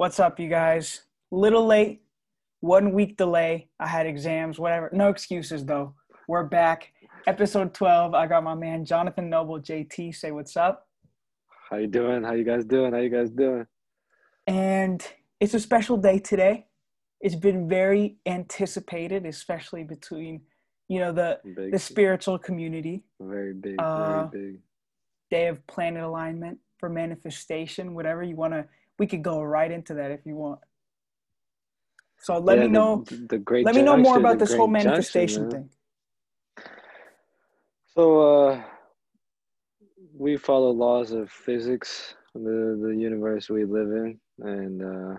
What's up, you guys? Little late, one week delay. I had exams, whatever. No excuses though. We're back. Episode 12. I got my man Jonathan Noble, JT. Say what's up. How you doing? How you guys doing? How you guys doing? And it's a special day today. It's been very anticipated, especially between, you know, the Big, the spiritual community. very big, Uh, very big. Day of planet alignment for manifestation, whatever you want to. We could go right into that if you want. So let Yeah, me know. the, great. let me know more about this whole junction, manifestation thing. So, uh, we follow laws of physics, the the universe we live in, and uh,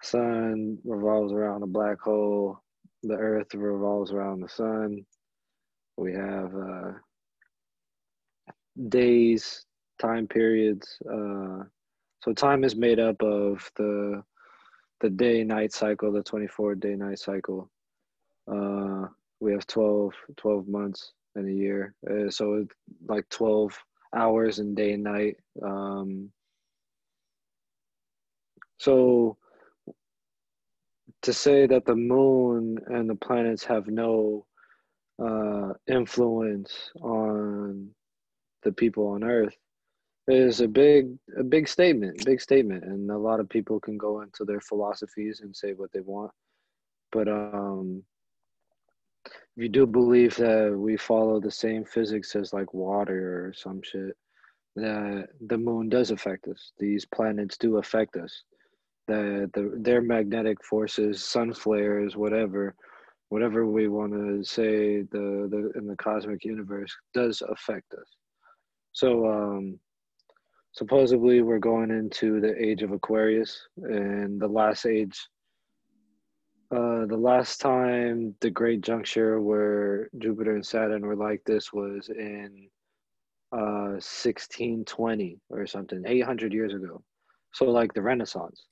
sun revolves around a black hole. The Earth revolves around the sun. We have uh, days, time periods. Uh, so time is made up of the the day night cycle, the 24 day night cycle. Uh, we have 12, 12 months in a year. Uh, so like 12 hours in day and night. Um, so to say that the moon and the planets have no uh, influence on the people on Earth is a big a big statement big statement. And a lot of people can go into their philosophies and say what they want. But um if you do believe that we follow the same physics as like water or some shit that the moon does affect us. These planets do affect us. That the, their magnetic forces sun flares whatever whatever we want to say the, the in the cosmic universe does affect us. So um supposedly we're going into the age of aquarius and the last age uh the last time the great juncture where jupiter and saturn were like this was in uh 1620 or something 800 years ago. So like the renaissance.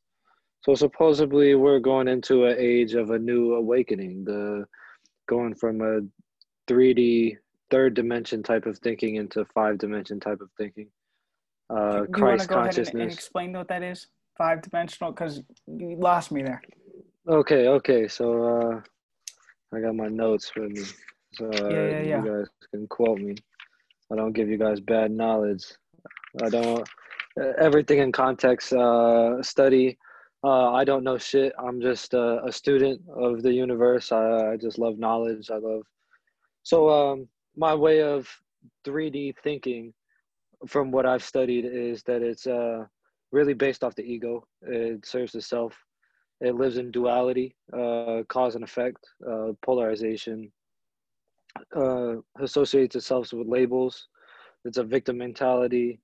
So supposedly we're going into an age of a new awakening the going from a 3d third dimension type of thinking into five dimension type of thinking uh Do you christ to go ahead and, and explain what that is? Five dimensional, because you lost me there. Okay, okay. So uh I got my notes with me. So uh, Yeah, yeah, yeah. you guys can quote me. I don't give you guys bad knowledge. I don't everything in context uh study. Uh I don't know shit. I'm just uh, a student of the universe. I, I just love knowledge. I love So um my way of 3D thinking from what I've studied is that it's uh really based off the ego. It serves the self it lives in duality, uh, cause and effect, uh, polarization, uh, associates itself with labels. It's a victim mentality.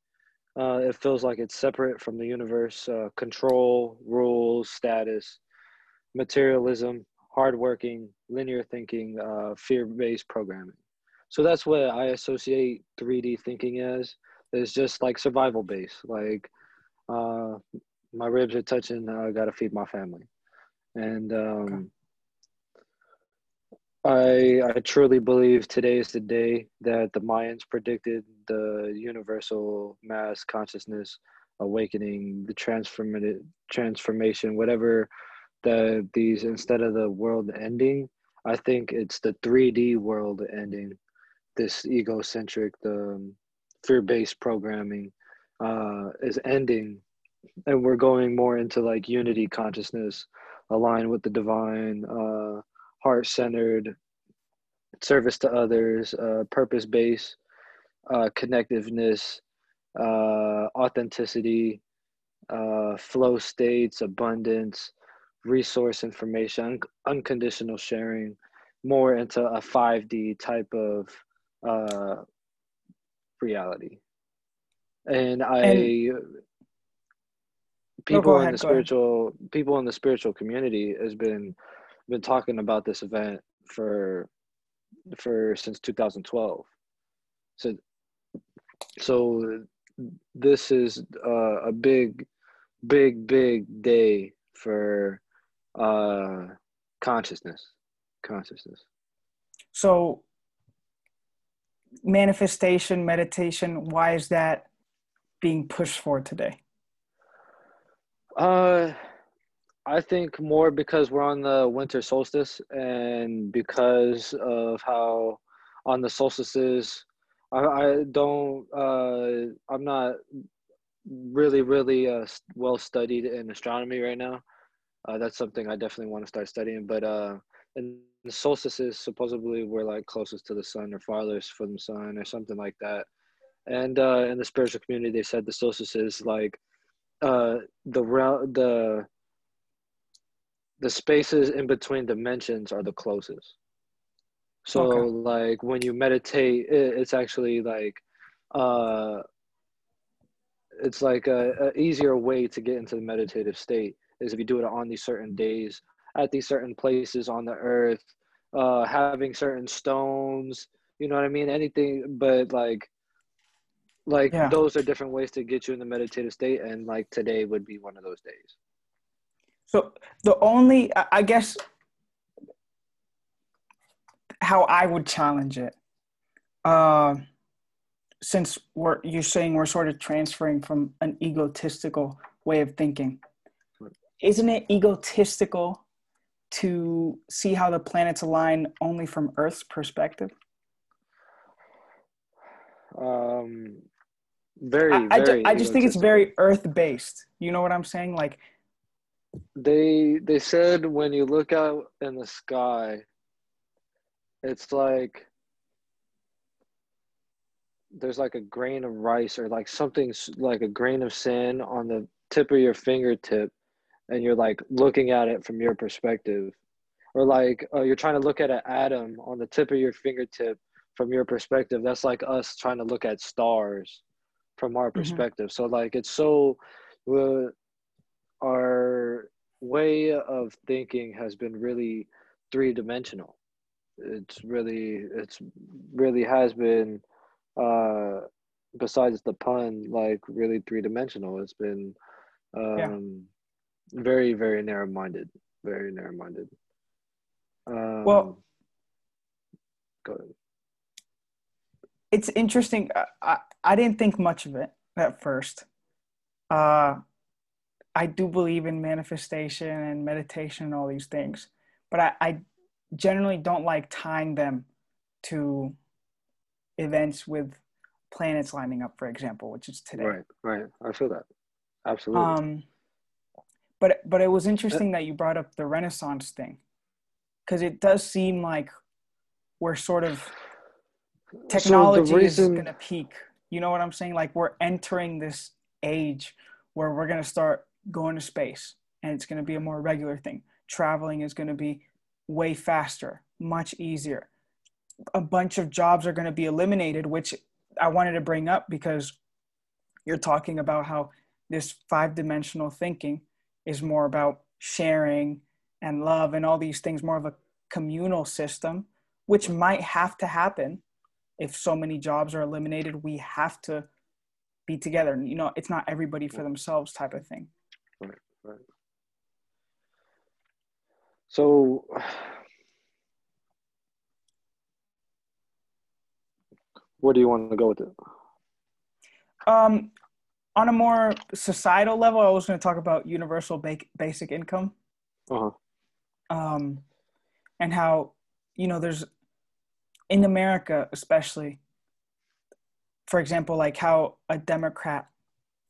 Uh, it feels like it's separate from the universe. Uh, control, rules, status, materialism, hardworking, linear thinking, fear-based programming. So that's what I associate 3D thinking as. It's just like survival based. Like uh, my ribs are touching. I got to feed my family, and um, I I truly believe today is the day that the Mayans predicted the universal mass consciousness awakening, the transformative transformation, whatever the these instead of the world ending, I think it's the 3D world ending. This egocentric, the fear-based programming uh, is ending. And we're going more into like unity consciousness aligned with the divine uh heart-centered service to others uh purpose-based uh connectiveness uh authenticity uh flow states abundance resource information un- unconditional sharing more into a 5d type of uh reality. And i people in ahead, the go ahead. spiritual people in the spiritual community has been been talking about this event for for since 2012 so so this is uh, a big big big day for uh consciousness consciousness. So, manifestation, meditation, why is that being pushed for today? Uh, I think more because we're on the winter solstice and because of how on the solstices, I, I don't, uh, I'm not really, really uh, well studied in astronomy right now. Uh, that's something I definitely want to start studying. But uh, the solstices supposedly we're like closest to the sun or farthest from the sun or something like that. And uh, in the spiritual community, they said the solstices like uh, the the the spaces in between dimensions are the closest. So okay. like when you meditate, it, it's actually like uh, it's like a, a, easier way to get into the meditative state is if you do it on these certain days at these certain places on the earth, uh, having certain stones. You know what I mean? Anything, but like like yeah. those are different ways to get you in the meditative state and like today would be one of those days so the only i guess how i would challenge it uh, since we're you're saying we're sort of transferring from an egotistical way of thinking isn't it egotistical to see how the planets align only from earth's perspective um very, I, I, ju- I just think it's very earth based. You know what I'm saying? Like they they said when you look out in the sky, it's like there's like a grain of rice or like something like a grain of sand on the tip of your fingertip and you're like looking at it from your perspective or like uh, you're trying to look at an atom on the tip of your fingertip from your perspective that's like us trying to look at stars from our mm-hmm. perspective. Mm-hmm. So like it's so uh, our way of thinking has been really three dimensional. It's really it's really has been uh besides the pun like really three dimensional. It's been um yeah. Very very narrow minded, very narrow minded. Um, well, go ahead it's interesting. I, I didn't think much of it at first. Uh, I do believe in manifestation and meditation and all these things, but I, I generally don't like tying them to events with planets lining up, for example, which is today. Right, right. I feel that. Absolutely. Um, but but it was uh, interesting that you brought up the Renaissance thing, because it does seem like we're sort of technology so reason... is going to peak. You know what I'm saying? Like we're entering this age where we're going to start going to space and it's going to be a more regular thing. Traveling is going to be way faster, much easier. A bunch of jobs are going to be eliminated, which I wanted to bring up because you're talking about how this five dimensional thinking is more about sharing and love and all these things, more of a communal system, which might have to happen if so many jobs are eliminated, we have to be together. You know, it's not everybody for themselves type of thing. Right, right. So, where do you want to go with it? Um, on a more societal level, I was going to talk about universal ba- basic income. Uh huh. Um, and how you know there's in America, especially, for example, like how a Democrat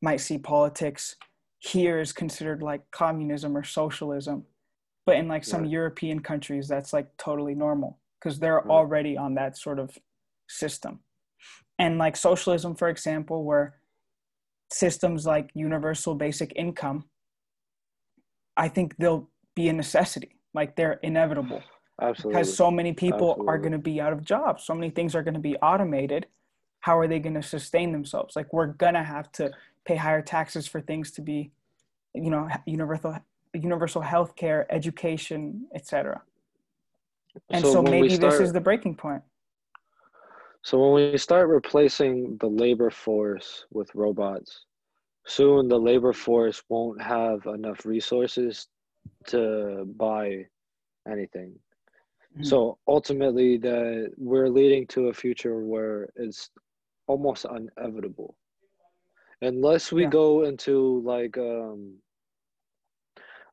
might see politics here is considered like communism or socialism. But in like some right. European countries, that's like totally normal because they're right. already on that sort of system. And like socialism, for example, where systems like universal basic income, I think they'll be a necessity. Like they're inevitable. Absolutely. Because so many people Absolutely. are going to be out of jobs. So many things are going to be automated. How are they going to sustain themselves? Like we're going to have to pay higher taxes for things to be, you know, universal universal health care, education, etc. And so, so maybe start, this is the breaking point. So when we start replacing the labor force with robots, soon the labor force won't have enough resources to buy anything. Mm-hmm. So ultimately, that we're leading to a future where it's almost inevitable, unless we yeah. go into like um,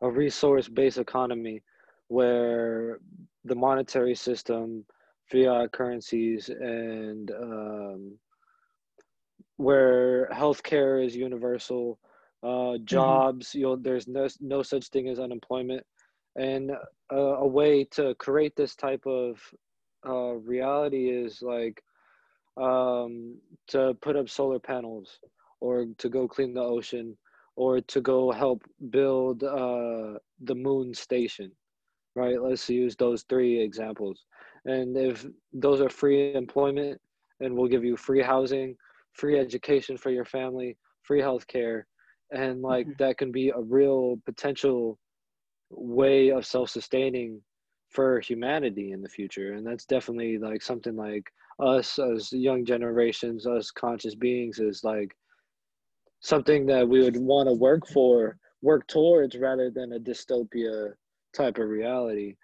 a resource-based economy where the monetary system, fiat currencies, and um, where healthcare is universal, uh, mm-hmm. jobs, mm-hmm. you know, there's no, no such thing as unemployment, and a, a way to create this type of uh, reality is like um, to put up solar panels or to go clean the ocean or to go help build uh, the moon station right let's use those three examples and if those are free employment and we'll give you free housing free education for your family free health care and like mm-hmm. that can be a real potential way of self-sustaining for humanity in the future. And that's definitely like something like us as young generations us conscious beings is like something that we would want to work for work towards rather than a dystopia type of reality.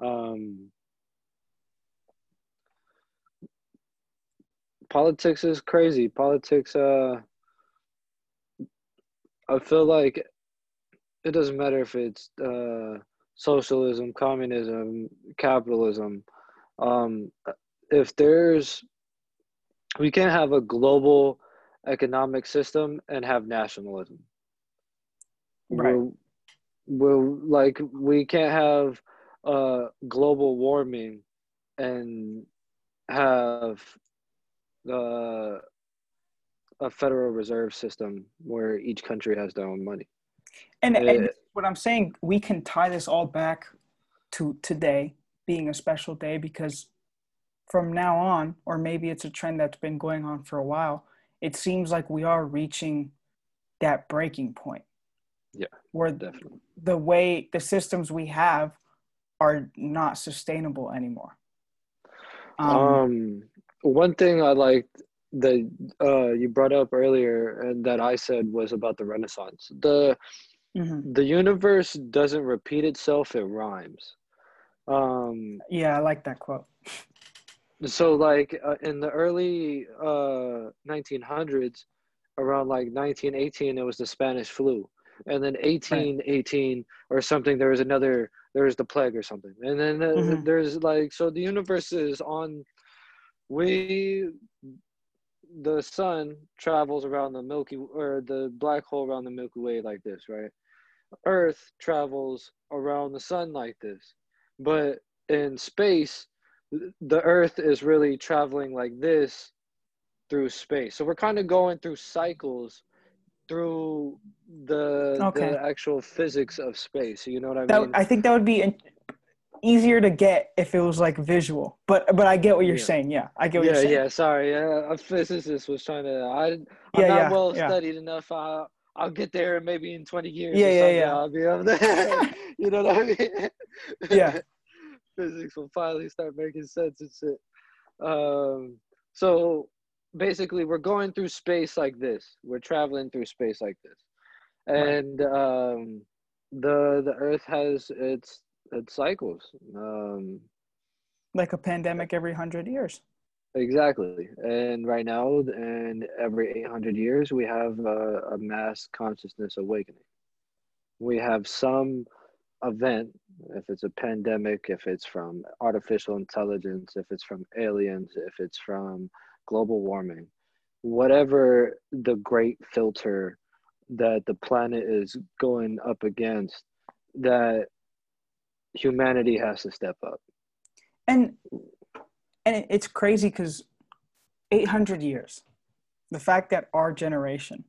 Um politics is crazy politics uh i feel like it doesn't matter if it's uh socialism, communism, capitalism. Um, if there's, we can't have a global economic system and have nationalism. Right. We're, we're like we can't have uh, global warming and have uh, a federal reserve system where each country has their own money. And, and what I'm saying, we can tie this all back to today being a special day because from now on, or maybe it's a trend that's been going on for a while, it seems like we are reaching that breaking point. Yeah. Where definitely. the way the systems we have are not sustainable anymore. Um, um one thing I liked that uh, you brought up earlier and that I said was about the Renaissance. The mm-hmm. the universe doesn't repeat itself; it rhymes. Um, yeah, I like that quote. So, like uh, in the early uh, 1900s, around like 1918, it was the Spanish flu, and then 1818 right. or something, there was another, there was the plague or something, and then uh, mm-hmm. there's like so the universe is on. We the sun travels around the Milky or the black hole around the Milky Way like this, right? Earth travels around the sun like this. But in space, the Earth is really traveling like this through space. So we're kind of going through cycles through the, okay. the actual physics of space. You know what I that, mean? I think that would be easier to get if it was like visual. But but I get what you're yeah. saying. Yeah, I get what yeah, you're saying. Yeah, sorry. Uh, a physicist was trying to. I, I'm yeah, not well studied enough. I'll, I'll get there maybe in 20 years. Yeah, yeah, yeah. I'll be able to. you know what I mean? Yeah. Physics will finally start making sense and shit. Um, so basically, we're going through space like this. We're traveling through space like this, and um, the the Earth has its it cycles. Um, like a pandemic every hundred years. Exactly, and right now, and every eight hundred years, we have a, a mass consciousness awakening. We have some event, if it's a pandemic, if it's from artificial intelligence, if it's from aliens, if it's from global warming, whatever the great filter that the planet is going up against, that humanity has to step up. And and it's crazy because 800 years the fact that our generation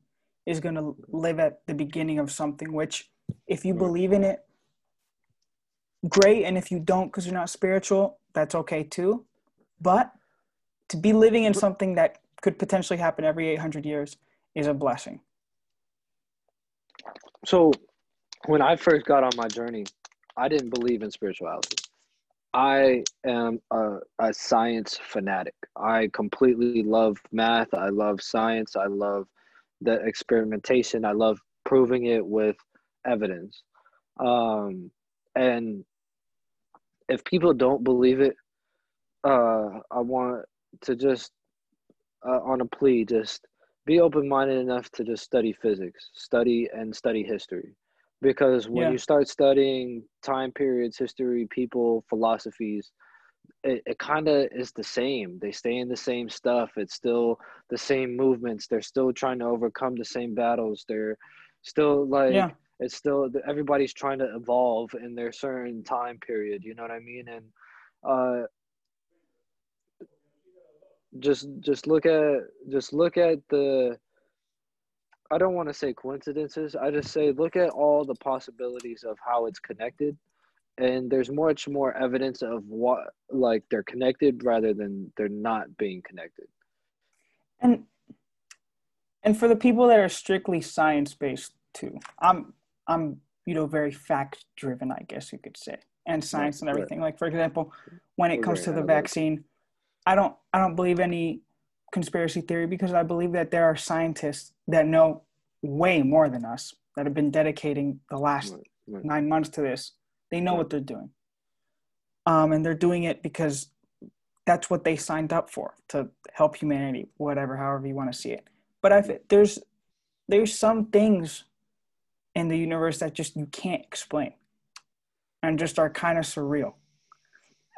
is going to live at the beginning of something which if you mm. believe in it great and if you don't because you're not spiritual that's okay too. But to be living in something that could potentially happen every 800 years is a blessing. So when i first got on my journey I didn't believe in spirituality. I am a, a science fanatic. I completely love math. I love science. I love the experimentation. I love proving it with evidence. Um, and if people don't believe it, uh, I want to just, uh, on a plea, just be open minded enough to just study physics, study and study history because when yeah. you start studying time periods, history, people, philosophies, it, it kind of is the same. They stay in the same stuff. It's still the same movements. They're still trying to overcome the same battles. They're still like yeah. it's still everybody's trying to evolve in their certain time period. You know what I mean? And uh, just just look at just look at the I don't want to say coincidences. I just say look at all the possibilities of how it's connected and there's much more evidence of what like they're connected rather than they're not being connected. And and for the people that are strictly science based too i'm i'm you know very fact driven i guess you could say and science and everything. Like for example when it comes to the vaccine i don't i don't believe any conspiracy theory because i believe that there are scientists that know way more than us that have been dedicating the last right, nine months to this they know what they're doing. Um, and they're doing it because that's what they signed up for to help humanity, whatever, however you want to see it. But I there's there's some things in the universe that just you can't explain and just are kind of surreal.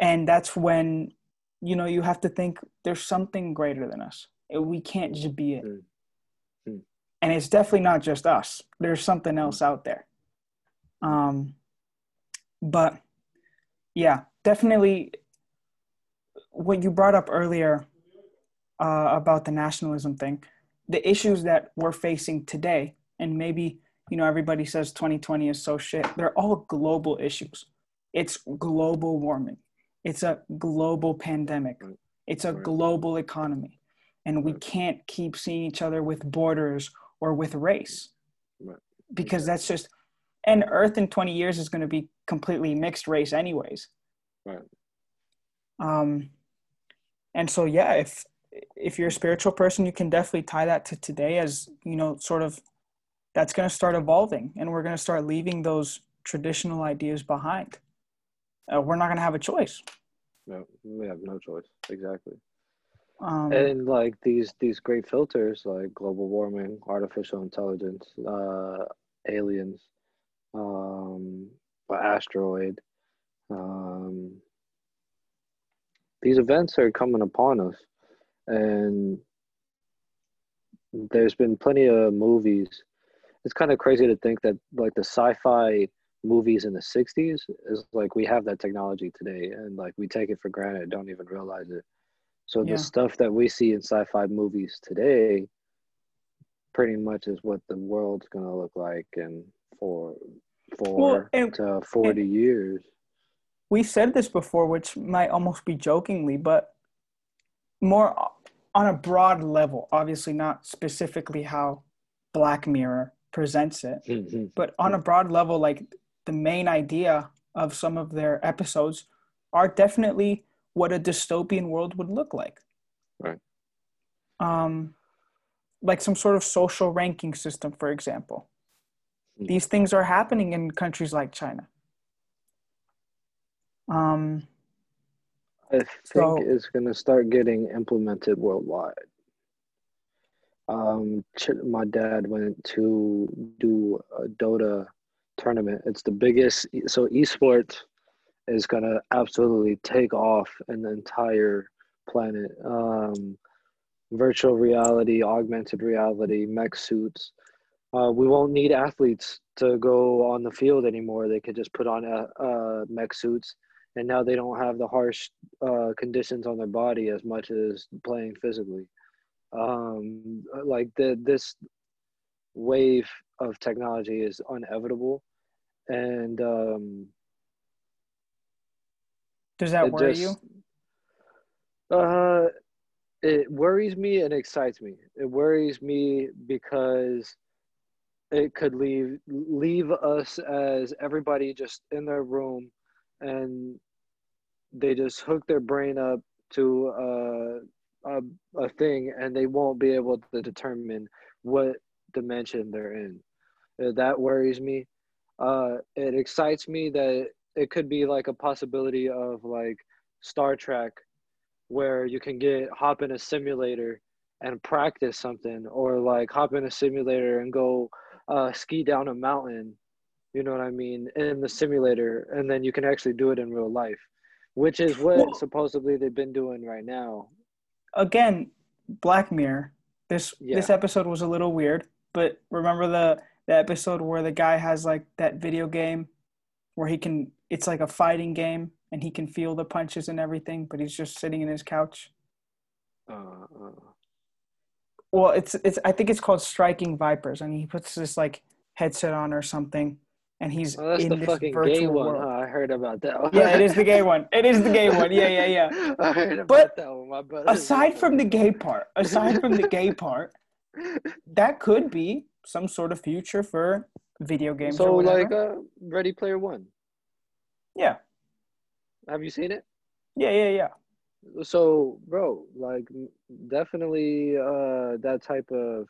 And that's when you know you have to think there's something greater than us. We can't just be it. Mm-hmm. And it's definitely not just us. There's something else out there. Um, but yeah, definitely what you brought up earlier uh, about the nationalism thing, the issues that we're facing today, and maybe you know everybody says 2020 is so shit. They're all global issues. It's global warming. It's a global pandemic. It's a global economy, and we can't keep seeing each other with borders or with race, because that's just. And Earth in 20 years is going to be completely mixed race anyways. Right. Um and so yeah if if you're a spiritual person you can definitely tie that to today as you know sort of that's going to start evolving and we're going to start leaving those traditional ideas behind uh, we're not going to have a choice no we have no choice exactly um, and like these these great filters like global warming artificial intelligence uh aliens um asteroid. Um, these events are coming upon us, and there's been plenty of movies. It's kind of crazy to think that like the sci-fi movies in the 60s is like we have that technology today and like we take it for granted don't even realize it so yeah. the stuff that we see in sci-fi movies today pretty much is what the world's going to look like in for for well, and, to 40 years. We said this before, which might almost be jokingly, but more on a broad level, obviously not specifically how Black Mirror presents it, mm-hmm. but on a broad level, like the main idea of some of their episodes are definitely what a dystopian world would look like. Right. Um, like some sort of social ranking system, for example. These things are happening in countries like China. Um, I think so, it's going to start getting implemented worldwide. Um, my dad went to do a Dota tournament. It's the biggest. So esports is going to absolutely take off in the entire planet. Um, virtual reality, augmented reality, mech suits uh, we won't need athletes to go on the field anymore. They could just put on a, a mech suits, and now they don't have the harsh uh, conditions on their body as much as playing physically. Um, like the this wave of technology is inevitable, and um, does that worry just, you? Uh, it worries me and excites me. It worries me because it could leave leave us as everybody just in their room and they just hook their brain up to a, a, a thing and they won't be able to determine what dimension they're in uh, that worries me uh, it excites me that it could be like a possibility of like star trek where you can get hop in a simulator and practice something or like hop in a simulator and go uh, ski down a mountain You know what I mean? In the simulator, and then you can actually do it in real life, which is what well, supposedly they've been doing right now. Again, Black Mirror. This yeah. this episode was a little weird, but remember the the episode where the guy has like that video game where he can it's like a fighting game and he can feel the punches and everything, but he's just sitting in his couch. Uh. Well, it's it's I think it's called Striking Vipers, and he puts this like headset on or something, and he's that's in the this fucking virtual gay one. World. I heard about that. One. Yeah, it is the gay one. It is the gay one. Yeah, yeah, yeah. I heard about but that one. My brother. Aside from the gay part, aside from the gay part, that could be some sort of future for video games. So, like, uh, Ready Player One. Yeah. Have you seen it? Yeah, yeah, yeah. So, bro, like, definitely uh, that type of,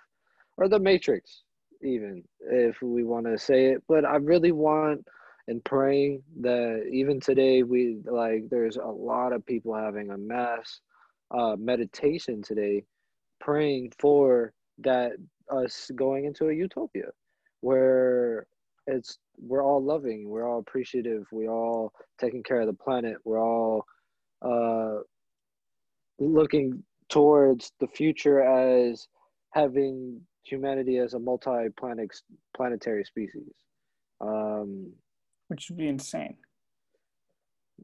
or the Matrix, even if we want to say it. But I really want and praying that even today we like there's a lot of people having a mass uh, meditation today, praying for that us going into a utopia where it's we're all loving, we're all appreciative, we're all taking care of the planet, we're all uh, looking towards the future as having humanity as a multi-planet planetary species, um, which would be insane.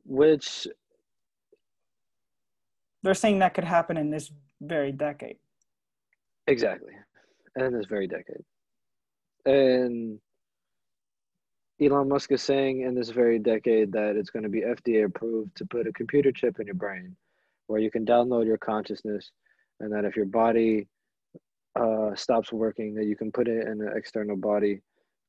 Which they're saying that could happen in this very decade. Exactly, in this very decade, and Elon Musk is saying in this very decade that it's going to be FDA approved to put a computer chip in your brain where you can download your consciousness and that if your body uh, stops working that you can put it in an external body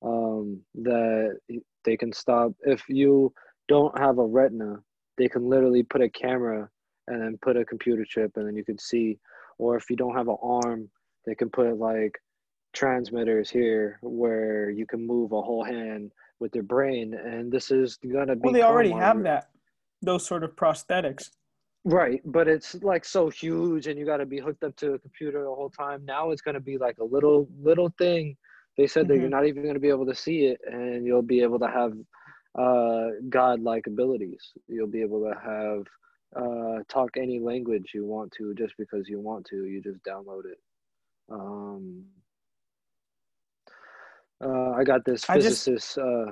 um, that they can stop if you don't have a retina they can literally put a camera and then put a computer chip and then you can see or if you don't have an arm they can put like transmitters here where you can move a whole hand with their brain, and this is gonna be. Well, they already have that, those sort of prosthetics. Right, but it's like so huge, and you got to be hooked up to a computer the whole time. Now it's gonna be like a little little thing. They said mm-hmm. that you're mm-hmm. not even gonna be able to see it, and you'll be able to have uh, god-like abilities. You'll be able to have uh, talk any language you want to just because you want to. You just download it. Um, uh, I got this physicist. I, just, uh,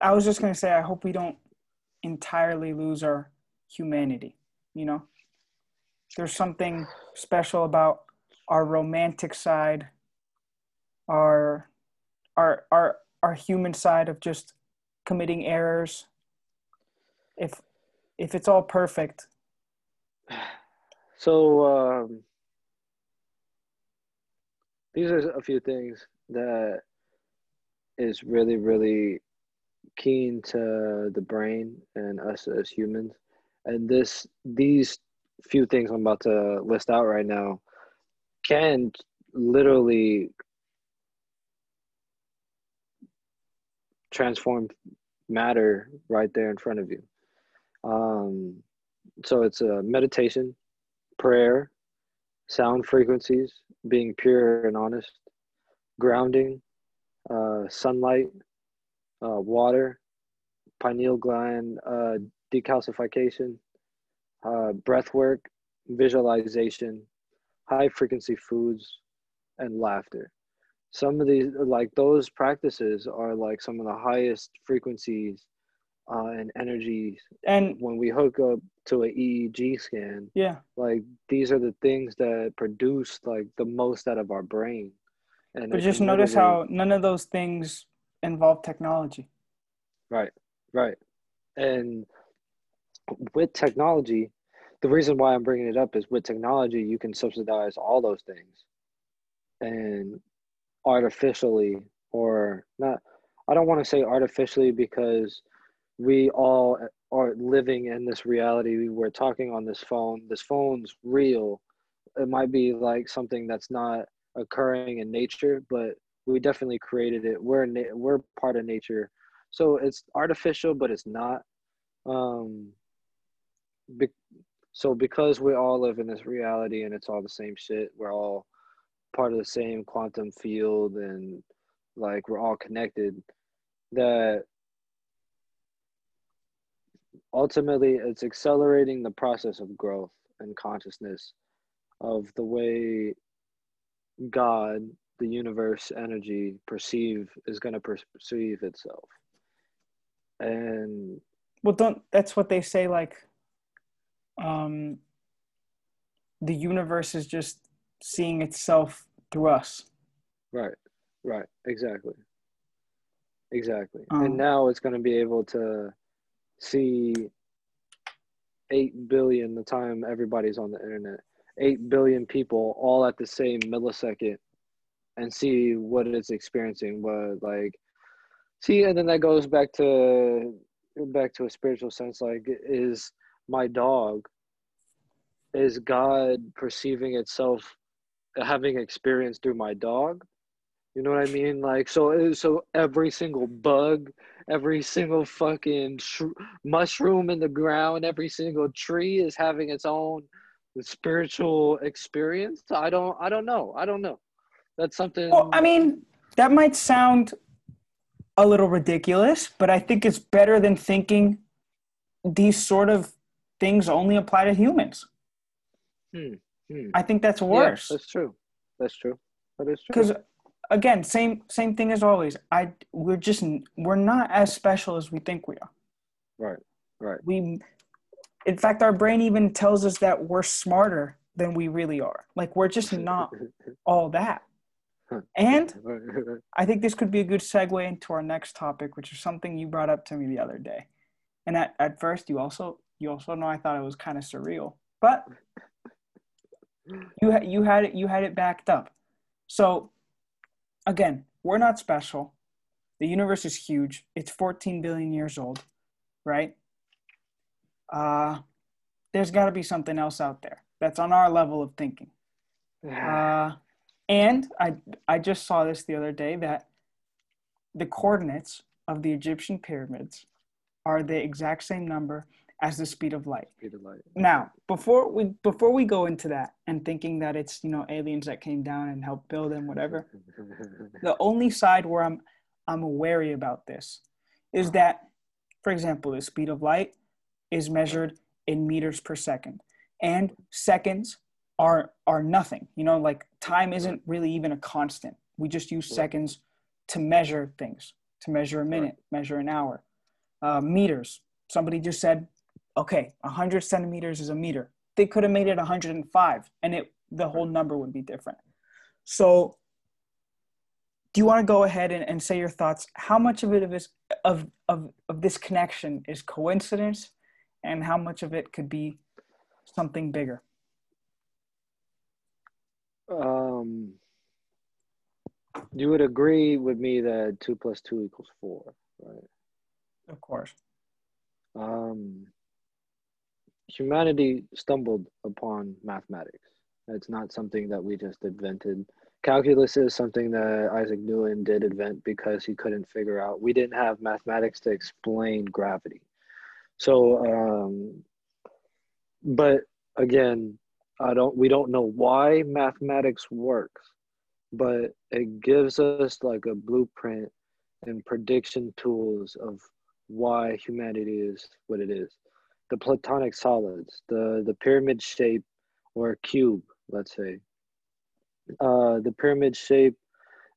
I was just gonna say, I hope we don't entirely lose our humanity. You know, there's something special about our romantic side, our our our our human side of just committing errors. If if it's all perfect. So um, these are a few things that is really really keen to the brain and us as humans. And this these few things i'm about to list out right now can literally transform matter right there in front of you. Um, so it's a meditation prayer sound frequencies being pure and honest grounding, uh, sunlight, uh, water, pineal gland uh, decalcification, uh, breath work, visualization, high frequency foods, and laughter. Some of these, like those practices, are like some of the highest frequencies uh, and energies. And when we hook up to an EEG scan, yeah, like these are the things that produce like the most out of our brain. And but just notice how none of those things involve technology. Right, right. And with technology, the reason why I'm bringing it up is with technology, you can subsidize all those things and artificially, or not, I don't want to say artificially because we all are living in this reality. We're talking on this phone. This phone's real. It might be like something that's not occurring in nature, but we definitely created it. We're na- we're part of nature, so it's artificial, but it's not. Um, be- so because we all live in this reality and it's all the same shit, we're all part of the same quantum field and like we're all connected that ultimately it's accelerating the process of growth and consciousness of the way god the universe energy perceive is going to perceive itself. And well don't that's what they say like um the universe is just seeing itself through us. Right right exactly. Exactly. Um, and now it's going to be able to see 8 billion the time everybody's on the internet. 8 billion people all at the same millisecond and see what it's experiencing. But like see and then that goes back to back to a spiritual sense like is my dog is god perceiving itself having experience through my dog you know what i mean like so so every single bug every single fucking sh- mushroom in the ground every single tree is having its own spiritual experience i don't i don't know i don't know that's something well i mean that might sound a little ridiculous, but I think it's better than thinking these sort of things only apply to humans. Hmm. Hmm. I think that's worse. Yeah, that's true. That's true. That is true. Because again, same same thing as always. I we're just we're not as special as we think we are. Right. Right. We, in fact, our brain even tells us that we're smarter than we really are. Like we're just not all that. And I think this could be a good segue into our next topic, which is something you brought up to me the other day. And at, at first, you also you also know I thought it was kind of surreal, but you you had it you had it backed up. So again, we're not special. The universe is huge. It's 14 billion years old, right? Uh, there's got to be something else out there that's on our level of thinking. Uh, and I I just saw this the other day that the coordinates of the Egyptian pyramids are the exact same number as the speed of light. Speed of light. Now, before we before we go into that and thinking that it's you know aliens that came down and helped build them, whatever, the only side where I'm I'm wary about this is that, for example, the speed of light is measured in meters per second, and seconds are are nothing. You know like time isn't really even a constant. We just use seconds to measure things to measure a minute measure an hour. Uh, meters. Somebody just said okay 100 centimeters is a meter. They could have made it 105 and it the whole number would be different. So do you want to go ahead and, and say your thoughts? How much of it is of, of of this connection is coincidence and how much of it could be something bigger? Um, you would agree with me that two plus two equals four, right? Of course. Um, humanity stumbled upon mathematics. It's not something that we just invented. Calculus is something that Isaac Newton did invent because he couldn't figure out. We didn't have mathematics to explain gravity. So, um, but again, I don't we don't know why mathematics works, but it gives us like a blueprint and prediction tools of why humanity is what it is. The platonic solids, the the pyramid shape or cube, let's say. Uh, the pyramid shape,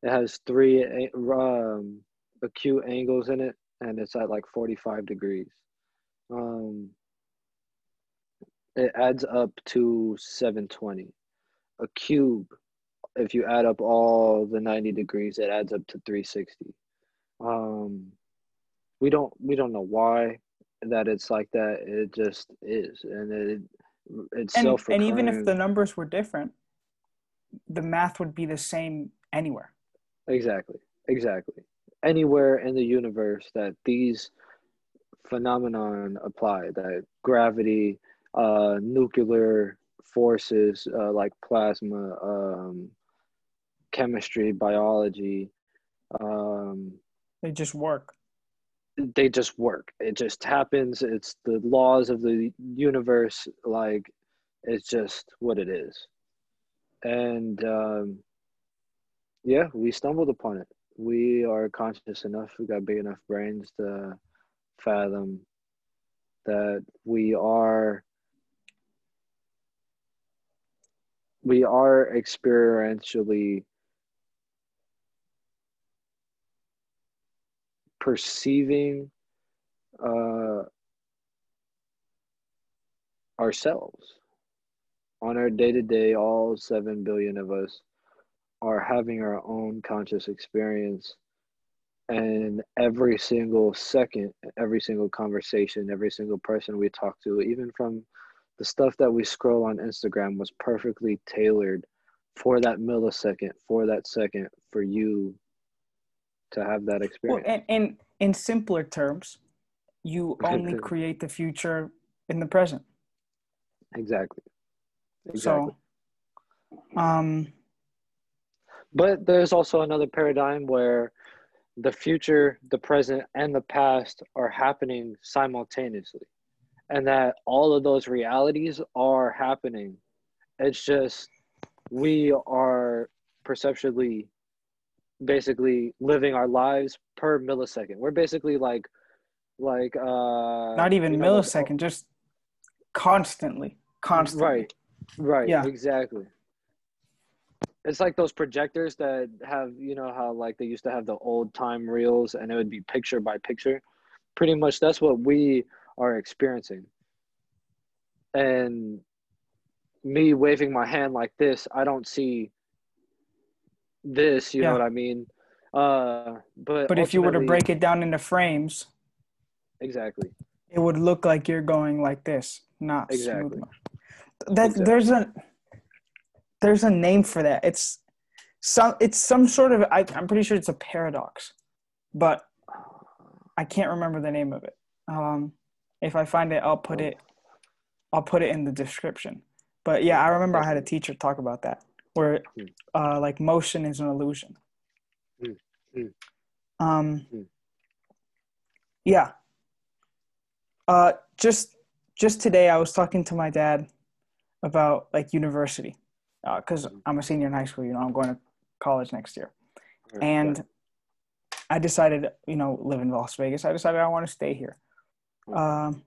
it has three um, acute angles in it, and it's at like 45 degrees. Um, it adds up to 720. A cube, if you add up all the 90 degrees, it adds up to 360. Um, we don't we don't know why that it's like that. It just is, and it it's and, and even if the numbers were different, the math would be the same anywhere. Exactly. Exactly. Anywhere in the universe that these phenomenon apply, that gravity, uh, nuclear forces uh, like plasma, um, chemistry, biology. Um, they just work. They just work. It just happens. It's the laws of the universe. Like, it's just what it is. And um, yeah, we stumbled upon it. we are conscious enough, we got big enough brains to fathom that we are we are experientially perceiving uh, ourselves on our day to day, all 7 billion of us are having our own conscious experience. And every single second, every single conversation, every single person we talk to, even from the stuff that we scroll on Instagram, was perfectly tailored for that millisecond, for that second, for you to have that experience. Well, and, and in simpler terms, you only create the future in the present. Exactly. Exactly. So, um, but there's also another paradigm where the future, the present, and the past are happening simultaneously, and that all of those realities are happening. It's just we are perceptually basically living our lives per millisecond. We're basically like like uh not even you know, millisecond, like, just constantly. Constantly. Right. Right. Yeah. Exactly. It's like those projectors that have, you know, how like they used to have the old time reels and it would be picture by picture. Pretty much that's what we are experiencing. And me waving my hand like this, I don't see this, you yeah. know what I mean? Uh but But if you were to break it down into frames, exactly. It would look like you're going like this, not exactly. Smooth that exactly. there's a there's a name for that. It's some it's some sort of I, I'm pretty sure it's a paradox, but I can't remember the name of it. Um, if I find it, I'll put it I'll put it in the description. But yeah, I remember I had a teacher talk about that, where hmm. uh, like motion is an illusion. Hmm. Hmm. Um, yeah. Uh, just just today, I was talking to my dad about like university because uh, I'm a senior in high school. You know, I'm going to college next year, and I decided, you know, live in Las Vegas. I decided I want to stay here. Um,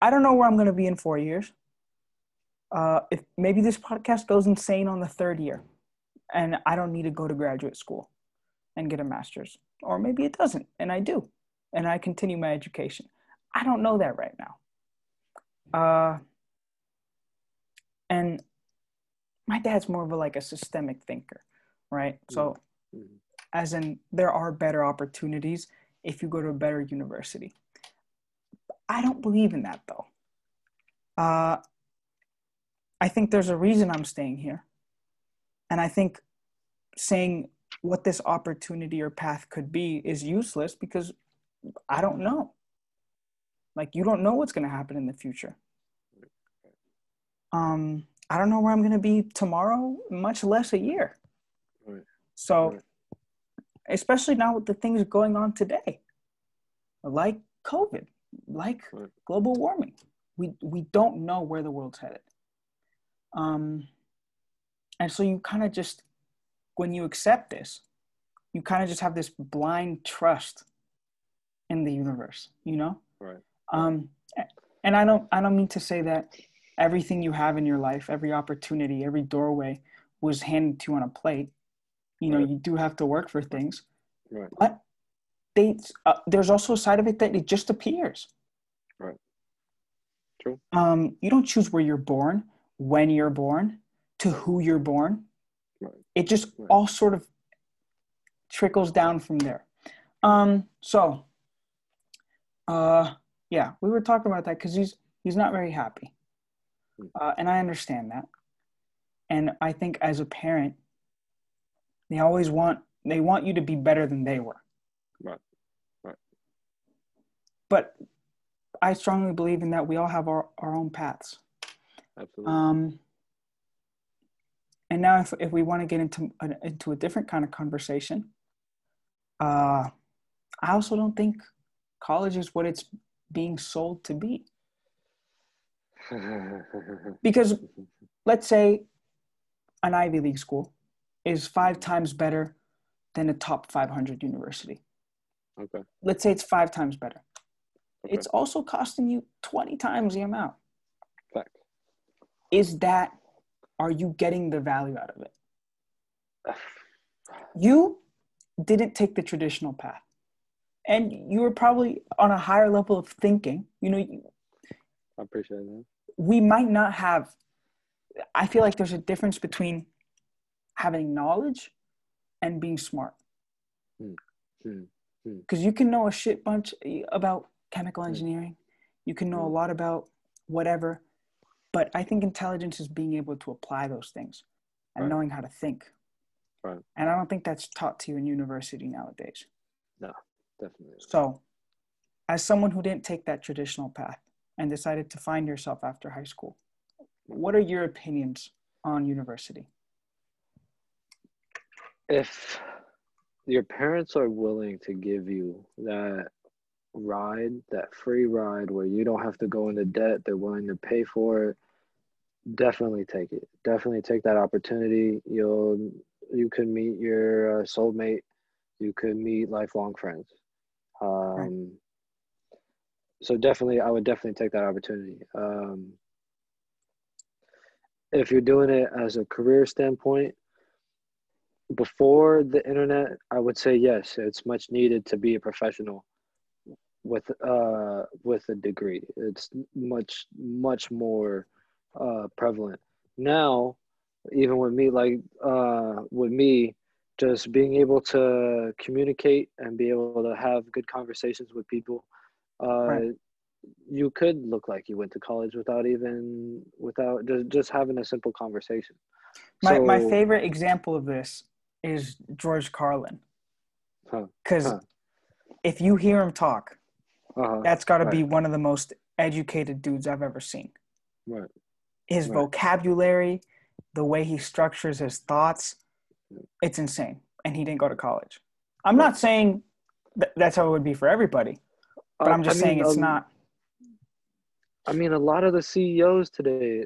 I don't know where I'm going to be in four years. Uh, if maybe this podcast goes insane on the third year, and I don't need to go to graduate school and get a master's, or maybe it doesn't, and I do, and I continue my education. I don't know that right now. Uh, and my dad's more of a like a systemic thinker right so mm-hmm. as in there are better opportunities if you go to a better university i don't believe in that though uh, i think there's a reason i'm staying here and i think saying what this opportunity or path could be is useless because i don't know like you don't know what's going to happen in the future um, I don't know where I'm going to be tomorrow, much less a year. Right. So, right. especially now with the things going on today, like COVID, like right. global warming, we we don't know where the world's headed. Um, and so you kind of just, when you accept this, you kind of just have this blind trust in the universe, you know. Right. Um, and I don't I don't mean to say that everything you have in your life, every opportunity, every doorway was handed to you on a plate. You know, right. you do have to work for things. Right. But they, uh, there's also a side of it that it just appears. Right. True. Um, you don't choose where you're born, when you're born, to who you're born. Right. It just right. all sort of trickles down from there. Um, so, uh, yeah, we were talking about that because he's he's not very happy. Uh, and I understand that. And I think as a parent, they always want they want you to be better than they were. Right. Right. But I strongly believe in that we all have our, our own paths. Absolutely. Um, and now if, if we want to get into a, into a different kind of conversation, uh, I also don't think college is what it's being sold to be because let's say an Ivy League school is five times better than a top 500 university. Okay. Let's say it's five times better. Okay. It's also costing you 20 times the amount. Fact. Is that, are you getting the value out of it? you didn't take the traditional path. And you were probably on a higher level of thinking. You know, I appreciate that. We might not have, I feel like there's a difference between having knowledge and being smart. Because hmm. hmm. hmm. you can know a shit bunch about chemical engineering, you can know a lot about whatever, but I think intelligence is being able to apply those things and right. knowing how to think. Right. And I don't think that's taught to you in university nowadays. No, definitely. So, as someone who didn't take that traditional path and decided to find yourself after high school, what are your opinions on university? If your parents are willing to give you that ride, that free ride where you don't have to go into debt, they're willing to pay for it, definitely take it. Definitely take that opportunity. You'll you could meet your uh, soulmate, you could meet lifelong friends. Um, right. So definitely, I would definitely take that opportunity. Um, if you're doing it as a career standpoint, before the internet, I would say yes, it's much needed to be a professional with uh with a degree. It's much much more uh prevalent. Now even with me like uh with me just being able to communicate and be able to have good conversations with people uh right. you could look like you went to college without even without just, just having a simple conversation. My so, my favorite example of this is george carlin. Because huh, huh. if you hear him talk uh-huh, that's got to right. be one of the most educated dudes i've ever seen. Right his right. vocabulary the way he structures his thoughts, it's insane. And he didn't go to college. I'm not saying th- that's how it would be for everybody, but I'm just I saying mean, it's um, not. I mean, a lot of the CEOs today,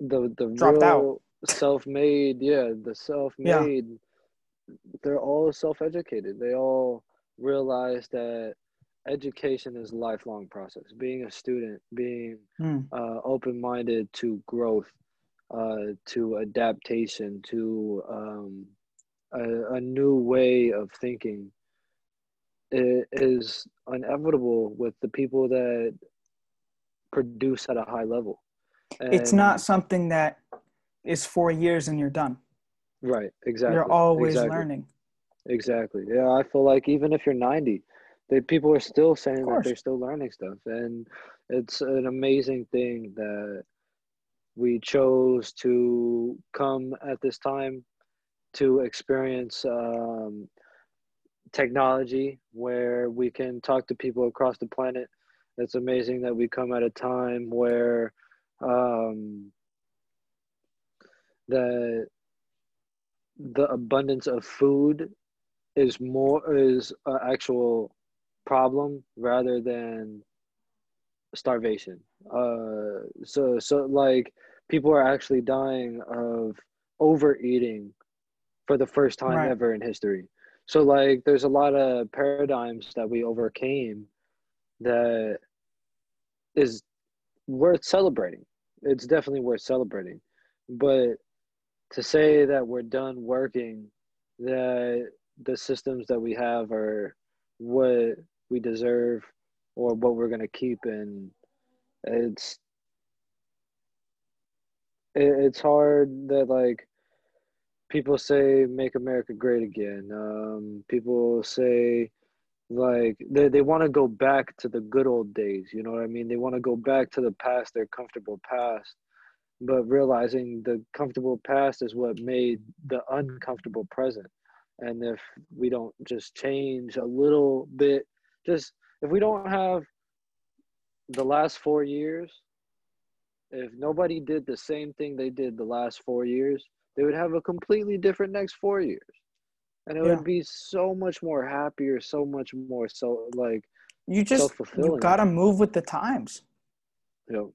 the the dropped out, self-made, yeah, the self-made, yeah. they're all self-educated. They all realize that education is a lifelong process. Being a student, being mm. uh, open-minded to growth, uh, to adaptation, to um, a, a, new way of thinking is inevitable with the people that produce at a high level. And it's not something that is four years and you're done. Right, exactly. You're always exactly. learning. Exactly. Yeah, I feel like even if you're 90, they, people are still saying that they're still learning stuff. And it's an amazing thing that we chose to come at this time to experience um, technology where we can talk to people across the planet. It's amazing that we come at a time where um, the the abundance of food is more is an actual problem rather than starvation. Uh, so so like people are actually dying of overeating for the first time right. ever in history. So like there's a lot of paradigms that we overcame that is worth celebrating. It's definitely worth celebrating. But to say that we're done working, that the systems that we have are what we deserve or what we're gonna keep and it's it's hard that like people say make america great again. Um, people say like they, they want to go back to the good old days you know what i mean? They want to go back to the past their comfortable past. But realizing the comfortable past is what made the uncomfortable present. And if we don't just change a little bit just if we don't have the last four years, if nobody did the same thing they did the last four years, they would have a completely different next four years. And it yeah. would be so much more happier, so much more so like you just you gotta move with the times. Yep.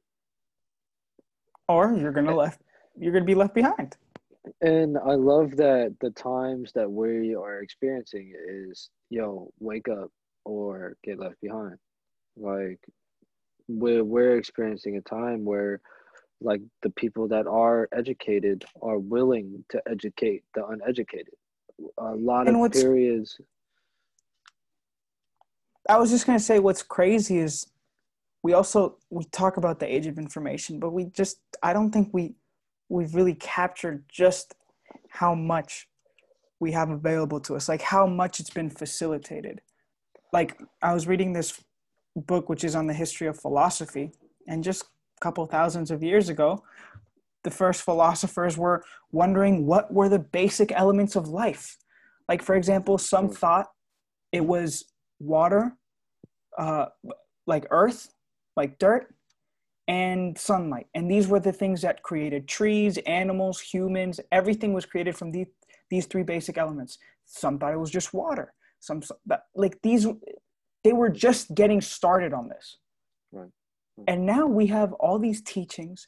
Or you're gonna left you're gonna be left behind. and I love that the times that we are experiencing is yo wake up or get left behind. Like we're we're experiencing a time where like the people that are educated are willing to educate the uneducated. A lot and of periods. I was just gonna say what's crazy is we also we talk about the age of information, but we just I don't think we we've really captured just how much we have available to us, like how much it's been facilitated. Like I was reading this book, which is on the history of philosophy, and just a couple thousands of years ago, the first philosophers were wondering what were the basic elements of life. Like, for example, some hmm. thought it was water, uh, like earth, like dirt, and sunlight. And these were the things that created trees, animals, humans, everything was created from these, these three basic elements. Some thought it was just water. Some, like these, they were just getting started on this. Right. And now we have all these teachings,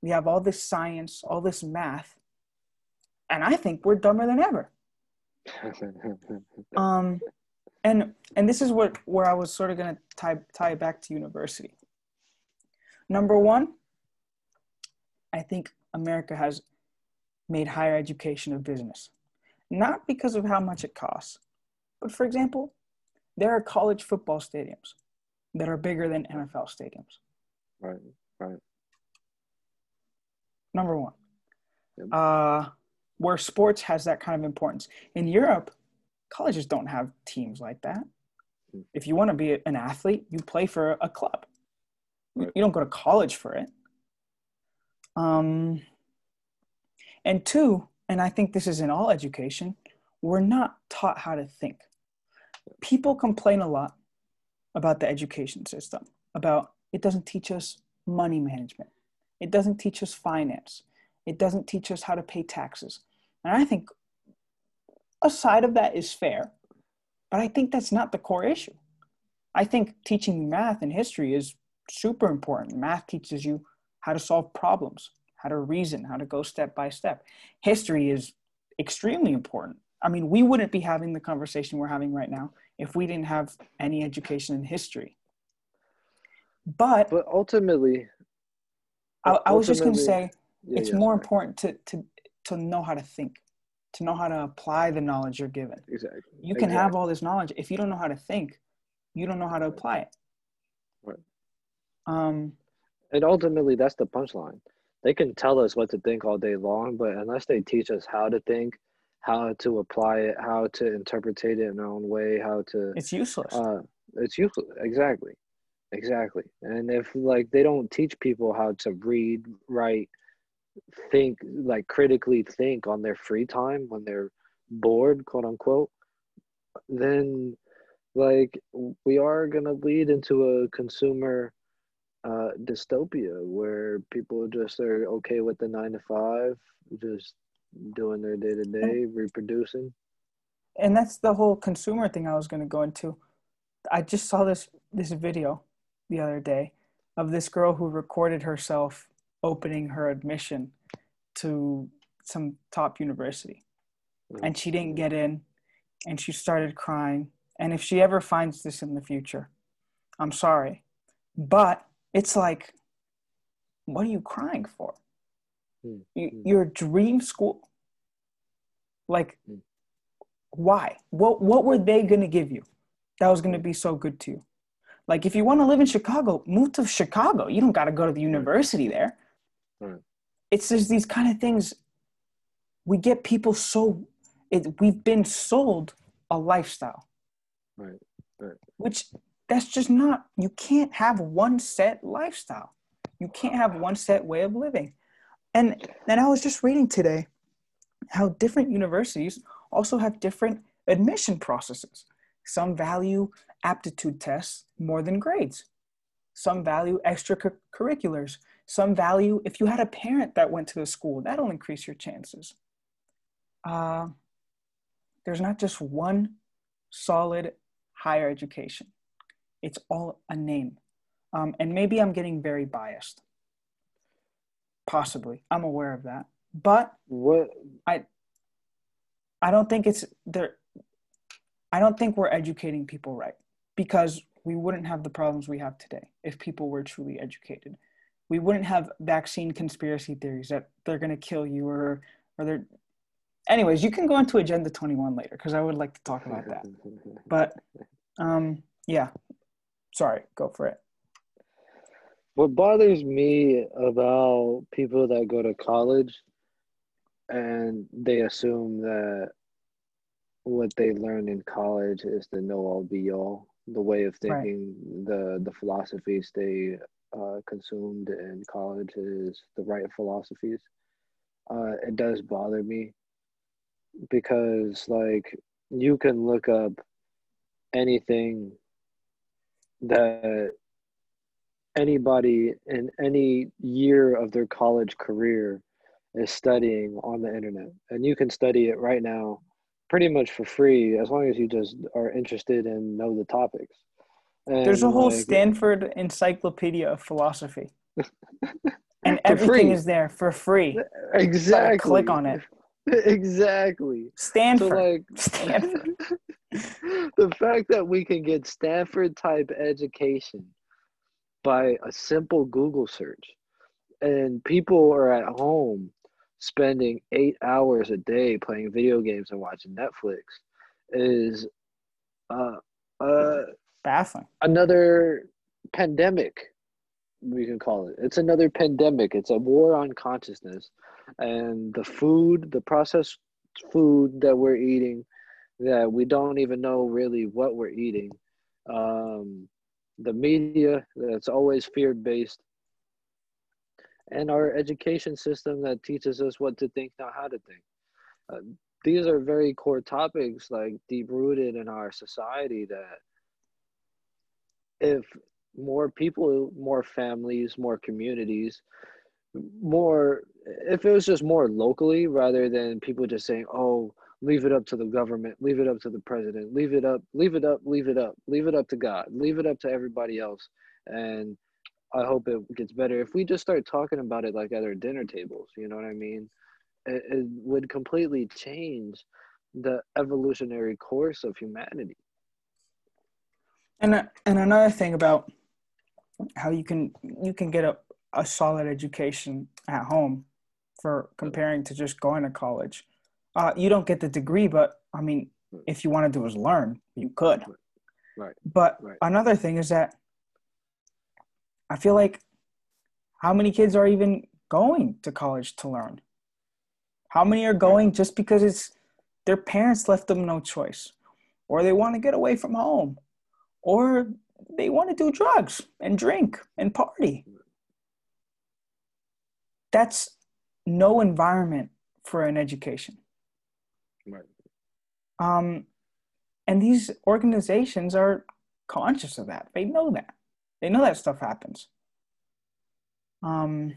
we have all this science, all this math, and I think we're dumber than ever. um, and and this is what where I was sort of going to tie tie back to university. Number one, I think America has made higher education a business. Not because of how much it costs, but for example, there are college football stadiums that are bigger than NFL stadiums. Right, right. Number one, yep. uh, where sports has that kind of importance. In Europe, colleges don't have teams like that. Hmm. If you want to be an athlete, you play for a club. Right. You don't go to college for it. Um, and two, and I think this is in all education, we're not taught how to think. People complain a lot about the education system, about it doesn't teach us money management, it doesn't teach us finance, it doesn't teach us how to pay taxes. And I think a side of that is fair, but I think that's not the core issue. I think teaching math and history is super important. Math teaches you how to solve problems, how to reason, how to go step by step. History is extremely important. I mean, we wouldn't be having the conversation we're having right now if we didn't have any education in history. But but ultimately, I, I was just going to say yeah, it's yeah, more sorry. important to to to know how to think, to know how to apply the knowledge you're given. Exactly. You can exactly. have all this knowledge if you don't know how to think, you don't know how to apply it. Right. Um, and ultimately, that's the punchline. They can tell us what to think all day long, but unless they teach us how to think, how to apply it, how to interpret it in our own way, how to it's useless. Uh, it's useless. Exactly, exactly. And if like they don't teach people how to read, write, think, like critically think on their free time when they're bored, quote unquote, then like we are gonna lead into a consumer uh, dystopia where people just are okay with the nine to five, just doing their day to day, reproducing. And that's the whole consumer thing I was going to go into. I just saw this this video the other day of this girl who recorded herself opening her admission to some top university. Mm-hmm. And she didn't get in and she started crying. And if she ever finds this in the future, I'm sorry. But it's like what are you crying for you, hmm. your dream school like mm-hmm. why? What what were they going to give you that was going to be so good to you? Like if you want to live in chicago move to chicago. You don't got to go to the university there. Right. it's just these kind of things. We get people so it, we've been sold a lifestyle. Right right. Which that's just not you can't have one set lifestyle. You can't have one set way of living and then i was just reading today how different universities also have different admission processes. Some value aptitude tests more than grades. Some value extracurriculars. Some value if you had a parent that went to the school that'll increase your chances. Uh, there's not just one solid higher education. It's all a name. Um, and maybe I'm getting very biased. Possibly. I'm aware of that. But what I I don't think it's there I don't think we're educating people right because we wouldn't have the problems we have today if people were truly educated. We wouldn't have vaccine conspiracy theories that they're going to kill you or or they're anyways, you can go into agenda 21 later cuz I would like to talk about that. But um yeah. Sorry, go for it. What bothers me about people that go to college and they assume that what they learn in college is the know all be all the way of thinking right. the the philosophies they uh, consumed in college is the right philosophies uh, it does bother me because like you can look up anything that anybody in any year of their college career is studying on the internet. And you can study it right now pretty much for free as long as you just are interested and know the topics. And there's a whole like, stanford encyclopedia of philosophy. And everything free. is there for free. Uh, exactly click on it. Exactly. Stanford. so like stanford the fact that we can get stanford type education by a simple google search and people are at home spending eight hours a day playing video games and watching Netflix is uh, uh, baffling. Another pandemic, we can call it. It's another pandemic. It's a war on consciousness, and the food, the processed food that we're eating, that we don't even know really what we're eating. Um, the media that's always fear based and our education system that teaches us what to think, not how to think. Uh, these are very core topics, like deep rooted in our society. That if more people, more families, more communities, more, if it was just more locally rather than people just saying, oh, leave it up to the government, leave it up to the president, leave it up, leave it up, leave it up, leave it up to God, leave it up to everybody else. And I hope it gets better. If we just start talking about it like at our dinner tables, you know what I mean? It, it would completely change the evolutionary course of humanity. And and another thing about how you can you can get a, a solid education at home for comparing to just going to college. Uh, you don't get the degree, but I mean, if you wanted to just learn, you could. Right. But right. another thing is that I feel like how many kids are even going to college to learn? How many are going just because it's their parents left them no choice, or they want to get away from home, or they want to do drugs and drink and party? That's no environment for an education. Um, and these organizations are conscious of that. They know that. They know that stuff happens. Um,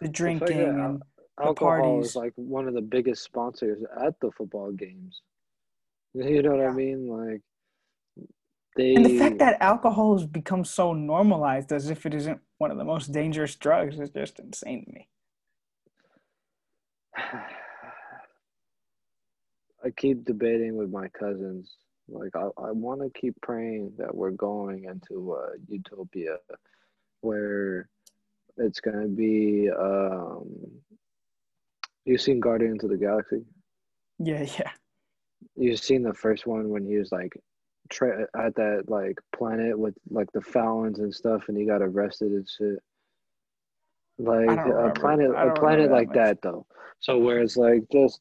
the drinking and alcohol parties. is like one of the biggest sponsors at the football games. You know what yeah. I mean? Like they and the fact that alcohol has become so normalized as if it isn't one of the most dangerous drugs is just insane to me. I keep debating with my cousins like I, I want to keep praying that we're going into a utopia where it's gonna be. Um, you've seen Guardians of the Galaxy. Yeah, yeah. You've seen the first one when he was like tra- at that like planet with like the fountains and stuff, and he got arrested and shit. Like a planet, a planet like that, that though. So where it's like just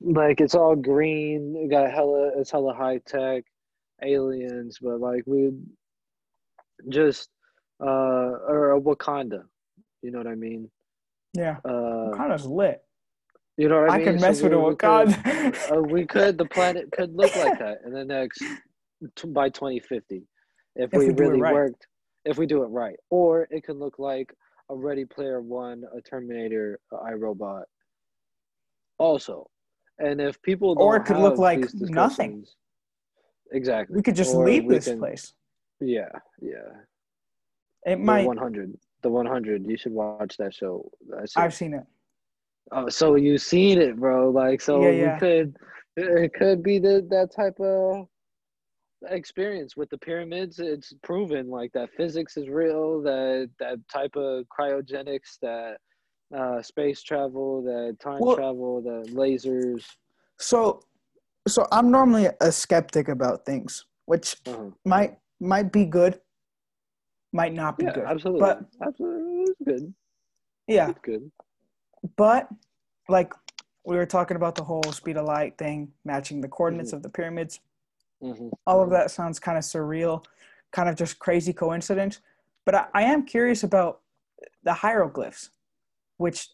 like it's all green. It got hella. It's hella high tech, aliens, but like we just uh or a Wakanda. You know what I mean? Yeah. Uh, Wakanda's lit. You know what I, I mean? can mess so with a Wakanda. Could, uh, we could. The planet could look like that in the next by 2050 if, if we, we really right. worked. If we do it right, or it could look like a Ready Player One, a Terminator, a iRobot. Also, and if people or it could look like nothing. Exactly. We could just or leave this can, place. Yeah, yeah. It might. The 100. The 100. You should watch that show. I've seen it. Oh, so you've seen it, bro? Like, so yeah, yeah. we could, it could be the that type of experience with the pyramids. It's proven like that physics is real. That that type of cryogenics, that uh, space travel, the time well, travel, the lasers. So, so I'm normally a skeptic about things, which uh-huh. might might be good, might not be yeah, good. Absolutely, but absolutely, it's good. Yeah, it's good. But like we were talking about the whole speed of light thing, matching the coordinates mm-hmm. of the pyramids. Mm-hmm. All of that sounds kind of surreal, kind of just crazy coincidence. But I, I am curious about the hieroglyphs, which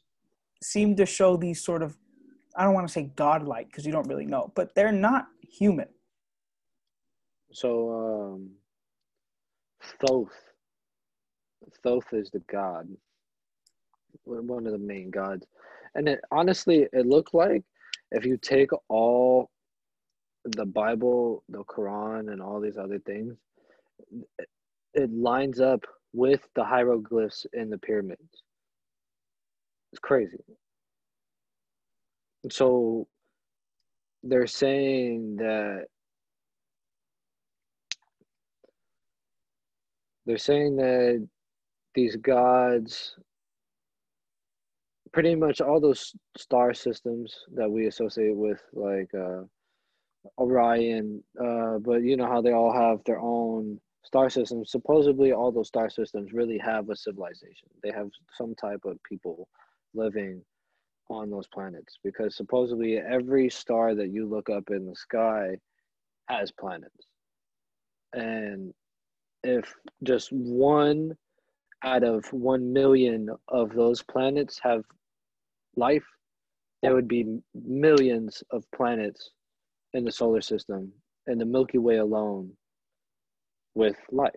seem to show these sort of, I don't want to say godlike because you don't really know, but they're not human. So, um, Thoth. Thoth is the god, one of the main gods. And it honestly, it looked like if you take all the Bible, the Quran, and all these other things, it lines up with the hieroglyphs in the pyramids. It's crazy. So they're saying that they're saying that these gods pretty much all those star systems that we associate with like uh, Orion, uh, but you know how they all have their own star systems. Supposedly, all those star systems really have a civilization. They have some type of people living on those planets because supposedly every star that you look up in the sky has planets. And if just one out of 1 million of those planets have life, there would be millions of planets in the solar system and the Milky Way alone with life,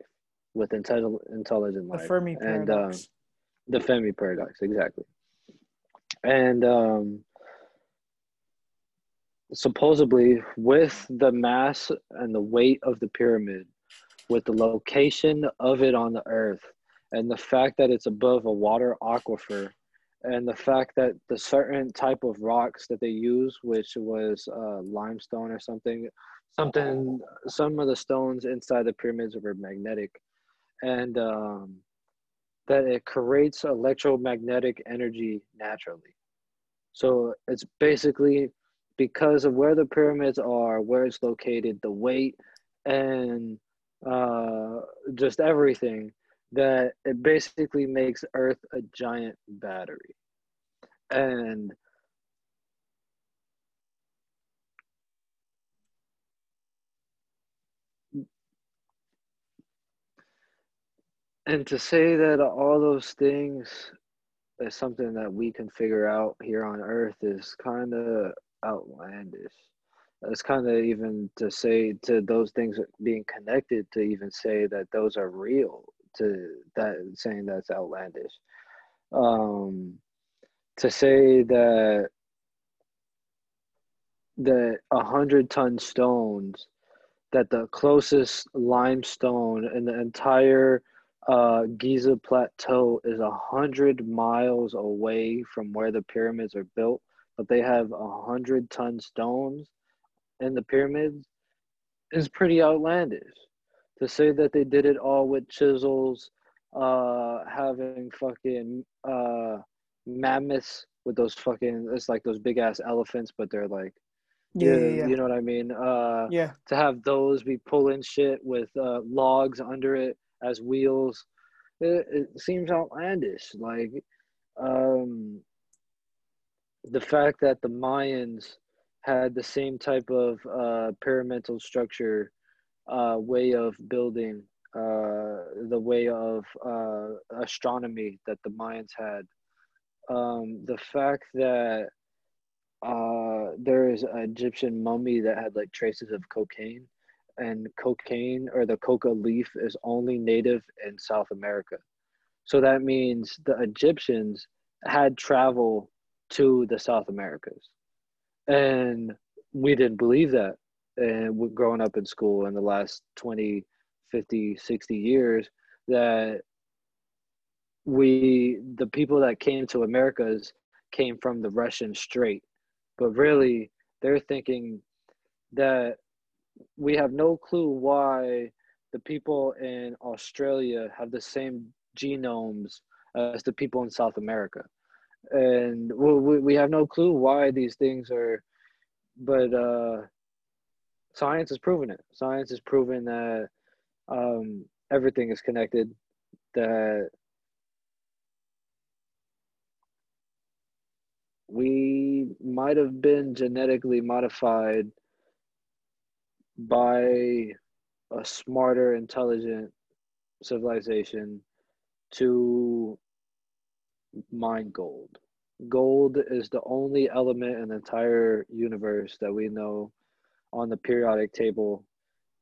with intelligent, intelligent life. The Fermi paradox. And, um, the Fermi paradox, exactly. And um, supposedly, with the mass and the weight of the pyramid, with the location of it on the earth, and the fact that it's above a water aquifer and the fact that the certain type of rocks that they use, which was uh, limestone or something, something, some of the stones inside the pyramids were magnetic, and um, that it creates electromagnetic energy naturally. So it's basically because of where the pyramids are, where it's located, the weight, and uh, just everything that it basically makes Earth a giant battery. And and to say that all those things is something that we can figure out here on earth is kind of outlandish it's kind of even to say to those things being connected to even say that those are real to that saying that's outlandish. Um, to say that that a hundred ton stones, that the closest limestone in the entire uh, Giza plateau is a hundred miles away from where the pyramids are built, but they have a hundred ton stones in the pyramids is pretty outlandish. To say that they did it all with chisels, uh, having fucking uh, mammoths with those fucking it's like those big ass elephants, but they're like yeah, yeah, yeah, you know what I mean. Uh, yeah, to have those be pulling shit with uh, logs under it as wheels, it, it seems outlandish. Like um, the fact that the Mayans had the same type of uh, pyramidal structure uh, way of building, uh, the way of uh, astronomy that the Mayans had. Um, the fact that uh, there is an Egyptian mummy that had like traces of cocaine, and cocaine or the coca leaf is only native in South America. So that means the Egyptians had travel to the South Americas. And we didn't believe that and growing up in school in the last 20 50 60 years that we the people that came to americas came from the Russian Strait. But really, they're thinking that we have no clue why the people in Australia have the same genomes as the people in South America. And we, we have no clue why these things are, but uh, science has proven it. Science has proven that um, everything is connected, that we might have been genetically modified by a smarter, intelligent civilization to mine gold. Gold is the only element in the entire universe that we know on the periodic table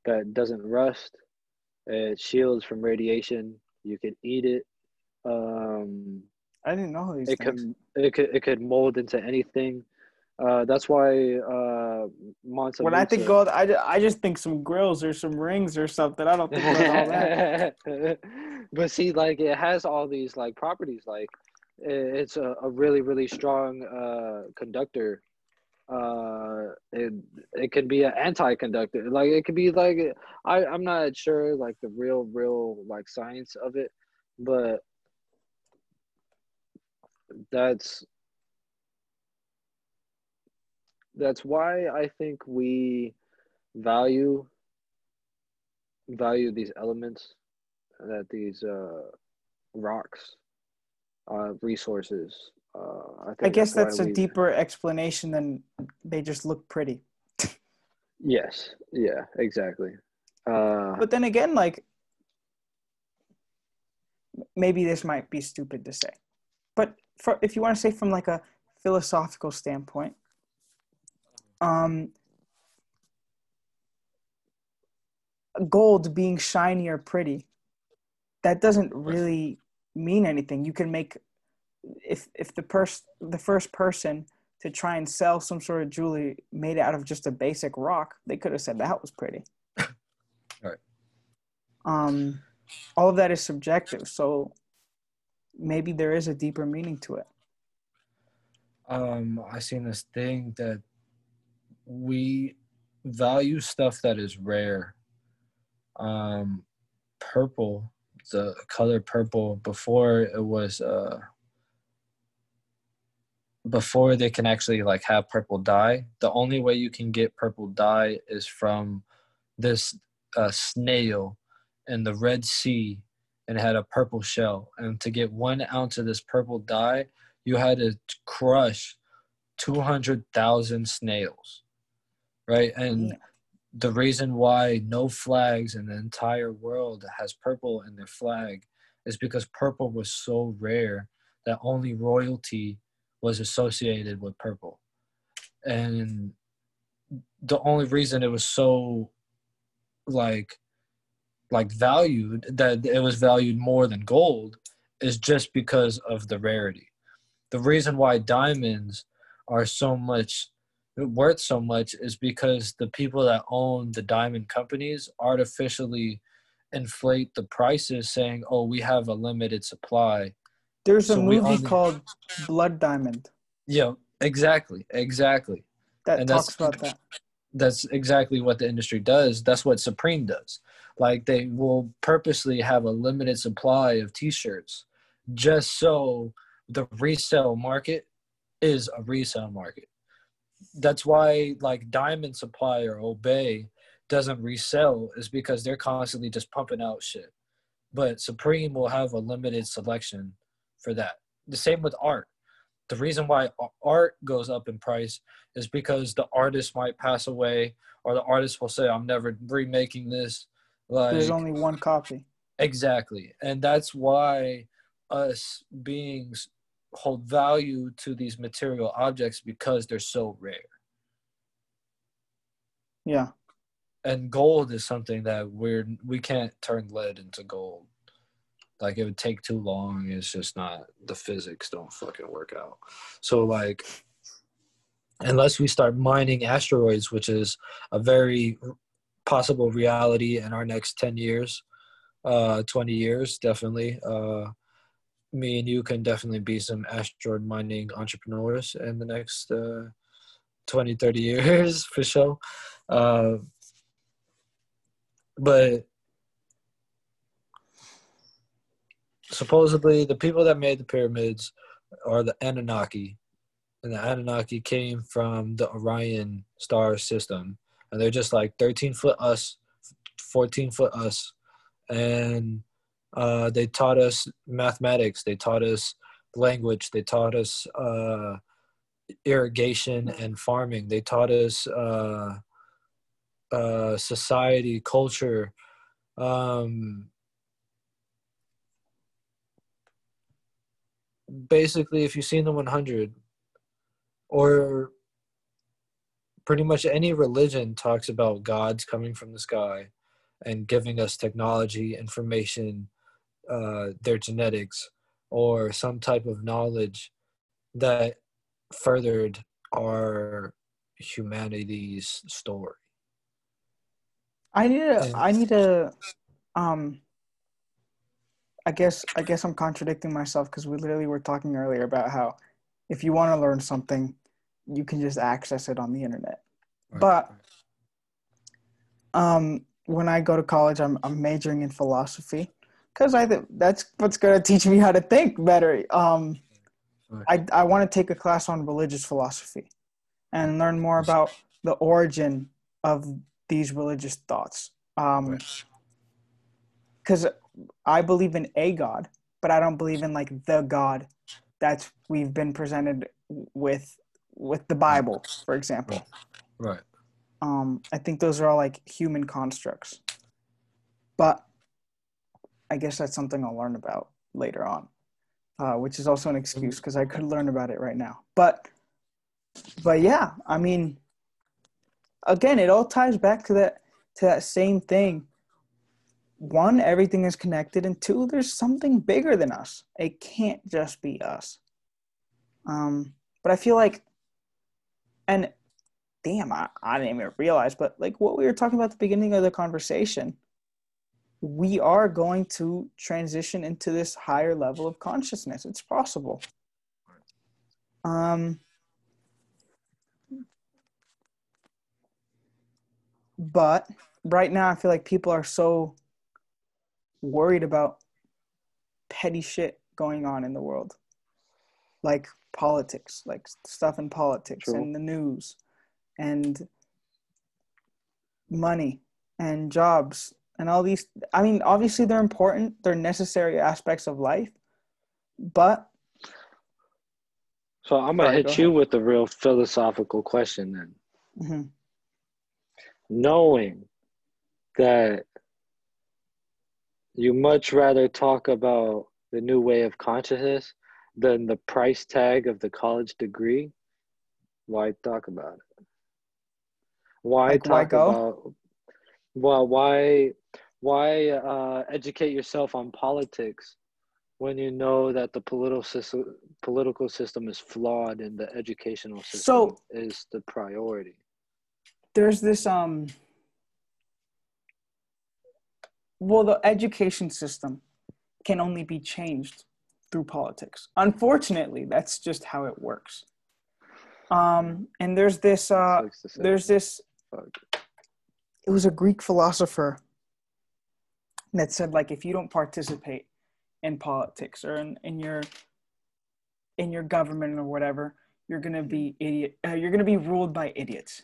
that doesn't rust. It shields from radiation. You can eat it. Um, I didn't know these it things. could it could it could mold into anything. Uh, that's why uh, When I think gold, I, I just think some grills or some rings or something. I don't think about all that. but see, like it has all these like properties. Like it's a, a really really strong uh, conductor. Uh, it it can be an anti-conductor. Like it could be like I I'm not sure like the real real like science of it, but that's that's why I think we value value these elements that these uh, rocks uh, resources. Uh, I, I guess that's, that's a we... deeper explanation than they just look pretty. yes. Yeah. Exactly. Uh, but then again, like maybe this might be stupid to say, but for, if you want to say from like a philosophical standpoint, um, gold being shiny or pretty, that doesn't really mean anything. You can make if if the person the first person to try and sell some sort of jewelry made out of just a basic rock, they could have said that was pretty. right. Um, all of that is subjective, so maybe there is a deeper meaning to it. Um, I seen this thing that we value stuff that is rare. Um, purple, the color purple, before it was uh, before they can actually like have purple dye. The only way you can get purple dye is from this uh, snail in the Red Sea and had a purple shell. And to get one ounce of this purple dye, you had to crush 200,000 snails right? And yeah. the reason why no flags in the entire world has purple in their flag is because purple was so rare that only royalty was associated with purple. And the only reason it was so like like valued that it was valued more than gold is just because of the rarity. The reason why diamonds are so much worth so much is because the people that own the diamond companies artificially inflate the prices saying oh we have a limited supply. There's a movie only... called blood diamond. Yeah exactly exactly. That and talks about that. that's exactly what the industry does. That's what supreme does. Like they will purposely have a limited supply of t-shirts just so the resale market is a resale market that's why like Diamond Supply or Obey doesn't resell is because they're constantly just pumping out shit. But Supreme will have a limited selection for that. The same with art. The reason why art goes up in price is because the artist might pass away or the artist will say, I'm never remaking this. Like, There's only one copy. Exactly. And that's why us beings hold value to these material objects because they're so rare. Yeah. And gold is something that we're we can't turn lead into gold. Like it would take too long. It's just not the physics don't fucking work out. So like unless we start mining asteroids, which is a very possible reality in our next 10 years, uh 20 years definitely. Uh me and you can definitely be some asteroid mining entrepreneurs in the next uh, 20, 30 years for sure. Uh, but supposedly the people that made the pyramids are the Anunnaki, and the Anunnaki came from the Orion star system, and they're just like 13 foot us, 14 foot us, and uh, they taught us mathematics, they taught us language, they taught us uh, irrigation and farming, they taught us uh, uh society, culture. Um, basically, if you've seen the 100, or pretty much any religion talks about gods coming from the sky and giving us technology, information, uh, their genetics, or some type of knowledge that furthered our humanity's story. I need to. I need to. Um, I guess I guess I'm contradicting myself because we literally were talking earlier about how if you want to learn something, you can just access it on the internet. Right. But um, when I go to college, I'm, I'm majoring in philosophy because I think that's what's going to teach me how to think better. Um, I I want to take a class on religious philosophy and learn more about the origin of these religious thoughts. Um, because I believe in a God, but I don't believe in like the God that we've been presented with with the Bible, for example. Right. Um, I think those are all like human constructs. But I guess that's something I'll learn about later on, uh, which is also an excuse because I could learn about it right now. But, but yeah, I mean, again, it all ties back to that to that same thing one, everything is connected, and two, there's something bigger than us. It can't just be us. Um, but I feel like, and damn, I, I didn't even realize, but like what we were talking about at the beginning of the conversation, we are going to transition into this higher level of consciousness. It's possible. Um, but right now, I feel like people are so worried about petty shit going on in the world, like politics, like stuff in politics True. and the news, and money and jobs and all these. I mean, obviously they're important; they're necessary aspects of life, but. So I'm gonna hit go you ahead. with a real philosophical question then. Mm-hmm. Knowing that you much rather talk about the new way of consciousness than the price tag of the college degree, why talk about it? Why like, talk why about well why why uh, educate yourself on politics when you know that the political system political system is flawed and the educational system so, is the priority? There's this um well, the education system can only be changed through politics. Unfortunately, that's just how it works. Um, and there's this, uh, there's this, it was a Greek philosopher that said, like, if you don't participate in politics or in, in your, in your government or whatever, you're gonna be idiot. Uh, you're gonna be ruled by idiots.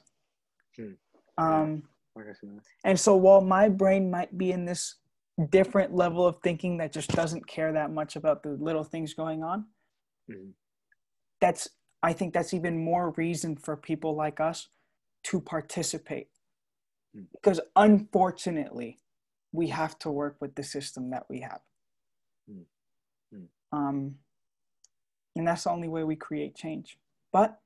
Hmm. Um, and so while my brain might be in this different level of thinking that just doesn't care that much about the little things going on, mm-hmm. that's I think that's even more reason for people like us to participate. Because unfortunately, we have to work with the system that we have. Mm-hmm. Um, and that's the only way we create change. But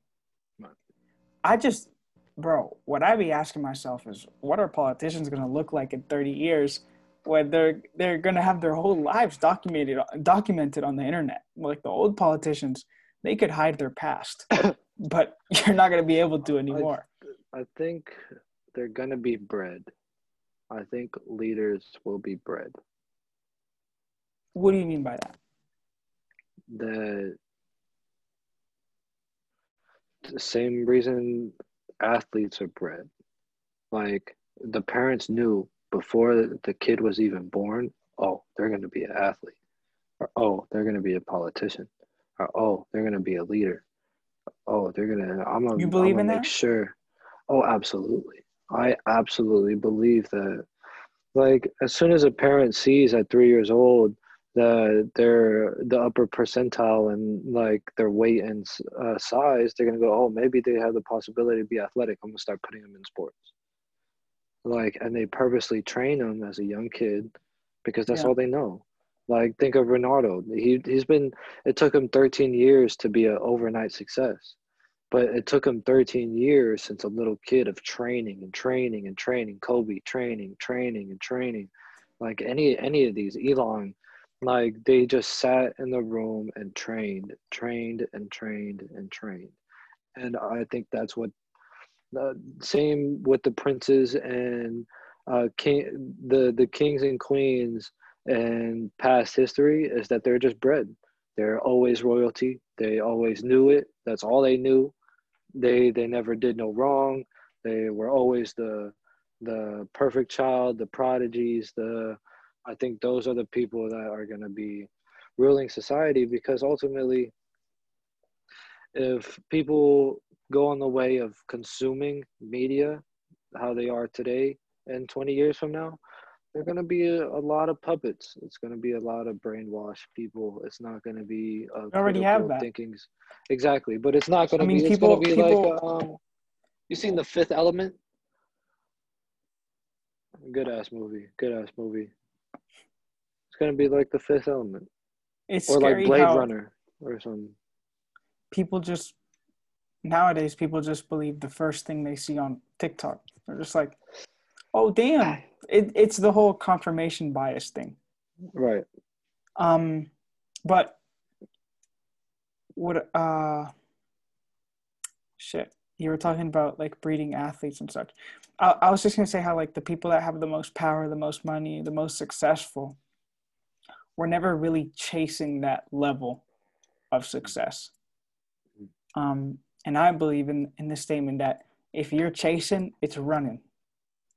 I just bro, what I be asking myself is, what are politicians going to look like in 30 years when they're they're going to have their whole lives documented documented on the internet? Like the old politicians, they could hide their past, but you're not going to be able to anymore. I, I think they're going to be bred. I think leaders will be bred. What do you mean by that? that the same reason athletes are bred. Like the parents knew before the kid was even born, oh, they're going to be an athlete, or oh, they're going to be a politician, or oh, they're going to be a leader. Oh, they're gonna. I'm gonna. You believe make that? Sure. Oh, absolutely. I absolutely believe that. Like as soon as a parent sees at three years old the their the upper percentile and like their weight and uh, size, they're gonna go, oh, maybe they have the possibility to be athletic. I'm gonna start putting them in sports. Like, and they purposely train them as a young kid because that's Yeah. all they know. Like, think of Ronaldo. He he's been. It took him 13 years to be an overnight success, but it took him 13 years since a little kid of training and training and training. Kobe training, training and training. Like any any of these, Elon like they just sat in the room and trained trained and trained and trained and i think that's what the same with the princes and uh king the the kings and queens and past history is that they're just bred they're always royalty they always knew it that's all they knew they they never did no wrong. They were always the the perfect child the prodigies the I think those are the people that are going to be ruling society because ultimately, if people go on the way of consuming media, how they are today and 20 years from now, they're going to be a, a lot of puppets. It's going to be a lot of brainwashed people. It's not going to be a already have that. thinkings. Exactly, but it's not going I to mean, be. people- it's going to be people- like um, you seen the Fifth Element? Good ass movie. Good ass movie. It's gonna be like the Fifth Element, It's or like Blade how Runner, or something. people just nowadays people just believe the first thing they see on TikTok. They're just like, "Oh, damn!" It, it's the whole confirmation bias thing. Right. Um, but what? Uh, shit. You were talking about like breeding athletes and such. I, I was just gonna say how like the people that have the most power, the most money, the most successful, were never really chasing that level of success. Um, and I believe in in the statement that if you're chasing, it's running.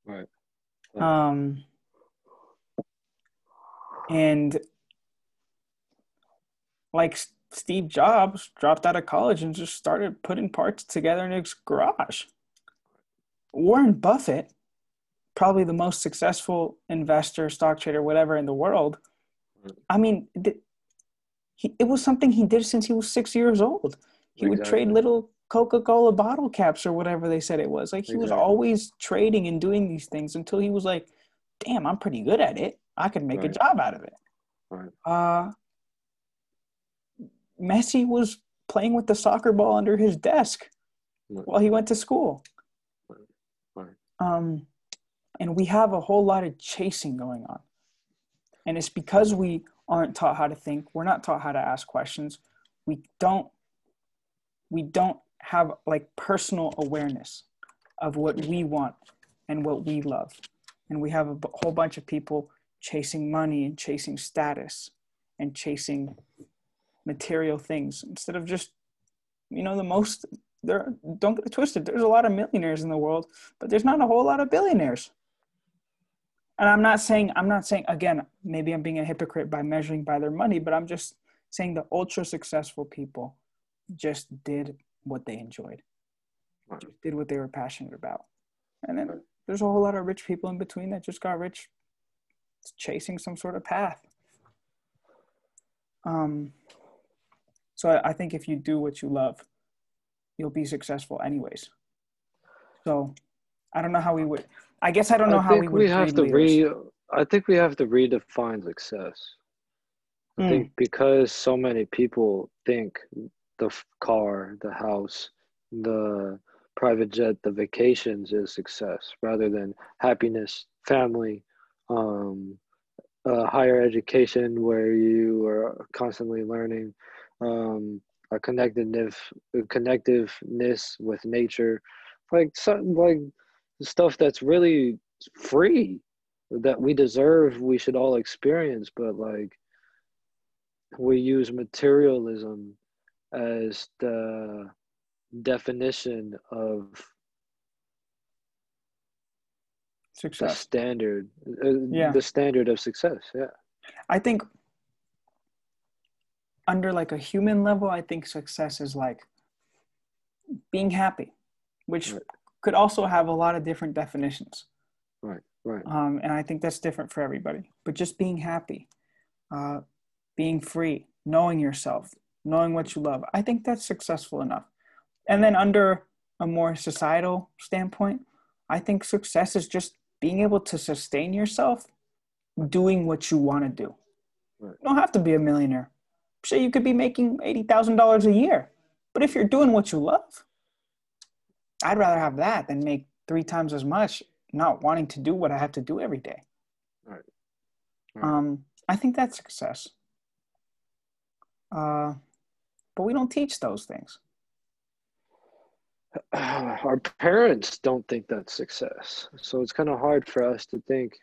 Right. Um, and like Steve Jobs dropped out of college and just started putting parts together in his garage. Warren Buffett, probably the most successful investor, stock trader, whatever in the world. I mean, th- he, it was something he did since he was six years old. He would trade little Coca Cola bottle caps or whatever they said it was. Like he was always trading and doing these things until he was like, damn, I'm pretty good at it. I could make a job out of it. Right. Uh, Messi was playing with the soccer ball under his desk Right. while he went to school. Right. Um, and we have a whole lot of chasing going on. And it's because we aren't taught how to think. We're not taught how to ask questions. We don't we don't have like personal awareness of what we want and what we love. And we have a b- whole bunch of people chasing money and chasing status and chasing material things instead of just you know the most there don't get it twisted there's a lot of millionaires in the world but there's not a whole lot of billionaires and i'm not saying i'm not saying again maybe i'm being a hypocrite by measuring by their money but i'm just saying the ultra successful people just did what they enjoyed Right. just did what they were passionate about and then Right. there's a whole lot of rich people in between that just got rich chasing some sort of path um so I, I think if you do what you love you'll be successful anyways so i don't know how we would i guess i don't know I how we think would we have to leaders. re. I think we have to redefine success. I Mm. think because so many people think the car, the house, the private jet, the vacations is success rather than happiness, family, um, higher education where you are constantly learning, um, a connectedness, connectiveness with nature, like something like stuff that's really free that we deserve, we should all experience, but like we use materialism as the definition of success. The standard, uh, yeah. the standard of success. Yeah. I think under like a human level, I think success is like being happy, which right. could also have a lot of different definitions. Right. Right. Um, and I think that's different for everybody. But just being happy, uh, being free, knowing yourself, knowing what you love, I think that's successful enough. And then under a more societal standpoint, I think success is just being able to sustain yourself doing what you want to do. Right. You don't have to be a millionaire. Say you could be making $80,000 a year. But if you're doing what you love, I'd rather have that than make three times as much not wanting to do what I have to do every day. Right. right. Um, I think that's success. Uh, but we don't teach those things. our parents don't think that's success. So it's kind of hard for us to think.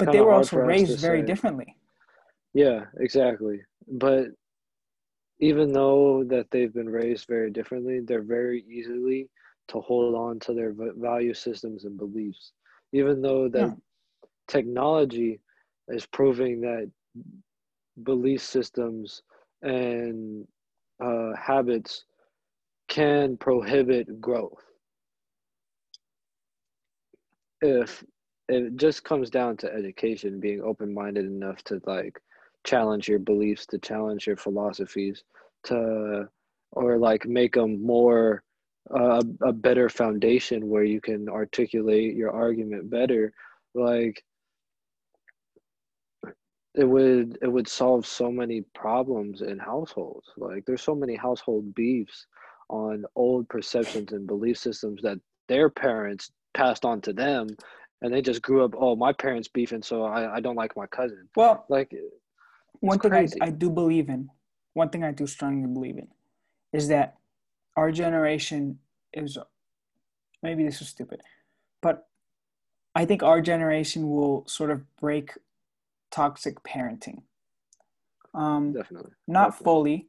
But they were also raised very say. differently. Yeah, exactly. But even though that they've been raised very differently, they're very easily to hold on to their value systems and beliefs. Even though that yeah. technology is proving that belief systems and uh, habits can prohibit growth. If it just comes down to education, being open minded enough to like challenge your beliefs, to challenge your philosophies, to or like make them more uh, a better foundation where you can articulate your argument better. Like it would it would solve so many problems in households. Like there's so many household beefs on old perceptions and belief systems that their parents passed on to them and they just grew up oh my parents beefing so i, I don't like my cousin well like one thing I, I do believe in one thing i do strongly believe in is that our generation is maybe this is stupid but i think our generation will sort of break toxic parenting um definitely not definitely. fully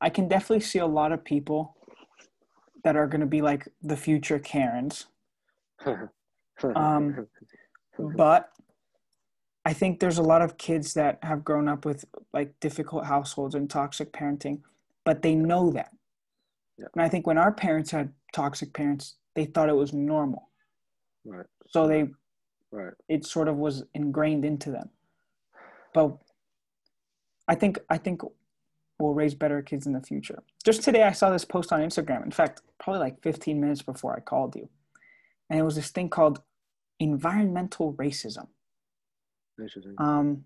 i can definitely see a lot of people that are going to be like the future Karens. um, but I think there's a lot of kids that have grown up with like difficult households and toxic parenting, but they know that. Yeah. And I think when our parents had toxic parents, they thought it was normal. Right. So they, right. It sort of was ingrained into them. But I think I think we'll raise better kids in the future. Just today, I saw this post on Instagram. In fact, probably like 15 minutes before I called you. And it was this thing called environmental racism. Um,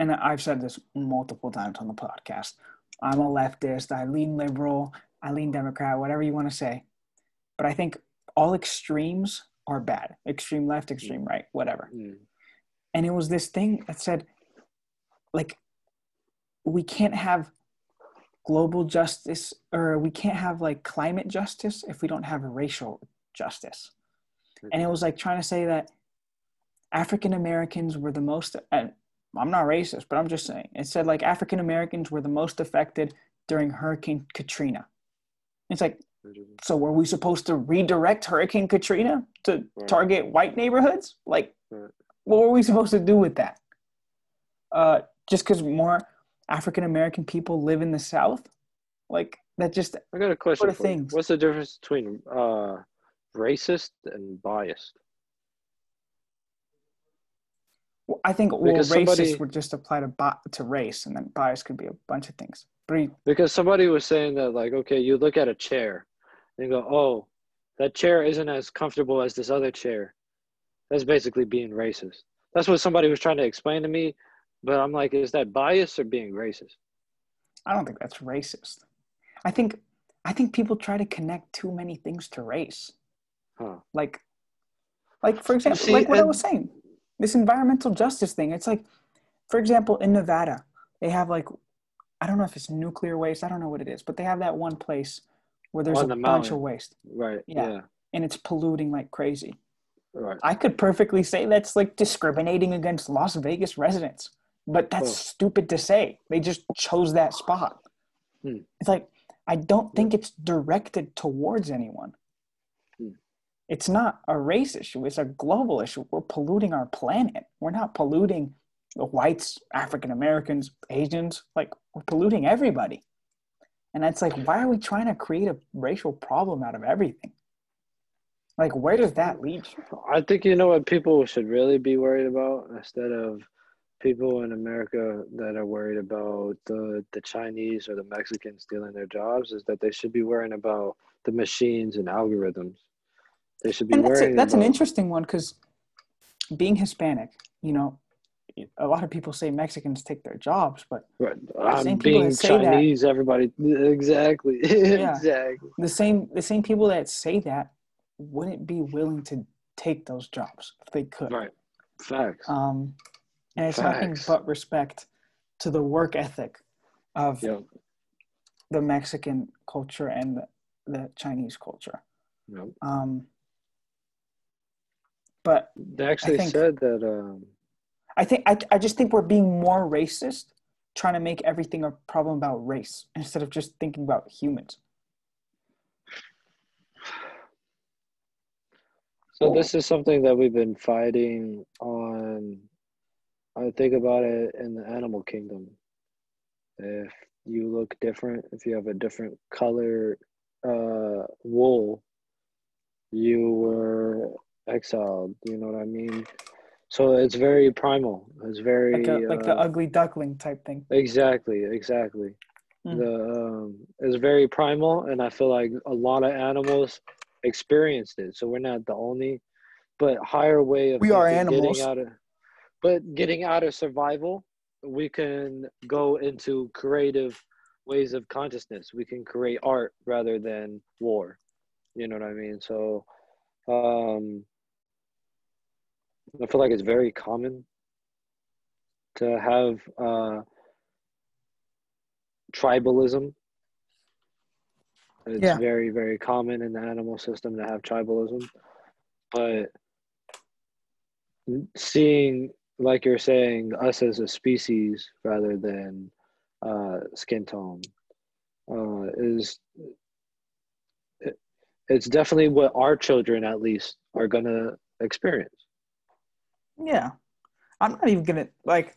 and I've said this multiple times on the podcast. I'm a leftist. I lean liberal. I lean Democrat, whatever you want to say. But I think all extremes are bad extreme left, extreme right, whatever. Mm. And it was this thing that said, like, we can't have global justice or we can't have like climate justice if we don't have racial justice. And it was like trying to say that African Americans were the most, and I'm not racist, but I'm just saying, it said like African Americans were the most affected during Hurricane Katrina. It's like, so were we supposed to redirect Hurricane Katrina to target white neighborhoods? Like, what were we supposed to do with that? Uh, just because more African American people live in the South? Like that just I got a question for you. What's the difference between uh, racist and biased? Well, I think well, racist somebody, would just apply to to race, and then bias could be a bunch of things. But because somebody was saying that, like, okay, you look at a chair, and go, oh, that chair isn't as comfortable as this other chair. That's basically being racist. That's what somebody was trying to explain to me, but I'm like, is that bias or being racist? I don't think that's racist. I think I think people try to connect too many things to race. Huh. Like like for example, See, like what I was saying, this environmental justice thing. It's like, for example, in Nevada, they have like I don't know if it's nuclear waste, I don't know what it is, but they have that one place where there's a the bunch of waste. Right. Yeah. yeah. And it's polluting like crazy. Right. I could perfectly say that's like discriminating against Las Vegas residents but that's stupid to say. They just chose that spot. Hmm. It's like I don't think it's directed towards anyone. Hmm. It's not a race issue, it's a global issue. We're polluting our planet. We're not polluting the whites, African Americans, Asians, like we're polluting everybody. And it's like, why are we trying to create a racial problem out of everything? Like, where does that lead you? I think you know what people should really be worried about instead of people in America that are worried about the the Chinese or the Mexicans stealing their jobs is that they should be worrying about the machines and algorithms. They should be and that's, worrying. a, that's about, an interesting one because being Hispanic, you know, a lot of people say Mexicans take their jobs, but Right. same I'm people that say that- Chinese. Everybody, exactly, exactly. the same the same people that say that wouldn't be willing to take those jobs if they could. Right. Facts. Um, and it's nothing but respect to the work ethic of Yep. the Mexican culture and the, the Chinese culture. Yep. Um, but They actually think- said that. Um, I think I, I just think we're being more racist, trying to make everything a problem about race instead of just thinking about humans. So this is something that we've been fighting on. I think about it in the animal kingdom. If you look different, if you have a different color uh, wool, you were exiled. You know what I mean? So it's very primal. It's very Like a, like the uh, ugly duckling type thing. exactly, exactly. Mm. The um, it's very primal, and I feel like a lot of animals experienced it. So we're not the only, but higher way of We are animals. Getting out of, but getting out of survival, we can go into creative ways of consciousness. We can create art rather than war. You know what I mean? So, um, I feel like it's very common to have uh, tribalism. It's Yeah. very, very common in the animal system to have tribalism. But seeing, like you're saying, us as a species rather than uh, skin tone uh, is it, it's definitely what our children at least are gonna experience. Yeah. I'm not even gonna like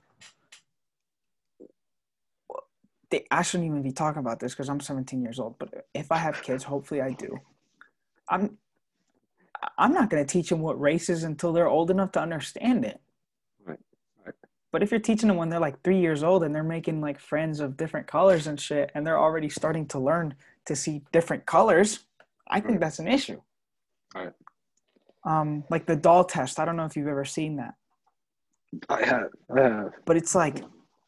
they, I shouldn't even be talking about this because I'm 17 years old. But if I have kids, hopefully I do. I'm I'm not gonna teach them what race is until they're old enough to understand it. But if you're teaching them when they're like three years old and they're making like friends of different colors and shit, and they're already starting to learn to see different colors, I think Right. that's an issue. Right. Um, like the doll test. I don't know if you've ever seen that. I have, I have. but it's like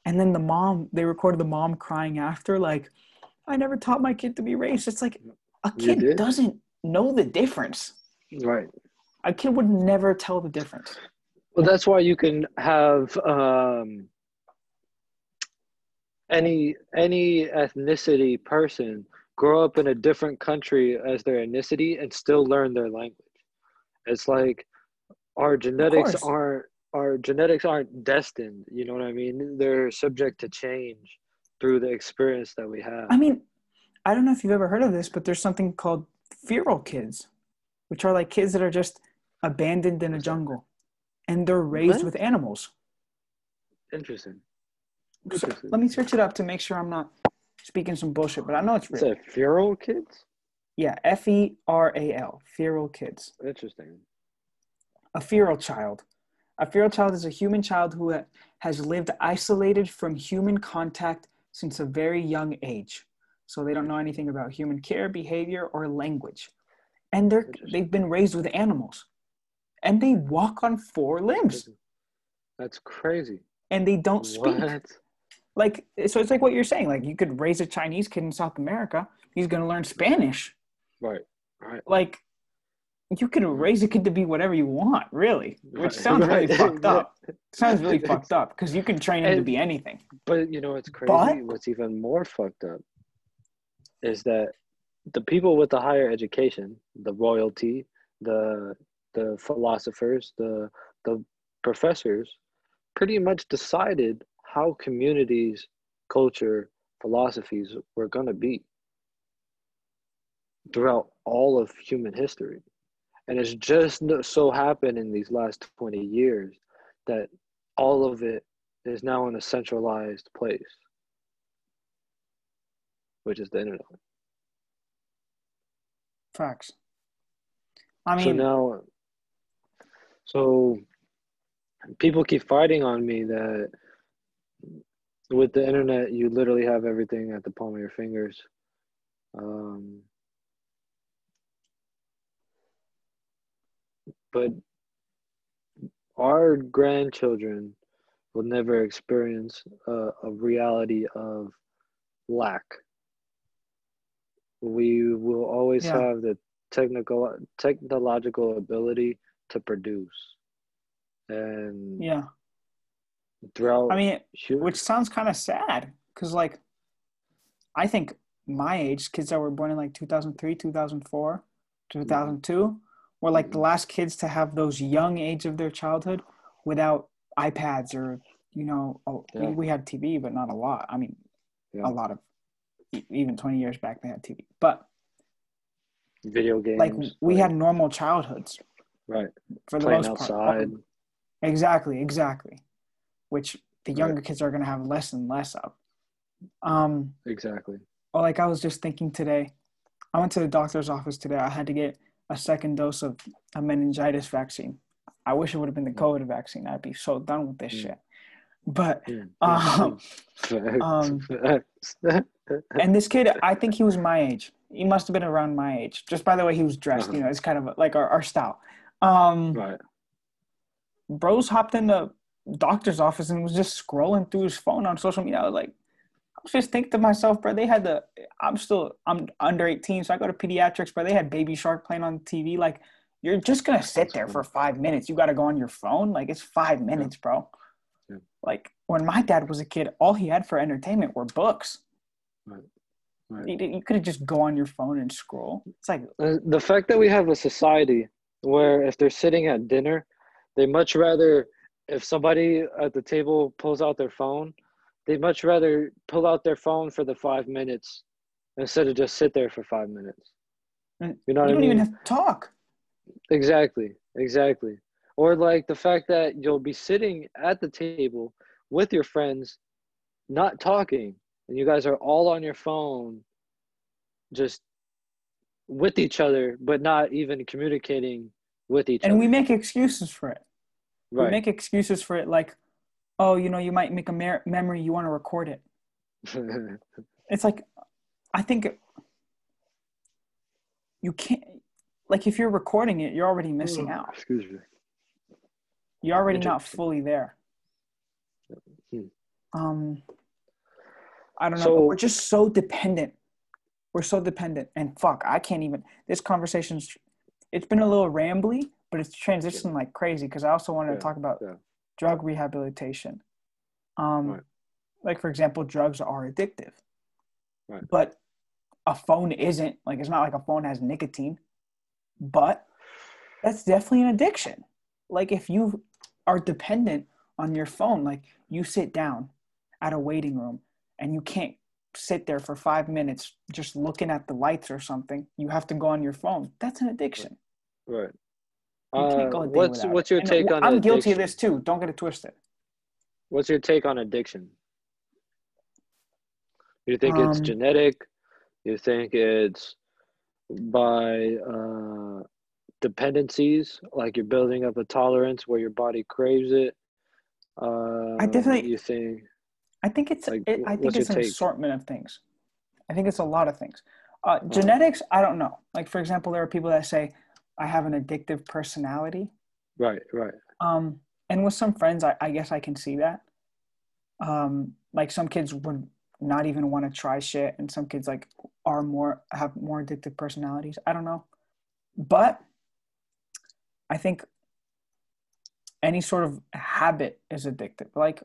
and then the mom they recorded the mom crying after like i never taught my kid to be racist it's like a kid doesn't know the difference Right. a kid would never tell the difference Well, that's why you can have um, any any ethnicity person grow up in a different country as their ethnicity and still learn their language. It's like our genetics aren't our genetics aren't destined. You know what I mean? They're subject to change through the experience that we have. i mean i don't know if you've ever heard of this but there's something called feral kids which are like kids that are just abandoned in a jungle and they're raised What? with animals Interesting. So, Interesting. let me search it up to make sure i'm not speaking some bullshit but i know it's It's real a feral kids. yeah f-e-r-a-l feral kids Interesting. a feral child. A feral child is a human child who has lived isolated from human contact since a very young age. So they don't know anything about human care, behavior, or language. And they're they've been raised with animals. And they walk on four limbs That's crazy. and they don't speak. What? Like so it's like what you're saying. Like you could raise a Chinese kid in South America, he's gonna learn Spanish. Right. Right. Like you can raise a kid to be whatever you want, really. Which Right. sounds really Right. fucked up. sounds really fucked up because you can train him to be anything. But you know what's crazy? But- What's even more fucked up is that the people with the higher education, the royalty, the the philosophers, the the professors, pretty much decided how communities, culture, philosophies were going to be throughout all of human history. And it's just so happened in these last 20 years that all of it is now in a centralized place, which is the internet. Facts. I mean, so now, so people keep fighting on me that with the internet, you literally have everything at the palm of your fingers. Um, but our grandchildren will never experience a, a reality of lack. We will always yeah. have the technical technological ability to produce, and yeah, throughout. I mean, which sounds kind of sad because, like, I think my age, kids that were born in like 2003, 2004, 2002, were like the mm-hmm. last kids to have those young age of their childhood without iPads or you know oh, yeah. we had TV but not a lot. I mean, yeah. a lot of even 20 years back they had TV, but video games like we like, had normal childhoods, right? For the Playing most outside. part, exactly, exactly. Which the younger right. kids are going to have less and less of. Um, exactly. Well, like I was just thinking today, I went to the doctor's office today. I had to get a second dose of a meningitis vaccine. I wish it would have been the COVID vaccine. I'd be so done with this mm. shit. But um, um, and this kid, I think he was my age. He must have been around my age, just by the way he was dressed. Uh-huh. You know, it's kind of like our, our style. Um, right. Bros hopped in the doctor's office and was just scrolling through his phone on social media. I was like, I was just thinking to myself, bro, they had the I'm still I'm under 18, so I go to pediatrics, but they had Baby Shark playing on TV. Like, you're just gonna sit there for five minutes. You gotta go on your phone. Like it's five minutes, bro. Yeah. Like when my dad was a kid, all he had for entertainment were books. Right. Right. You, you could have just go on your phone and scroll. It's like the fact that we have a society where if they're sitting at dinner, they much rather if somebody at the table pulls out their phone They'd much rather pull out their phone for the five minutes instead of just sit there for five minutes. You know what you don't even have to talk. Exactly, exactly. Or like the fact that you'll be sitting at the table with your friends, not talking, and you guys are all on your phone, just with each other, but not even communicating with each and other. And we make excuses for it. Right. We make excuses for it, like, oh, you know, you might make a mer- memory, you want to record it. it's like, I think you can't, like, if you're recording it, you're already missing oh, out. Excuse me. You're already not fully there. Hmm. Um, I don't know. So, we're just so dependent. We're so dependent, and fuck, I can't even. This conversation's. It's been a little rambly, but it's transitioning yeah. like crazy because I also wanted yeah, to talk about yeah drug rehabilitation. Um, right. Like, for example, drugs are addictive. Right. But a phone isn't. Like, it's not like a phone has nicotine. But that's definitely an addiction. Like, if you are dependent on your phone, like, you sit down at a waiting room and you can't sit there for five minutes just looking at the lights or something. You have to go on your phone. That's an addiction. Right. Uh, what's what's your take on? I'm addiction? guilty of this too. Don't get it twisted. What's your take on addiction? You think um, it's genetic? You think it's by uh, dependencies, like you're building up a tolerance where your body craves it? Uh, I definitely. You think? I think it's. Like, it, I think it's an take? assortment of things. I think it's a lot of things. Uh, genetics, I don't know. Like for example, there are people that say I have an addictive personality. Right, right. Um, and with some friends, I, I guess I can see that. Um, like some kids would not even want to try shit, and some kids like are more have more addictive personalities. I don't know, but I think any sort of habit is addictive. Like,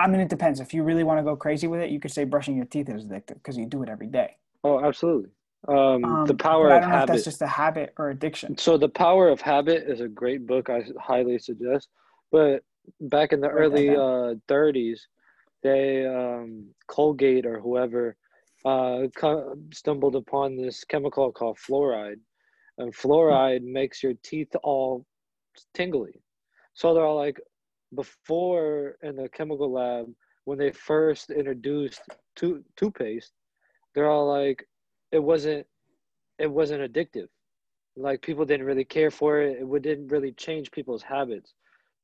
I mean, it depends. If you really want to go crazy with it, you could say brushing your teeth is addictive because you do it every day. Oh, absolutely. Um, um, the power of habit. I don't know if that's just a habit or addiction. So the power of habit is a great book. I highly suggest. But back in the early uh, 30s, they um, Colgate or whoever uh, stumbled upon this chemical called fluoride, and fluoride makes your teeth all tingly. So they're all like, before in the chemical lab when they first introduced to- toothpaste, they're all like, it wasn't, it wasn't addictive. Like people didn't really care for it. It didn't really change people's habits.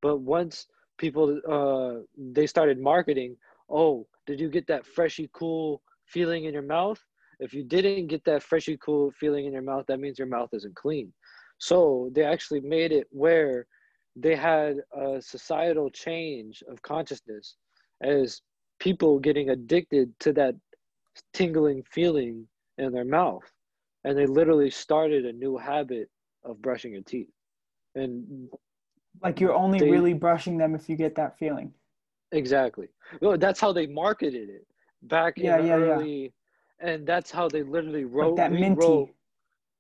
But once people uh, they started marketing, oh, did you get that freshy cool feeling in your mouth? If you didn't get that freshy cool feeling in your mouth, that means your mouth isn't clean. So they actually made it where they had a societal change of consciousness as people getting addicted to that tingling feeling in their mouth. And they literally started a new habit of brushing your teeth. And like you're only they, really brushing them if you get that feeling. Exactly. Well that's how they marketed it back yeah, in yeah, early yeah. and that's how they literally wrote like that rewrote, minty.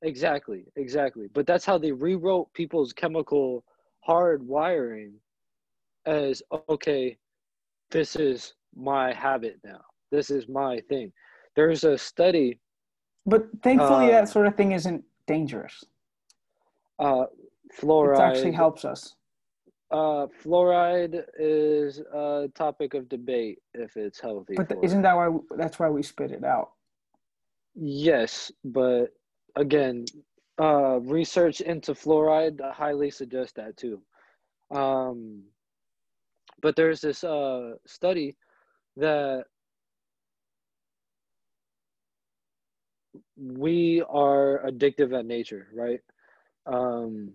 exactly exactly. But that's how they rewrote people's chemical hard wiring as okay this is my habit now. This is my thing. There's a study but thankfully uh, that sort of thing isn't dangerous. Uh fluoride it actually helps us. Uh fluoride is a topic of debate if it's healthy but isn't that why that's why we spit it out? Yes but again uh, research into fluoride I highly suggest that too. Um, but there's this uh, study that we are addictive at nature, right? Um,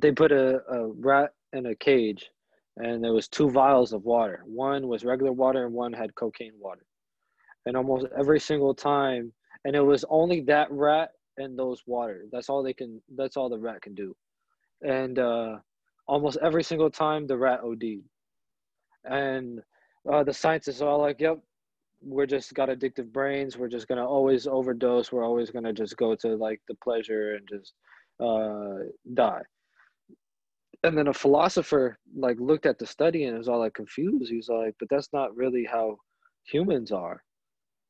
they put a, a rat in a cage and there was two vials of water. One was regular water and one had cocaine water. And almost every single time, and it was only that rat in those water. That's all they can. That's all the rat can do. And uh, almost every single time, the rat OD'd. And uh, the scientists are all like, "Yep, we're just got addictive brains. We're just gonna always overdose. We're always gonna just go to like the pleasure and just uh, die." And then a philosopher like looked at the study and was all like confused. He's like, "But that's not really how humans are.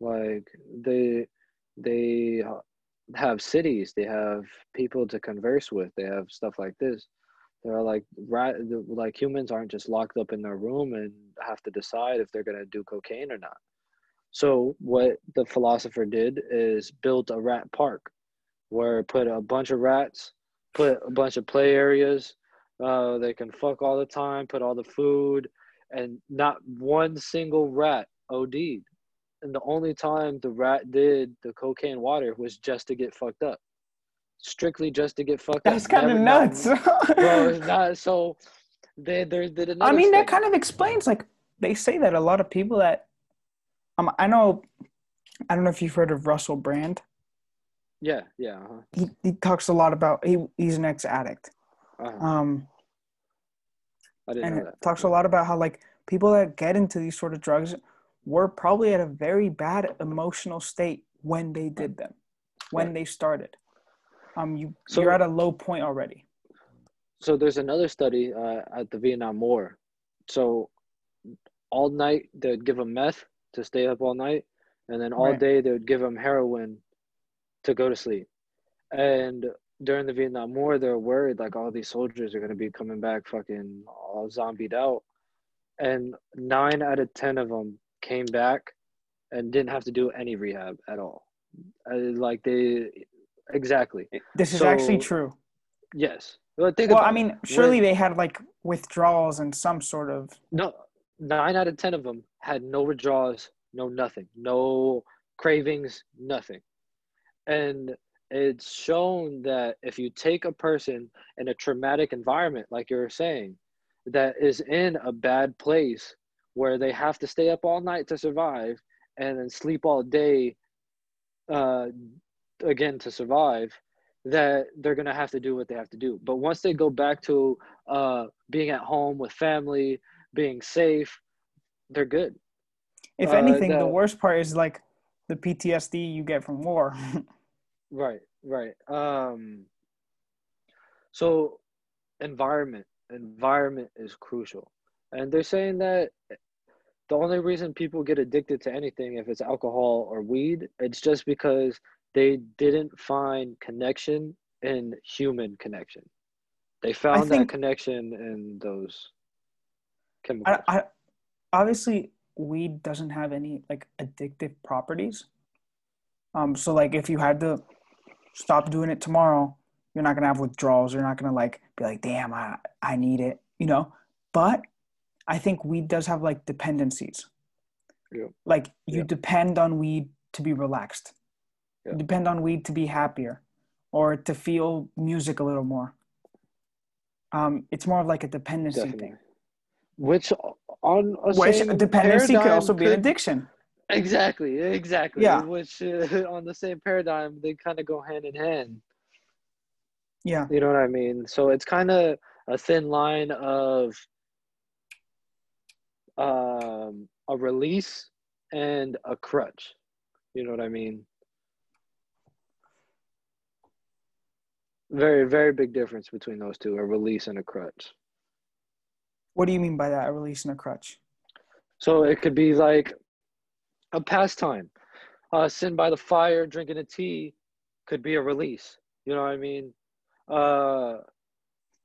Like they they have cities they have people to converse with they have stuff like this. They're like right like humans aren't just locked up in their room and have to decide if they're going to do cocaine or not. So what the philosopher did is built a rat park where put a bunch of rats put a bunch of play areas uh, they can fuck all the time put all the food and not one single rat OD'd and the only time the rat did the cocaine water was just to get fucked up strictly just to get fucked that's up. That's kind of nuts. Bro, it's not so they they did I mean that kind of explains like they say that a lot of people that um I know I don't know if you've heard of Russell Brand. Yeah, yeah. Uh-huh. He he talks a lot about he he's an ex addict. Uh-huh. Um I didn't and know that. talks a lot about how like people that get into these sort of drugs were probably at a very bad emotional state when they did them, when they started. Um, you so, you're at a low point already. So there's another study uh, at the Vietnam War. So all night they'd give them meth to stay up all night, and then all right. day they would give them heroin to go to sleep. And during the Vietnam War, they're worried like all these soldiers are going to be coming back fucking all zombied out. And nine out of 10 of them came back and didn't have to do any rehab at all. Like they exactly. This is so, actually true. Yes. Well, well I mean, surely when, they had like withdrawals and some sort of. No, nine out of ten of them had no withdrawals, no nothing, no cravings, nothing, and it's shown that if you take a person in a traumatic environment, like you're saying, that is in a bad place where they have to stay up all night to survive and then sleep all day uh, again to survive that they're going to have to do what they have to do. But once they go back to uh, being at home with family being safe they're good. If anything uh, the worst part is like the ptsd you get from war. Right right. Um so environment environment is crucial. And they're saying that the only reason people get addicted to anything if it's alcohol or weed it's just because they didn't find connection in human connection. They found think, that connection in those chemicals. I, I, obviously weed doesn't have any like addictive properties. Um so like if you had to stop doing it tomorrow you're not gonna have withdrawals. You're not gonna like be like damn i i need it you know? But I think weed does have like dependencies. Yeah. Like you yeah. depend on weed to be relaxed. Yeah. You depend on weed to be happier or to feel music a little more. Um, it's more of like a dependency Definitely. thing. Which on a Which dependency could also be an addiction. Exactly, exactly. Yeah. Which uh, on the same paradigm, they kind of go hand in hand. Yeah. You know what I mean? So it's kind of a thin line of um, a release and a crutch. You know what I mean? Very, very big difference between those two a release and a crutch. What do you mean by that, a release and a crutch? So it could be like a pastime. Uh, sitting by the fire, drinking a tea could be a release. You know what I mean? Uh,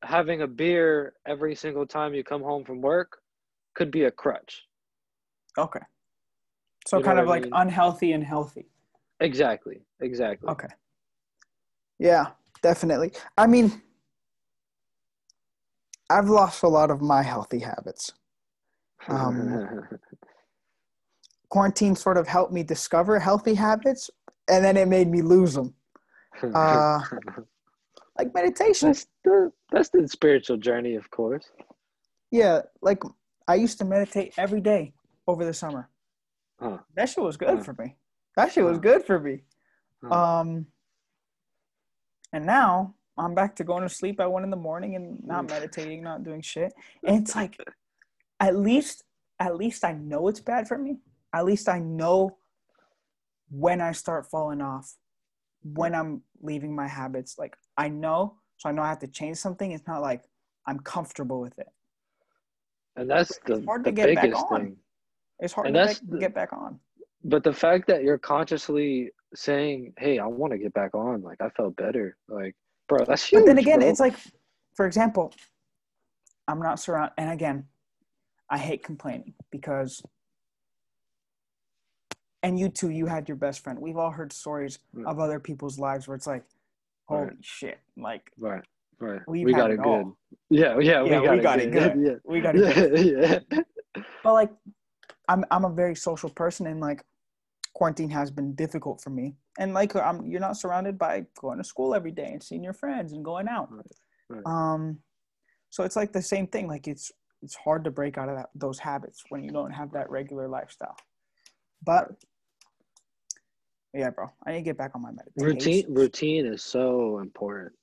having a beer every single time you come home from work could be a crutch. Okay. So you kind of like mean? unhealthy and healthy. Exactly. Exactly. Okay. Yeah, definitely. I mean, I've lost a lot of my healthy habits. Um, quarantine sort of helped me discover healthy habits, and then it made me lose them. Uh, like meditation. That's the that's the spiritual journey, of course. Yeah, like I used to meditate every day over the summer. That shit was good for me. That shit was good for me. Um, and now I'm back to going to sleep at one in the morning and not meditating, not doing shit. And it's like, at least, at least I know it's bad for me. At least I know when I start falling off, when I'm leaving my habits. Like I know, so I know I have to change something. It's not like I'm comfortable with it. And that's the, the biggest thing. It's hard and to that's the, get back on. But the fact that you're consciously saying, "Hey, I want to get back on," like I felt better, like bro, that's huge. But then again, bro. it's like, for example, I'm not surrounded, and again, I hate complaining because, and you too, you had your best friend. We've all heard stories right. of other people's lives where it's like, holy right. shit, like, right Right. we we got it, it good. Yeah, yeah, we yeah, got, we it, got good. it good. Yeah. We got it good. yeah. But like I'm I'm a very social person and like quarantine has been difficult for me. And like I'm you're not surrounded by going to school every day and seeing your friends and going out. Right. Right. Um so it's like the same thing. Like it's it's hard to break out of that, those habits when you don't have that regular lifestyle. But yeah, bro, I need to get back on my meditation. Routine routine is so important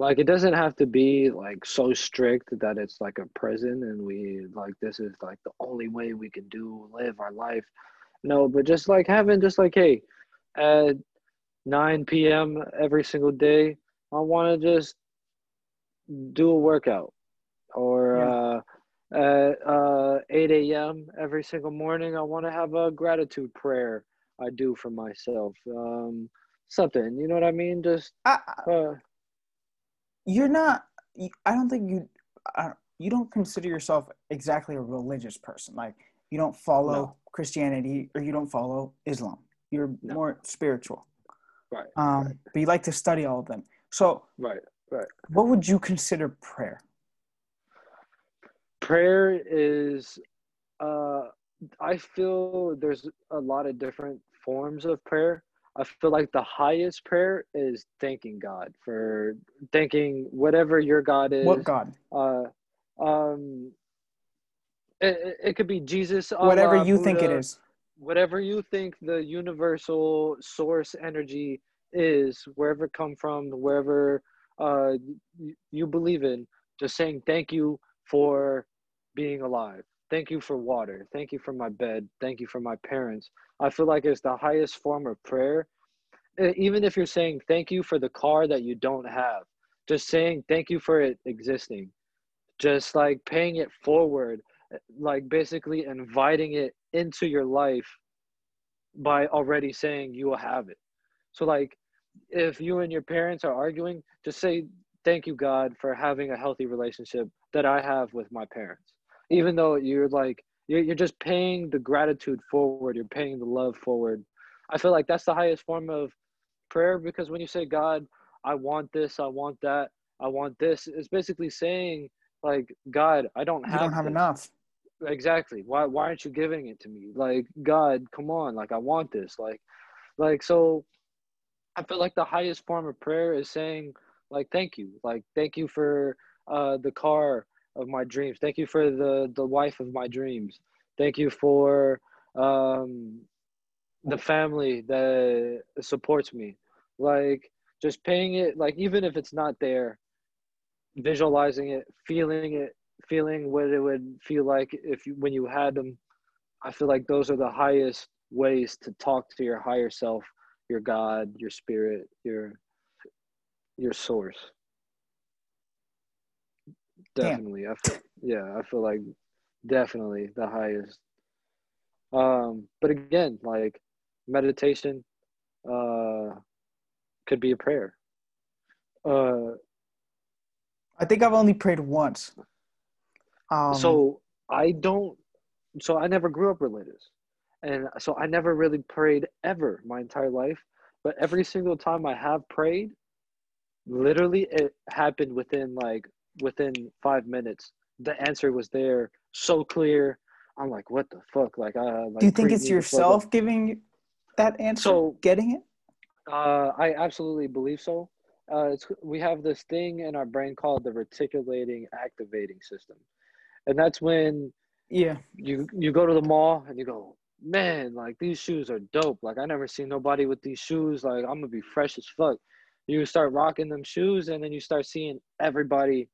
like it doesn't have to be like so strict that it's like a prison and we like this is like the only way we can do live our life. No but just like having just like hey at 9 p.m every single day i want to just do a workout. Or yeah. uh, at uh, 8 a.m every single morning i want to have a gratitude prayer i do for myself. Um something you know what i mean? Just uh, you're not i don't think you you don't consider yourself exactly a religious person. Like you don't follow no. christianity or you don't follow islam. You're no. more spiritual. Right, um right. but you like to study all of them. So right right. what would you consider prayer? Prayer is uh i feel there's a lot of different forms of prayer I feel like the highest prayer is thanking God for thanking whatever your God is. What God? Uh, um, it, it could be Jesus. Whatever you Buddha, think it is. Whatever you think the universal source energy is, wherever it come from, wherever uh, you believe in, just saying thank you for being alive. Thank you for water. Thank you for my bed. Thank you for my parents. I feel like it's the highest form of prayer. Even if you're saying thank you for the car that you don't have, just saying thank you for it existing, just like paying it forward eh, like basically inviting it into your life by already saying you will have it. So like if you and your parents are arguing, just say thank you God for having a healthy relationship that I have with my parents. Even though you're like you're you're just paying the gratitude forward, you're paying the love forward. I feel like that's the highest form of prayer because when you say God, I want this, I want that, I want this, it's basically saying like God, I don't have You don't have this. enough. exactly why why aren't you giving it to me like god come on like i want this like like so i feel like the highest form of prayer is saying like thank you like thank you for uh the car of my dreams. Thank you for the the wife of my dreams. Thank you for um the family that supports me. Like just paying it like even if it's not there visualizing it feeling it feeling what it would feel like if you when you had them i feel like those are the highest ways to talk to your higher self your god your spirit your your source Damn. definitely i feel yeah i feel like definitely the highest um but again like meditation uh could be a prayer uh I think I've only prayed once. Um, so I don't. So I never grew up religious, and so I never really prayed ever my entire life. But every single time I have prayed, literally it happened within like within five minutes. The answer was there, so clear. I'm like, what the fuck? Like, uh, like do you think it's yourself giving that answer? So- getting it? Uh, I absolutely believe so. Uh, it's, we have this thing in our brain called the reticulating activating system, and that's when Yeah. you you go to the mall and you go, man, like these shoes are dope. Like I never seen nobody with these shoes. Like I'm gonna be fresh as fuck. You start rocking them shoes, and then you start seeing everybody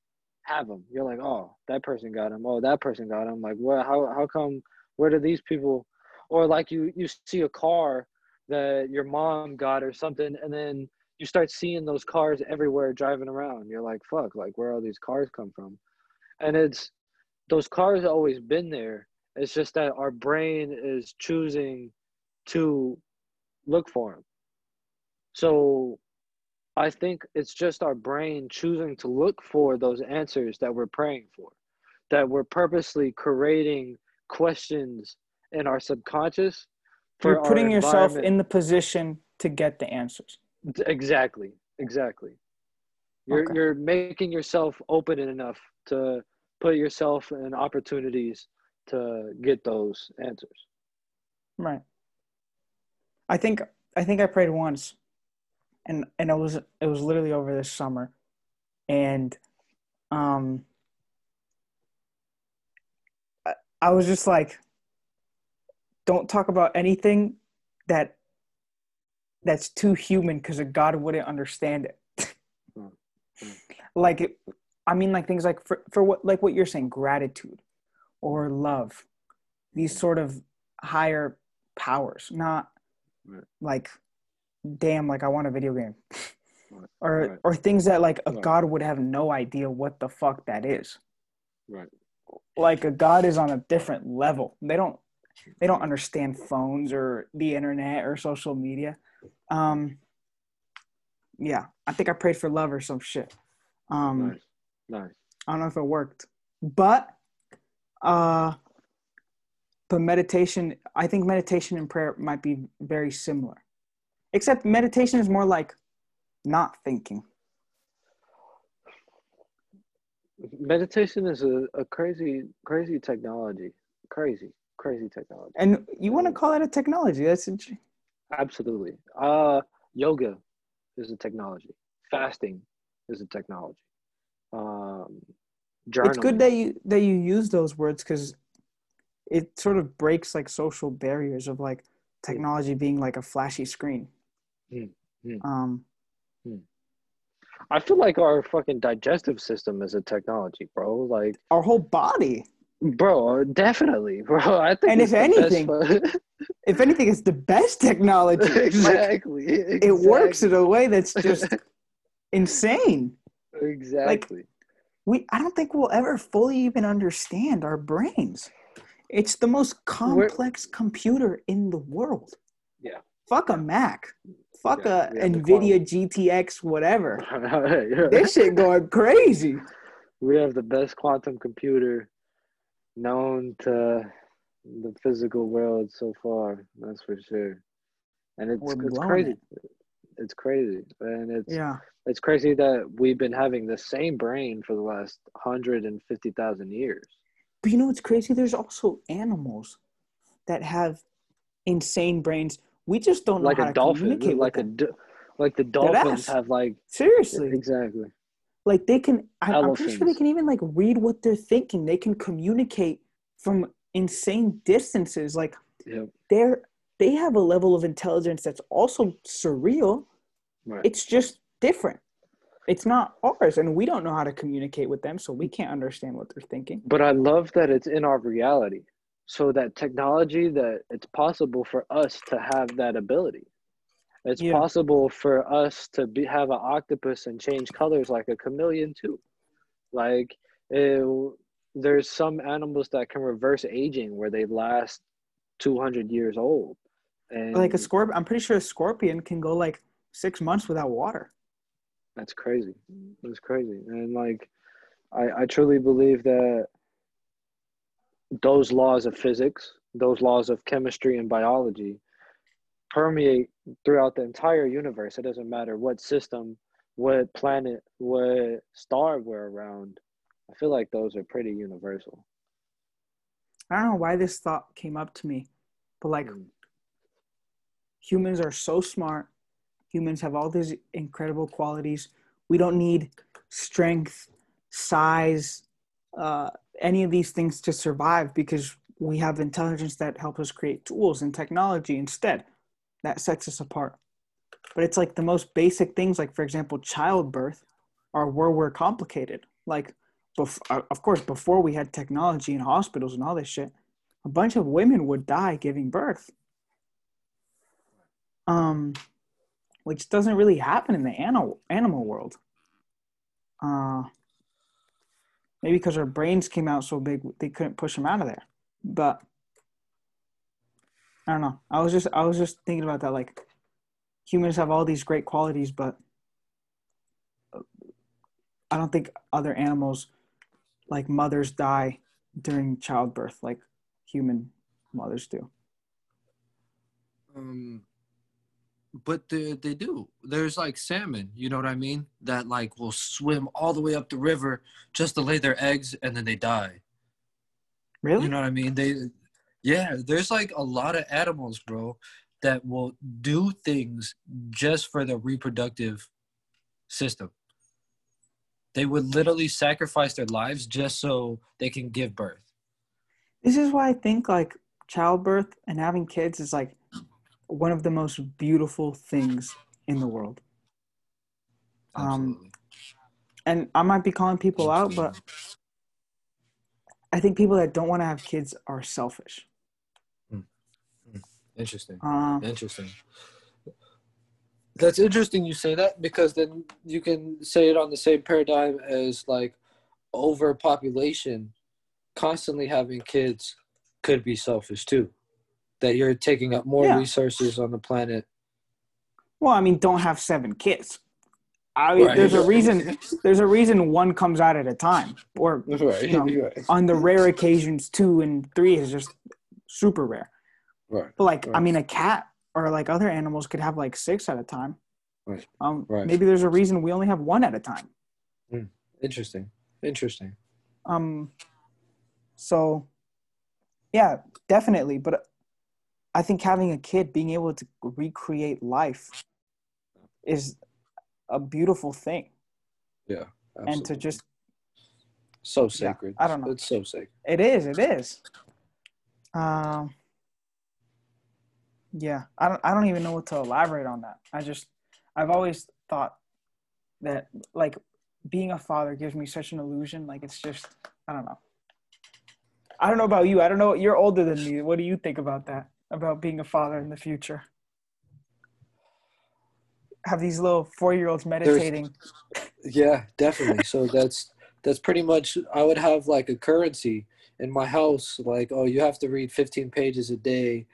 have them. You're like, oh, that person got them. Oh, that person got them. Like, what? How how come? Where do these people? Or like you you see a car that your mom got or something, and then you start seeing those cars everywhere driving around. You're like, fuck, like where all these cars come from? And it's those cars always been there. It's just that our brain is choosing to look for them. So I think it's just our brain choosing to look for those answers that we're praying for, that we're purposely creating questions in our subconscious. For You're putting yourself in the position to get the answers. Exactly, exactly. You're Okay. you're making yourself open enough to put yourself in opportunities to get those answers. Right. I think I think I prayed once, and and it was it was literally over this summer, and um, I, I was just like, don't talk about anything that that's too human because God wouldn't understand it. Hmm. Hmm. like, it, I mean, like things like for for what like what you're saying, gratitude or love, these sort of higher powers, not like damn like i want a video game Right. or Right. or things that like a Right. god would have no idea what the fuck that is Right. like a god is on a different level they don't they don't understand phones or the internet or social media um yeah i think i prayed for love or some shit um Nice. Nice. I don't know if it worked, but uh, but meditation. I think meditation and prayer might be very similar, except meditation is more like not thinking. Meditation is a, a crazy, crazy technology. Crazy, crazy technology. And you want to call that a technology? That's int- Absolutely. Uh yoga is a technology. Fasting is a technology. Um it's good that you that you use those words because it sort of breaks like social barriers of like technology being like a flashy screen. Hmm, hmm. Um, I feel like our fucking digestive system is a technology, bro. Like our whole body. bro, definitely, bro. I think And if anything, If anything, it's the best technology. Like, exactly. it works in a way that's just insane. exactly. Like, we I don't think we'll ever fully even understand our brains. It's the most complex We're, computer in the world. Yeah. Fuck a Mac. Fuck yeah, a Nvidia GTX whatever. this shit going crazy. We have the best quantum computer known to the physical world so far. That's for sure. And it's, it's crazy. It. It's crazy, and it's yeah. It's crazy that we've been having the same brain for the last hundred and fifty thousand years. But you know what's crazy? There's also animals that have insane brains. We just don't know like how a dolphin, like a like the dolphins have like seriously exactly. Like they can, I, I'm pretty sure they can even like read what they're thinking. They can communicate from insane distances. Like yep. they're they have a level of intelligence that's also surreal. Right. It's just different. It's not ours, and we don't know how to communicate with them, so we can't understand what they're thinking. But I love that it's in our reality, so that technology that it's possible for us to have that ability. It's yeah. possible for us to be have an octopus and change colors like a chameleon too. Like it, there's some animals that can reverse aging where they last 200 years old and like a scorpion, I'm pretty sure a scorpion can go like six months without water. That's crazy. That's crazy. And like, I, I truly believe that those laws of physics, those laws of chemistry and biology permeate throughout the entire universe. It doesn't matter what system, what planet, what star we're around. I feel like those are pretty universal. I don't know why this thought came up to me, but like mm humans are so smart. Humans have all these incredible qualities. We don't need strength, size, uh, any of these things to survive because we have intelligence that help us create tools and technology instead. That sets us apart. But it's like the most basic things, like for example, childbirth, are where we're complicated. Like, bef- uh, of course, before we had technology and hospitals and all this shit, a bunch of women would die giving birth um, which doesn't really happen in the animal animal world. Uh, maybe because our brains came out so big they couldn't push them out of there. But I don't know. I was just I was just thinking about that. Like humans have all these great qualities, but I don't think other animals, like mothers, die during childbirth like human mothers do. Um, but they, they do. There's like salmon you know what i mean that like will swim all the way up the river just to lay their eggs and then they die. Really? you know what i mean? They yeah there's like a lot of animals bro that will do things just for the reproductive system. They would literally sacrifice their lives just so they can give birth. This is why i think like childbirth and having kids is like one of the most beautiful things in the world. Um, and I might be calling people out, but I think people that don't want to have kids are selfish. Hmm. Hmm. Interesting. Uh, interesting. That's interesting you say that because then you can say it on the same paradigm as like overpopulation, constantly having kids could be selfish too that you're taking up more yeah. resources on the planet. Well, I mean, don't have seven kids. I mean, right. there's a reason. There's a reason one comes out at a time, or right. you know, right. on the rare occasions, two and three is just super rare. Right. But like, I mean, a cat or like other animals could have like six at a time. Right. Um. Right. Maybe there's a reason we only have one at a time. Mm. Interesting. Interesting. Um. So, yeah, definitely. But I think having a kid, being able to recreate life, is a beautiful thing. Yeah, absolutely. and to just so sacred. Yeah, I don't know. It's so sacred. It is. It is. Um. Yeah, I don't. I don't even know what to elaborate on that. I just, I've always thought that like being a father gives me such an illusion. Like it's just, I don't know. I don't know about you. I don't know. You're older than me. What do you think about that? About being a father in the future? Have these little four year olds meditating? There's, yeah, definitely. So that's that's pretty much I would have like a currency in my house like oh you have to read 15 pages a day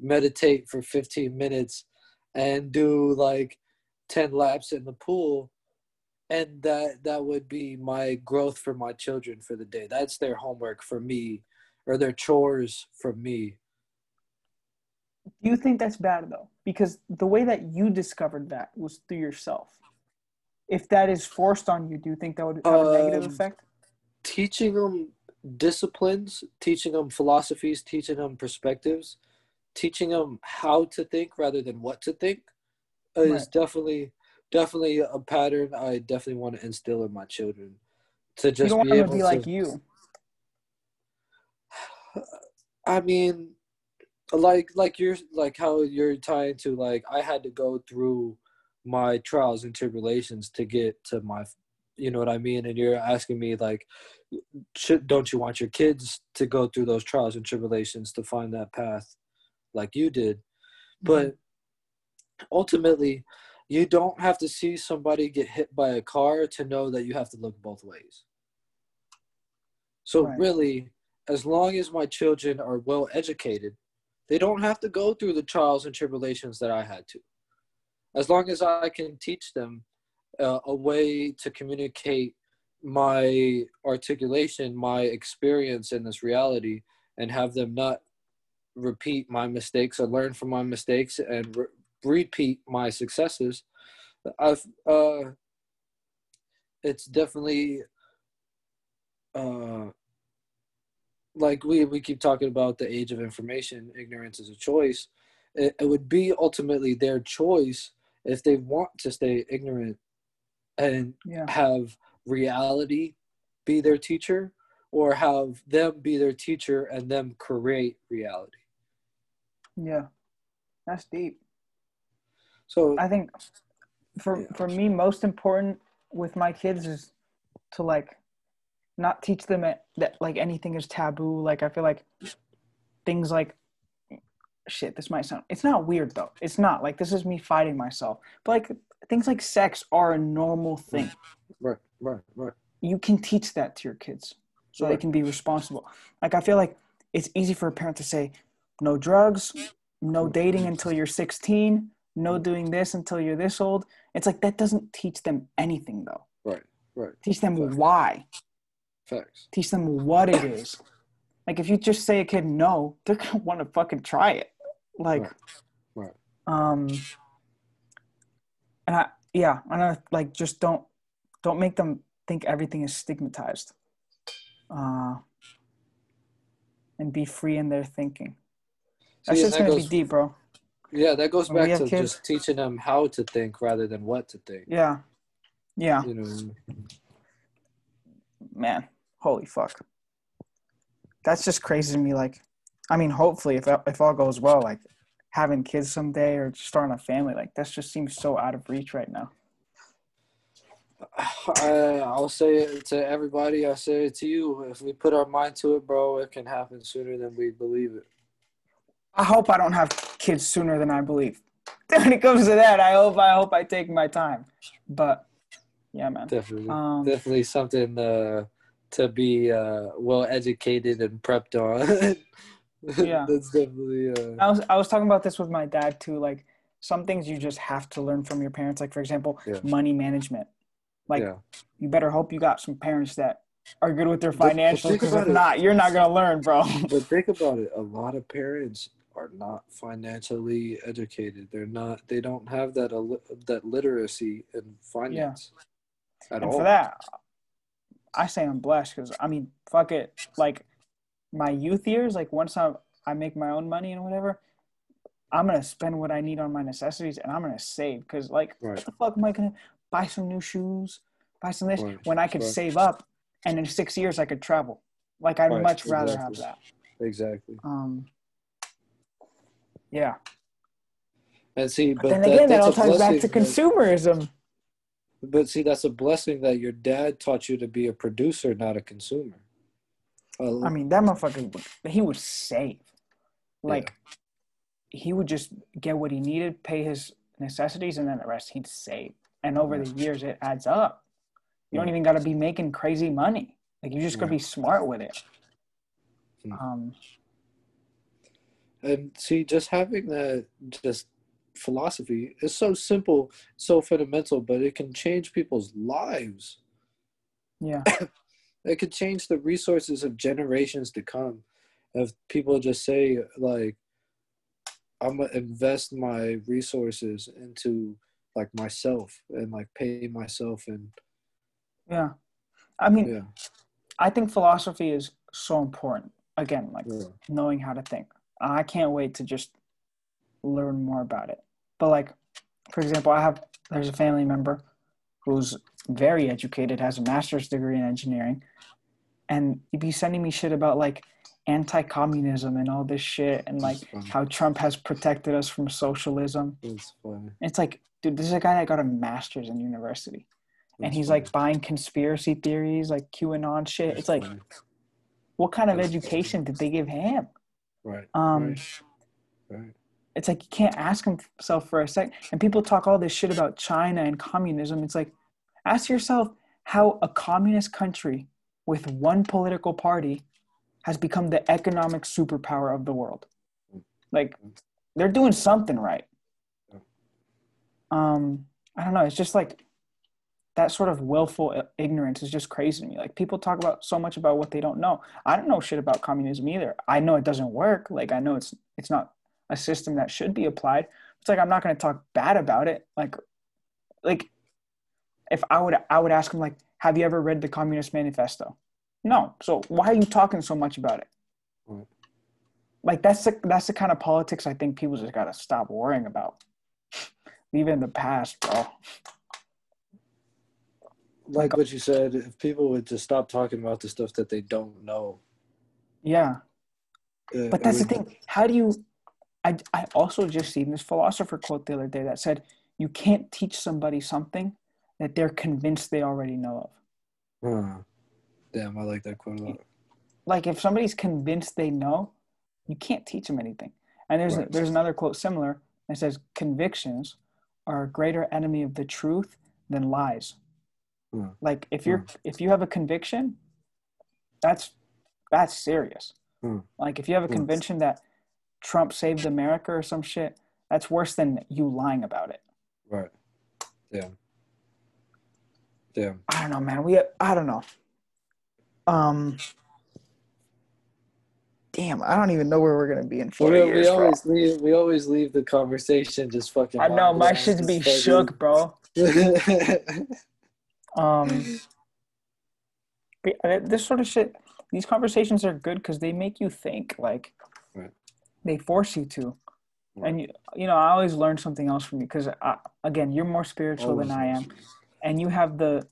meditate for 15 minutes and do like 10 laps in the pool and that that would be my growth for my children for the day that's their homework for me or their chores for me do you think that's bad though because the way that you discovered that was through yourself if that is forced on you do you think that would have a negative um, effect teaching them disciplines teaching them philosophies teaching them perspectives teaching them how to think rather than what to think is right. definitely definitely a pattern I definitely want to instill in my children to just you don't be want to be like you. I mean, like like you're like how you're trying to like I had to go through my trials and tribulations to get to my you know what I mean and you're asking me like should don't you want your kids to go through those trials and tribulations to find that path like you did but mm-hmm. ultimately you don't have to see somebody get hit by a car to know that you have to look both ways. So, right. really, as long as my children are well educated, they don't have to go through the trials and tribulations that I had to. As long as I can teach them uh, a way to communicate my articulation, my experience in this reality, and have them not repeat my mistakes or learn from my mistakes and re- repeat my successes, I've uh, it's definitely uh, like we we keep talking about the age of information. Ignorance is a choice. It, it would be ultimately their choice if they want to stay ignorant and yeah. have reality be their teacher or have them be their teacher and them create reality. Yeah. That's deep. So I think for yeah. for me, most important with my kids is to like not teach them that like anything is taboo. Like I feel like things like shit. This might sound. It's not weird though. It's not like this is me fighting myself. But like things like sex are a normal thing. Right. Right. Right. You can teach that to your kids so right. they can be responsible. Like I feel like it's easy for a parent to say, no drugs, no mm-hmm. dating until you're 16 no mm-hmm. doing this until you're this old. It's like that doesn't teach them anything though. Right, right. Teach them Facts. why. Facts. Teach them what it is. Like if you just say a kid no, they're gonna want to fucking try it. Like, right. right. Um. And I yeah, and I like just don't don't make them think everything is stigmatized. Uh. And be free in their thinking. That's just gonna goes, be deep, bro. Yeah, that goes back to kids. just teaching them how to think rather than what to think. Yeah. Yeah. You know. Man, holy fuck. That's just crazy to me. Like, I mean, hopefully, if if all goes well, like having kids someday or starting a family, like that just seems so out of reach right now. I, I'll say it to everybody. I say it to you. If we put our mind to it, bro, it can happen sooner than we believe it. I hope I don't have kids sooner than I believe. When it comes to that, I hope I hope I take my time. But yeah, man, definitely, um, definitely something uh, to be uh, well educated and prepped on. yeah, that's definitely. Uh... I was I was talking about this with my dad too. Like some things you just have to learn from your parents. Like for example, yeah. money management. Like yeah. you better hope you got some parents that are good with their financials because if it. not, you're not gonna learn, bro. But think about it. A lot of parents are not financially educated. They're not. They don't have that that literacy in finance yeah. at and all. For that, I say I'm blessed because I mean, fuck it. Like my youth years, like once I I make my own money and whatever, I'm gonna spend what I need on my necessities and I'm gonna save because like right. what the fuck am I gonna buy some new shoes, buy some this right. when I could right. save up and in six years I could travel. Like I'd much rather have that. Exactly. Um, yeah. And see, but, but then that, again, that all ties back to consumerism. But see, that's a blessing that your dad taught you to be a producer, not a consumer. Uh, I mean, that motherfucker, he would save. Like, yeah. he would just get what he needed, pay his necessities, and then the rest he'd save. And over the years, it adds up. You don't even got to be making crazy money. Like you just got to be smart with it. Hmm. Um, And see, just having that just philosophy is so simple, so fundamental, but it can change people's lives. yeah, It could change the resources of generations to come. If people just say like, "I'm gonna invest my resources into like myself and like pay myself and yeah. I mean, yeah, I think philosophy is so important. Again, like yeah, knowing how to think. I can't wait to just learn more about it. But like, for example, I have there's a family member who's very educated, has a master's degree in engineering, and he'd be sending me shit about like anti-communism and all this shit, and like how Trump has protected us from socialism. it's funny. It's like, dude, this is a guy that got a master's in university, and he's funny. like buying conspiracy theories, like QAnon shit. That's It's like, funny. what kind of That's education did they give him? right, Um, right, right. It's like you can't ask himself for a sec. And people talk all this shit about China and communism. It's like, ask yourself how a communist country with one political party has become the economic superpower of the world. Like, they're doing something right. Um, I don't know. It's just like that sort of willful ignorance is just crazy to me. Like people talk about so much about what they don't know. I don't know shit about communism either. I know it doesn't work. Like I know it's it's not a system that should be applied. It's like I'm not going to talk bad about it. Like like if I would I would ask him like, "Have you ever read the Communist Manifesto?" No. So why are you talking so much about it? Like that's the that's the kind of politics I think people just got to stop worrying about. Leave it in the past, bro. Like what you said, if people would just stop talking about the stuff that they don't know. Yeah. uh, But that's the thing. How do you? I I also just seen this philosopher quote the other day that said you can't teach somebody something that they're convinced they already know of. Huh. Damn, I like that quote a lot. Like if somebody's convinced they know, you can't teach them anything. And there's Right. there's another quote similar that says convictions are a greater enemy of the truth than lies. Hmm. Like if you're if you have a conviction, that's that's serious. Hmm. Like if you have a Hmm. conviction that Trump saved America or some shit, that's worse than you lying about it. Right. Damn. Damn. I don't know, man. We I don't know. Um Damn, I don't even know where we're gonna be in four We, years. we bro. always leave. We always leave the conversation just fucking. I know my shit's be shook, bro. Um, this sort of shit, these conversations are good because they make you think. Like. They force you to. Right. And you, you know, I always learn something else from you because, again, you're more spiritual than I am, and you have the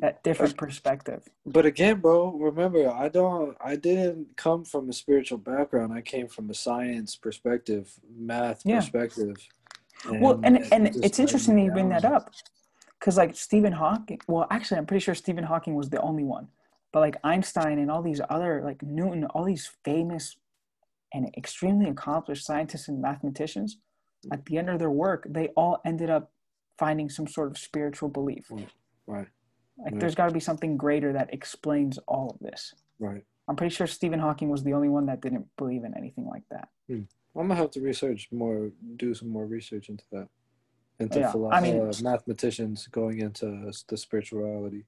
that different perspective. But again, bro, remember, I don't. I didn't come from a spiritual background. I came from a science perspective, math Yeah. perspective. well, and and just it's interesting that you bring that up, because like Stephen Hawking. Well, actually, I'm pretty sure Stephen Hawking was the only one, but like Einstein and all these other like Newton, all these famous and extremely accomplished scientists and mathematicians, mm. at the end of their work, they all ended up finding some sort of spiritual belief. Mm. Right, Like Yeah. there's got to be something greater that explains all of this. right. I'm pretty sure Stephen Hawking was the only one that didn't believe in anything like that. Hmm. I'm gonna have to research more, do some more research into that, into Yeah, philo- I mean- uh, mathematicians going into the spirituality.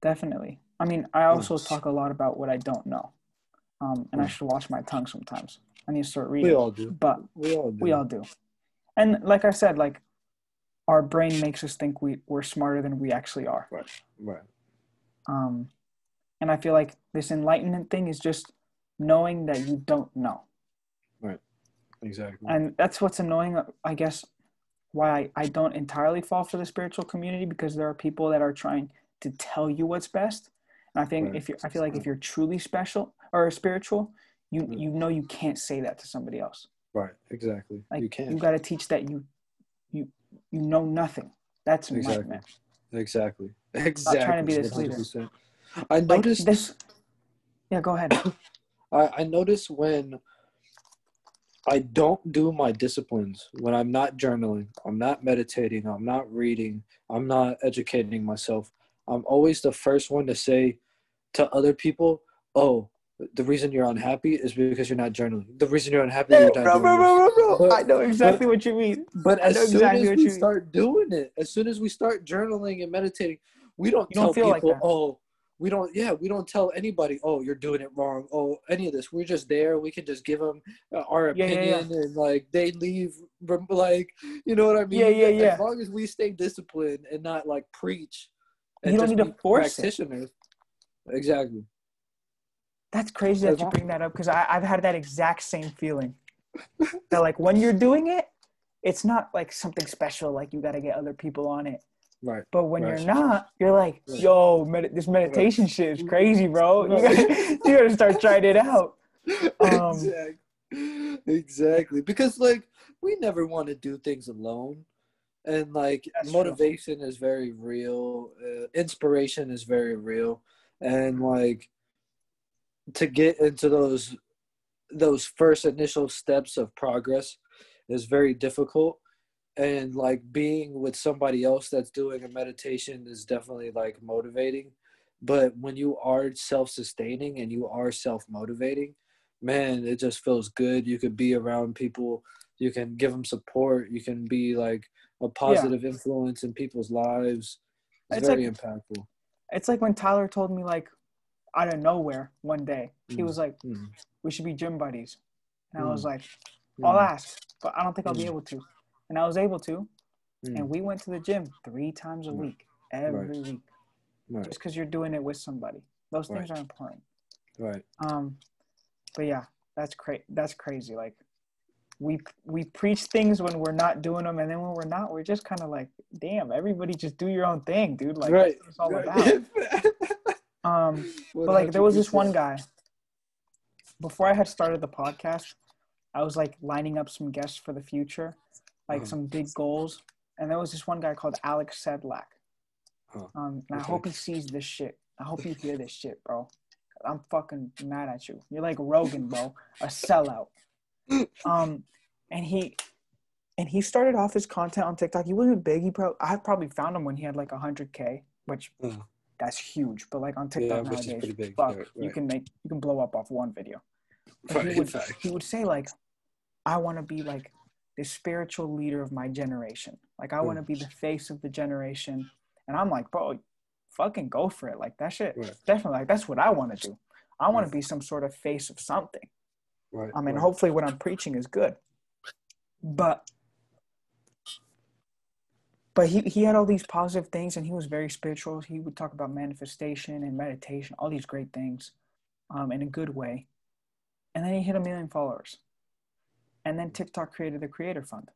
Definitely. I mean, I also Yes. talk a lot about what I don't know, um, and I Mm. should watch my tongue sometimes. I need to start reading. We all do. but We all do. we all do. And like I said, like our brain makes us think we, we're smarter than we actually are. Right. Um, and I feel like this enlightenment thing is just knowing that you don't know. Right. Exactly. And that's what's annoying, I guess, why I, I don't entirely fall for the spiritual community because there are people that are trying to tell you what's best. And I think Right. if you I feel like if you're truly special or spiritual, you Mm. you know you can't say that to somebody else. right. Exactly. Like you can't. You got to teach that you you you know nothing. That's Exactly. enlightenment. Exactly. Exactly. trying to be this leader. 100%. I Like noticed. this. Yeah, go ahead. I, I notice when I don't do my disciplines, when I'm not journaling, I'm not meditating, I'm not reading, I'm not educating myself, I'm always the first one to say to other people, "Oh, the reason you're unhappy is because you're not journaling. The reason you're unhappy, you're not bro, bro, bro, bro, bro. I know exactly what you mean. But as soon exactly as we start doing it, as soon as we start journaling and meditating, we don't tell people, like "Oh, we don't yeah we don't tell anybody oh you're doing it wrong. Oh any of this. We're just there. We can just give them uh, our opinion and like they leave like you know what i mean? yeah yeah. Yeah as long as we stay disciplined and not like preach you don't need to force practitioners. It. exactly that's crazy that you bring that up because i've had that exact same feeling that like when you're doing it it's not like something special like you got to get other people on it Right. But when right. you're not, you're like, yo, med- this meditation right. shit is crazy, bro. You gotta, you gotta start trying it out. Um, exactly. Exactly. Because like we never want to do things alone, and like motivation true. is very real. Uh, inspiration is very real, and like to get into those those first initial steps of progress is very difficult. And like being with somebody else that's doing a meditation is definitely like motivating. But when you are self-sustaining and you are self-motivating man it just feels good. You could be around people. You can give them support. You can be like a positive yeah. influence in people's lives. It's, it's very like, impactful. it's like when tyler told me like out of nowhere one day mm. he was like mm. we should be gym buddies and mm. i was like i'll mm. ask but i don't think i'll be mm. able to and I was able to. Mm. And we went to the gym three times a week, every right. week, right. just because you're doing it with somebody. Those things right. are important. Right. Um, but yeah, that's crazy. That's crazy. Like, we we preach things when we're not doing them, and then when we're not, we're just kind of like, damn, everybody just do your own thing, dude. Like, right. that's what it's all about. um, but like, there was this one guy. Before I had started the podcast, I was like lining up some guests for the future, like some big goals. And there was this one guy called Alex Sedlak. Huh. Um, and okay. I hope he sees this shit. I hope you hear this shit, bro. I'm fucking mad at you. You're like Rogan, bro, a sellout. Um, and he and he started off his content on TikTok. He wasn't big. He probably I probably found him when he had like hundred k, which uh-huh. That's huge. But like on TikTok yeah, nowadays, fuck, right. you can make you can blow up off one video. Right, he would he would say like, I want to be like the spiritual leader of my generation. Like I mm. want to be the face of the generation. And I'm like, bro, fucking go for it. Like that shit. Definitely like that's what I want to do. I want to be some sort of face of something. Right. I mean, hopefully what I'm preaching is good. But but he, he had all these positive things and he was very spiritual. He would talk about manifestation and meditation, all these great things um, in a good way. And then he hit a million followers. And then TikTok created the Creator Fund.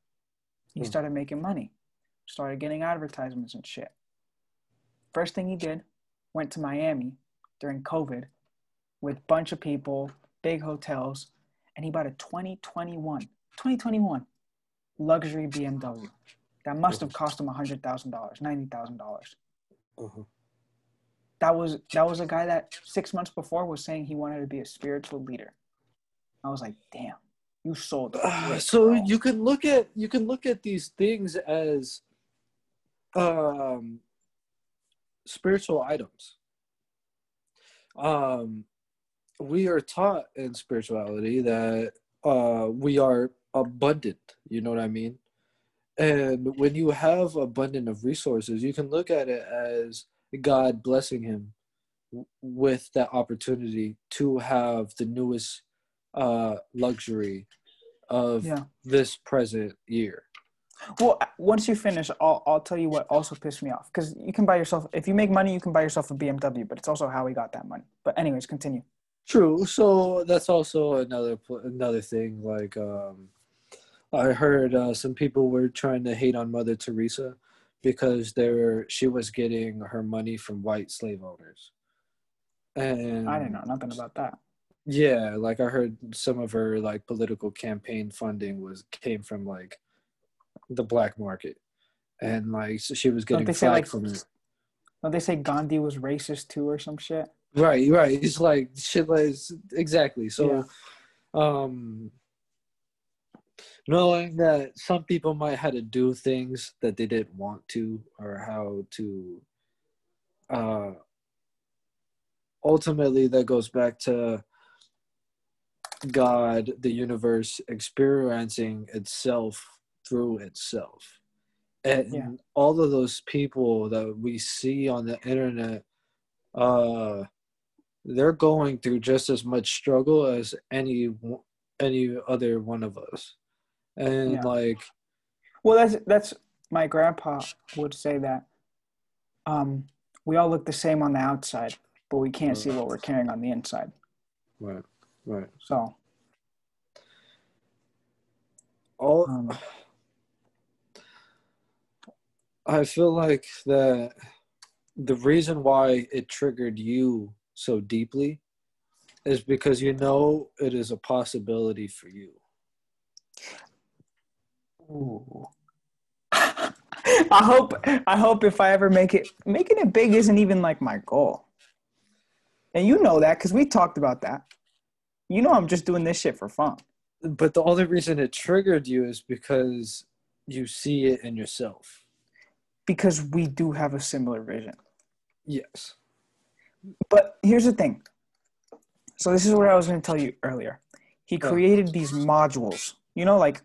He hmm. started making money, started getting advertisements and shit. First thing he did, went to Miami during COVID with a bunch of people, big hotels, and he bought a 2021, 2021 luxury BMW. That must have cost him $100,000, $90,000. dollars uh-huh. That was that was a guy that six months before was saying he wanted to be a spiritual leader. I was like, damn. You sold. Uh, so you can look at you can look at these things as um, spiritual items. Um, we are taught in spirituality that uh, we are abundant. You know what I mean? And when you have abundant of resources, you can look at it as God blessing him with that opportunity to have the newest uh, luxury of yeah. this present year. Well, once you finish, I'll I'll tell you what also pissed me off because you can buy yourself if you make money, you can buy yourself a BMW, but it's also how he got that money. But anyways, continue. True. So that's also another another thing. Like um, I heard uh, some people were trying to hate on Mother Teresa because they were she was getting her money from white slave owners. And I didn't know nothing about that. Yeah, like I heard some of her like political campaign funding was came from like the black market, and like so she was getting flack like, from it. Don't they say Gandhi was racist too or some shit? Right, right. It's like shit like exactly. So, yeah. um, knowing that some people might have to do things that they didn't want to, or how to uh, ultimately that goes back to God, the universe experiencing itself through itself. And Yeah. all of those people that we see on the internet, uh, they're going through just as much struggle as any any other one of us. And Yeah. like Well, that's that's my grandpa would say that. Um, we all look the same on the outside, but we can't see what we're carrying on the inside. right, right. So, All um, I feel like that the reason why it triggered you so deeply is because you know it is a possibility for you. Ooh. I hope I hope if I ever make it, making it big isn't even like my goal. And you know that because we talked about that. You know I'm just doing this shit for fun. But the only reason it triggered you is because you see it in yourself. Because we do have a similar vision. Yes. But here's the thing. So this is what I was going to tell you earlier. He created these modules. You know, like,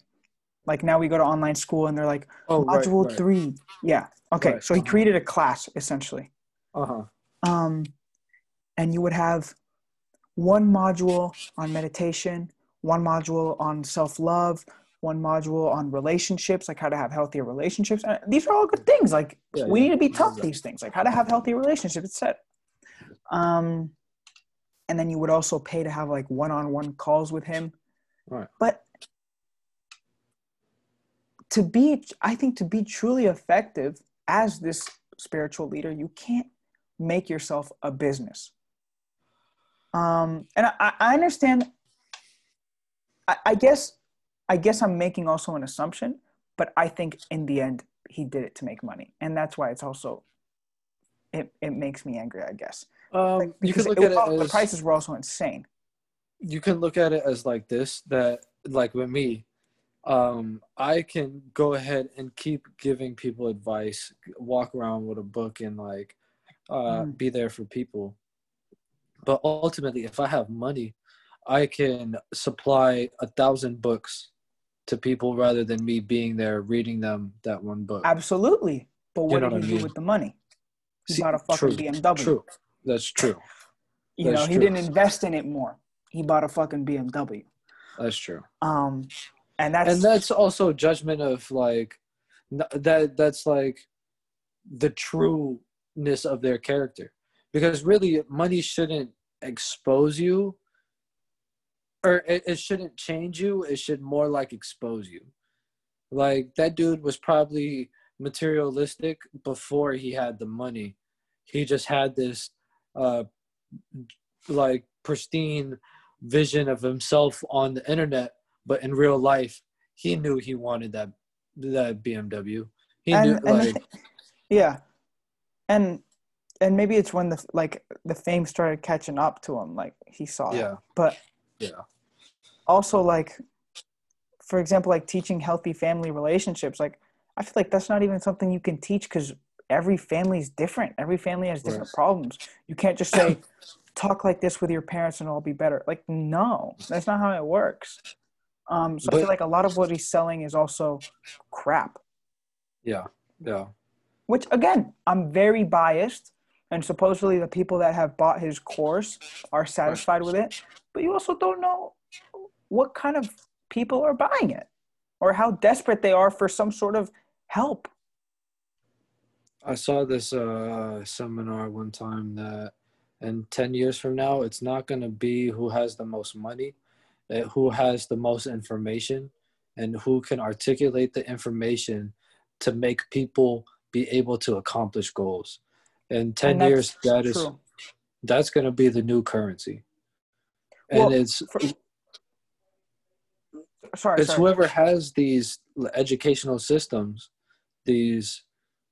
like now we go to online school and they're like Oh, module right. three. Yeah. Okay. Right, So he created a class essentially. Uh-huh. Um, and you would have one module on meditation, one module on self love, one module on relationships, like how to have healthier relationships. And these are all good things. Like Yeah, we yeah. need to be taught these things, like how to have healthy relationships, etc. Um, and then you would also pay to have like one-on-one calls with him. Right. But to be, I think, to be truly effective as this spiritual leader, you can't make yourself a business. Um, and I, I understand. I, I guess, I guess I'm making also an assumption, but I think in the end he did it to make money, and that's why it's also. It, it makes me angry, I guess. Um, you Because it at it was- the prices were also insane. you can look at it as like this that like with me um i can go ahead and keep giving people advice walk around with a book and like uh Mm. be there for people but ultimately if i have money i can supply a thousand books to people rather than me being there reading them that one book Absolutely. But what know did what I he do with the money? He See, bought a fucking true, BMW. true that's true You know, That's he didn't invest in it more. He bought a fucking BMW. that's true Um, and that's, and that's also judgment of like that that's like the trueness of their character. Because really money shouldn't expose you or it, it shouldn't change you it should more like expose you. Like that dude was probably materialistic before he had the money. He just had this uh like pristine vision of himself on the internet but in real life he knew he wanted that that BMW. He and, knew and like yeah, and and maybe it's when the like the fame started catching up to him. Like he saw, yeah, that. but yeah, also like, for example, like teaching healthy family relationships. Like I feel like that's not even something you can teach because every family is different. Every family has different Right. problems. You can't just say talk like this with your parents and it'll be better. Like no, that's not how it works. Um, so I feel like a lot of what he's selling is also crap. yeah, yeah. Which again, I'm very biased, and supposedly the people that have bought his course are satisfied with it. But you also don't know what kind of people are buying it, or how desperate they are for some sort of help. I saw this uh, seminar one time that in 10 years from now, it's not going to be who has the most money, who has the most information, and who can articulate the information to make people be able to accomplish goals. In 10 years, that is true. that's going to be the new currency. And Well, it's For, sorry, it's sorry. whoever has these educational systems these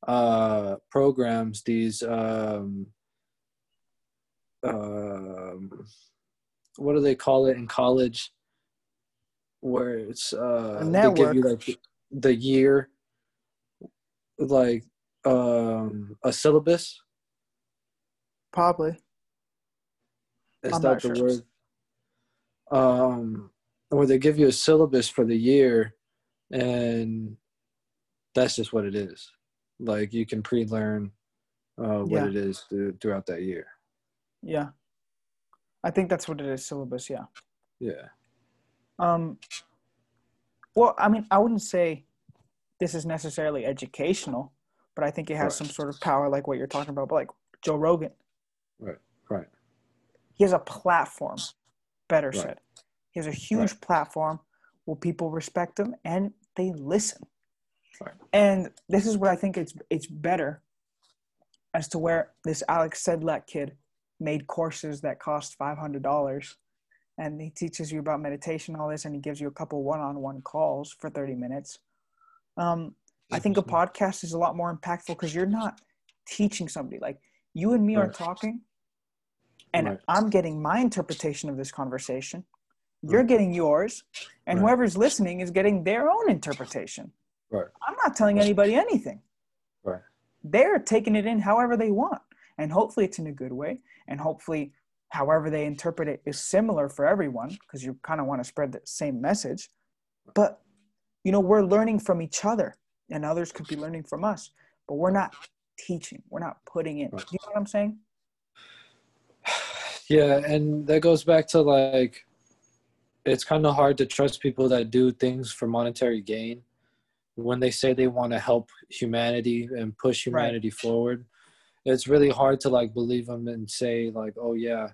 uh programs these um um what do they call it in college where it's uh they give you like the year like um a syllabus Probably. Is I'm that not the sure. word? Um, where they give you a syllabus for the year, and that's just what it is. Like you can pre-learn uh, what Yeah. it is th- throughout that year. Yeah. I think that's what it is, syllabus, yeah. Yeah. Um well, I mean, I wouldn't say this is necessarily educational, but I think it has Right. some sort of power like what you're talking about, but like Joe Rogan. Right. Right. He has a platform, better Right. said. He has a huge platform where people respect him and they listen. Right. And this is where I think it's it's better as to where this Alex Sedlak kid made courses that cost five hundred dollars. And he teaches you about meditation all this and he gives you a couple one-on-one calls for 30 minutes. Um, i think a podcast is a lot more impactful because you're not teaching somebody. Like you and me are talking and Right. i'm getting my interpretation of this conversation. You're getting yours and Right. whoever's listening is getting their own interpretation. Right. i'm not telling anybody anything. Right. they're taking it in however they want and hopefully it's in a good way and hopefully however they interpret it is similar for everyone because you kind of want to spread the same message but you know we're learning from each other and others could be learning from us but we're not teaching we're not putting in you know what i'm saying Yeah, and that goes back to like it's kind of hard to trust people that do things for monetary gain when they say they want to help humanity and push Right. humanity forward. It's really hard to like believe them and say like, "Oh yeah,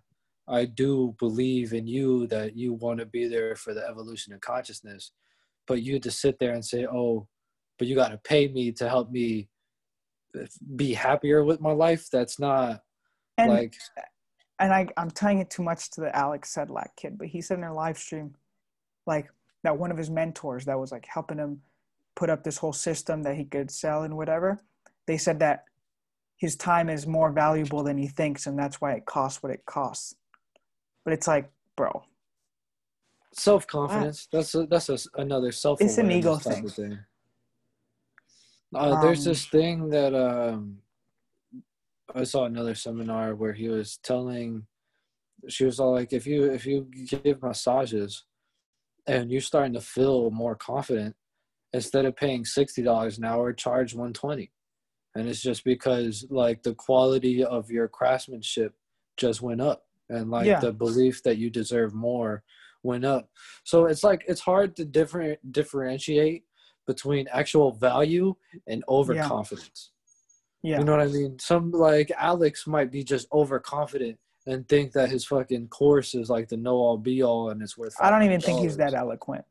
I do believe in you that you want to be there for the evolution of consciousness." But you to sit there and say, "Oh, but you got to pay me to help me uh, be happier with my life." That's not and like and I, I'm tying it too much to the Alex Sedlak kid, but he said in a live stream, like that one of his mentors that was like helping him put up this whole system that he could sell and whatever. They said that his time is more valuable than he thinks, and that's why it costs what it costs. But it's like, bro, self confidence. That's a, that's a, another self. It's an ego thing. thing. Uh, there's Um, this thing that um, I saw another seminar where he was telling. She was all like, "If you if you give massages, and you're starting to feel more confident, instead of paying sixty dollars an hour, charge one twenty, and it's just because like the quality of your craftsmanship just went up and like yeah. the belief that you deserve more went up so it's like it's hard to different differentiate between actual value and overconfidence yeah. yeah. you know what i mean some like alex might be just overconfident and think that his fucking course is like the know-all be-all and it's worth i don't even think he's that eloquent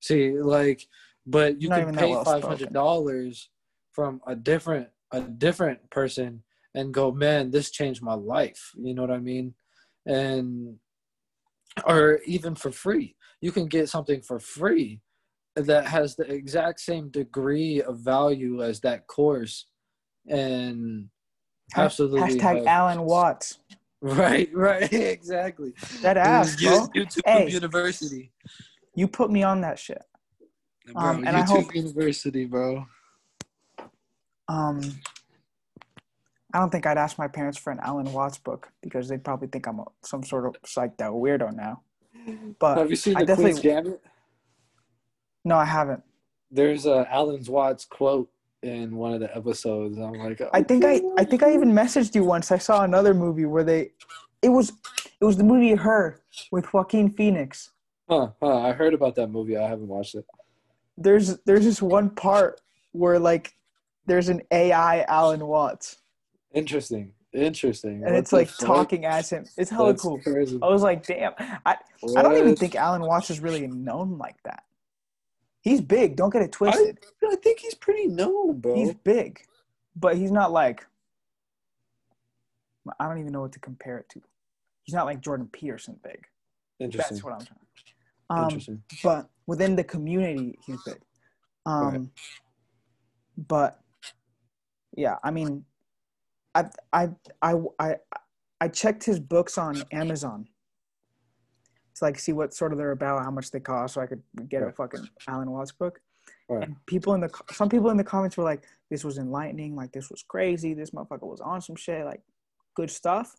see like but you Not can pay $500 from a different a different person and go, man, this changed my life. You know what I mean? And or even for free, you can get something for free that has the exact same degree of value as that course, and absolutely Hashtag have- Alan Watts. Right, right, exactly. That ass, bro. YouTube Hey. University. You put me on that shit. Bro, Um, and I YouTube hope- University, bro. Um, I don't think I'd ask my parents for an Alan Watts book because they'd probably think I'm a, some sort of psyched out weirdo now. But Have you seen I the Queen's definitely- Gambit? no, I haven't. There's a Alan Watts quote in one of the episodes. I'm like, I think I, I think I even messaged you once. I saw another movie where they, it was, it was the movie Her with Joaquin Phoenix. huh, huh, I heard about that movie. I haven't watched it. There's, there's this one part where like, there's an AI Alan Watts, Interesting, interesting. and What it's like fuck? talking as him. It's hella That's cool. Crazy. I was like, damn. I, I don't even think Alan Watts is really known like that. He's big. Don't get it twisted. I think he's pretty known, bro. He's big, but he's not like. I don't even know what to compare it to. He's not like Jordan Peterson big. Interesting. That's what I'm trying. Um, Interesting. but within the community, he's big. Um, but yeah, I mean, I I I I I checked his books on Amazon to like see what sort of they're about, how much they cost, so I could get a fucking Alan Watts book. Right. And people in the some people in the comments were like, "This was enlightening. Like this was crazy. This motherfucker was on some shit." Like, good stuff.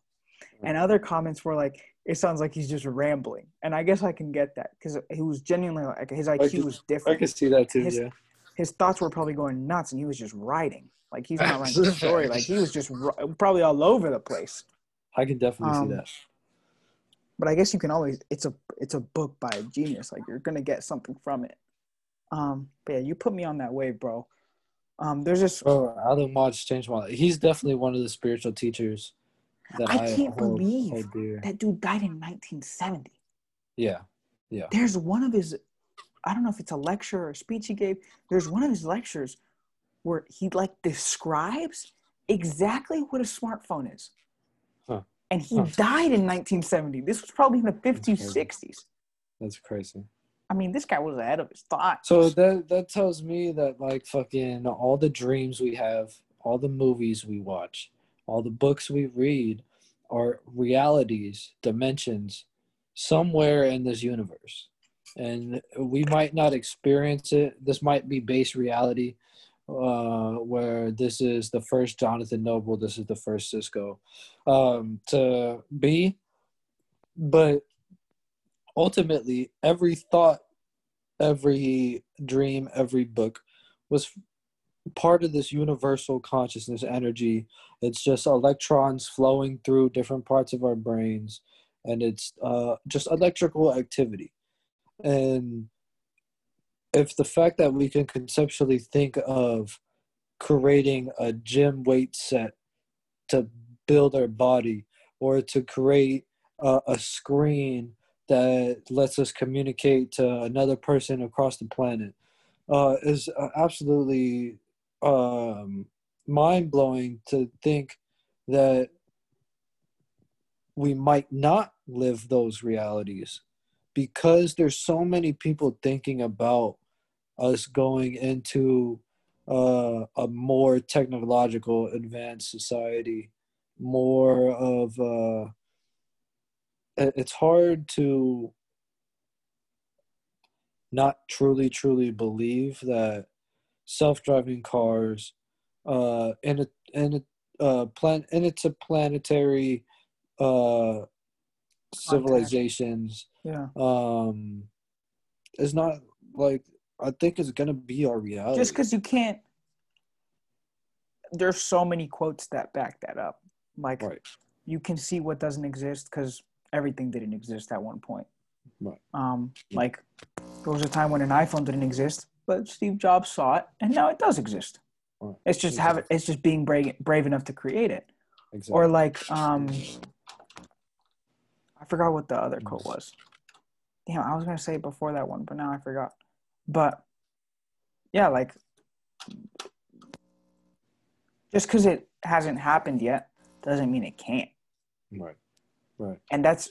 And other comments were like, it sounds like he's just rambling. And I guess I can get that because he was genuinely like his IQ was different. I can see that too. His- yeah. His thoughts were probably going nuts and he was just writing. Like he's not writing a story. Like he was just probably all over the place. I can definitely Um, see that. But I guess you can always it's a it's a book by a genius. Like you're gonna get something from it. Um, but yeah, you put me on that wave, bro. Um, there's this Bro, Alan Watts changed my life. He's definitely one of the spiritual teachers that I I, can't hold, believe hold that dude died in 1970. Yeah, Yeah. There's one of his I don't know if it's a lecture or a speech he gave. There's one of his lectures where he like describes exactly what a smartphone is. Huh. And he Huh. died in 1970. This was probably in the 50s, crazy. 60s. That's crazy. I mean, this guy was ahead of his thoughts. So that that tells me that like fucking all the dreams we have, all the movies we watch, all the books we read are realities, dimensions somewhere in this universe. And we might not experience it. This might be base reality uh where this is the first Jonathan Noble, this is the first Cisco um to be. But ultimately every thought every dream every book was part of this universal consciousness energy. It's just electrons flowing through different parts of our brains and it's uh, just electrical activity and if the fact that we can conceptually think of creating a gym weight set to build our body or to create a, a screen that lets us communicate to another person across the planet uh, is absolutely um, mind blowing to think that we might not live those realities because there's so many people thinking about us going into uh, a more technological advanced society more of uh, it's hard to not truly truly believe that self-driving cars uh in a in a uh plan and it's a planetary uh civilizations yeah. um is not like i think it's gonna be our reality Just because you can't. There's so many quotes that back that up. Like right you can see what doesn't exist because everything didn't exist at one point. Right. Um, Yeah. like there was a time when an iPhone didn't exist, but Steve Jobs saw it, and now it does exist. Right. It's just have it. It's just being brave, brave enough to create it. exactly Or like, um, I forgot what the other quote was. Damn, I was gonna say it before that one, but now I forgot. But yeah, like just because it hasn't happened yet doesn't mean it can't. right right And that's,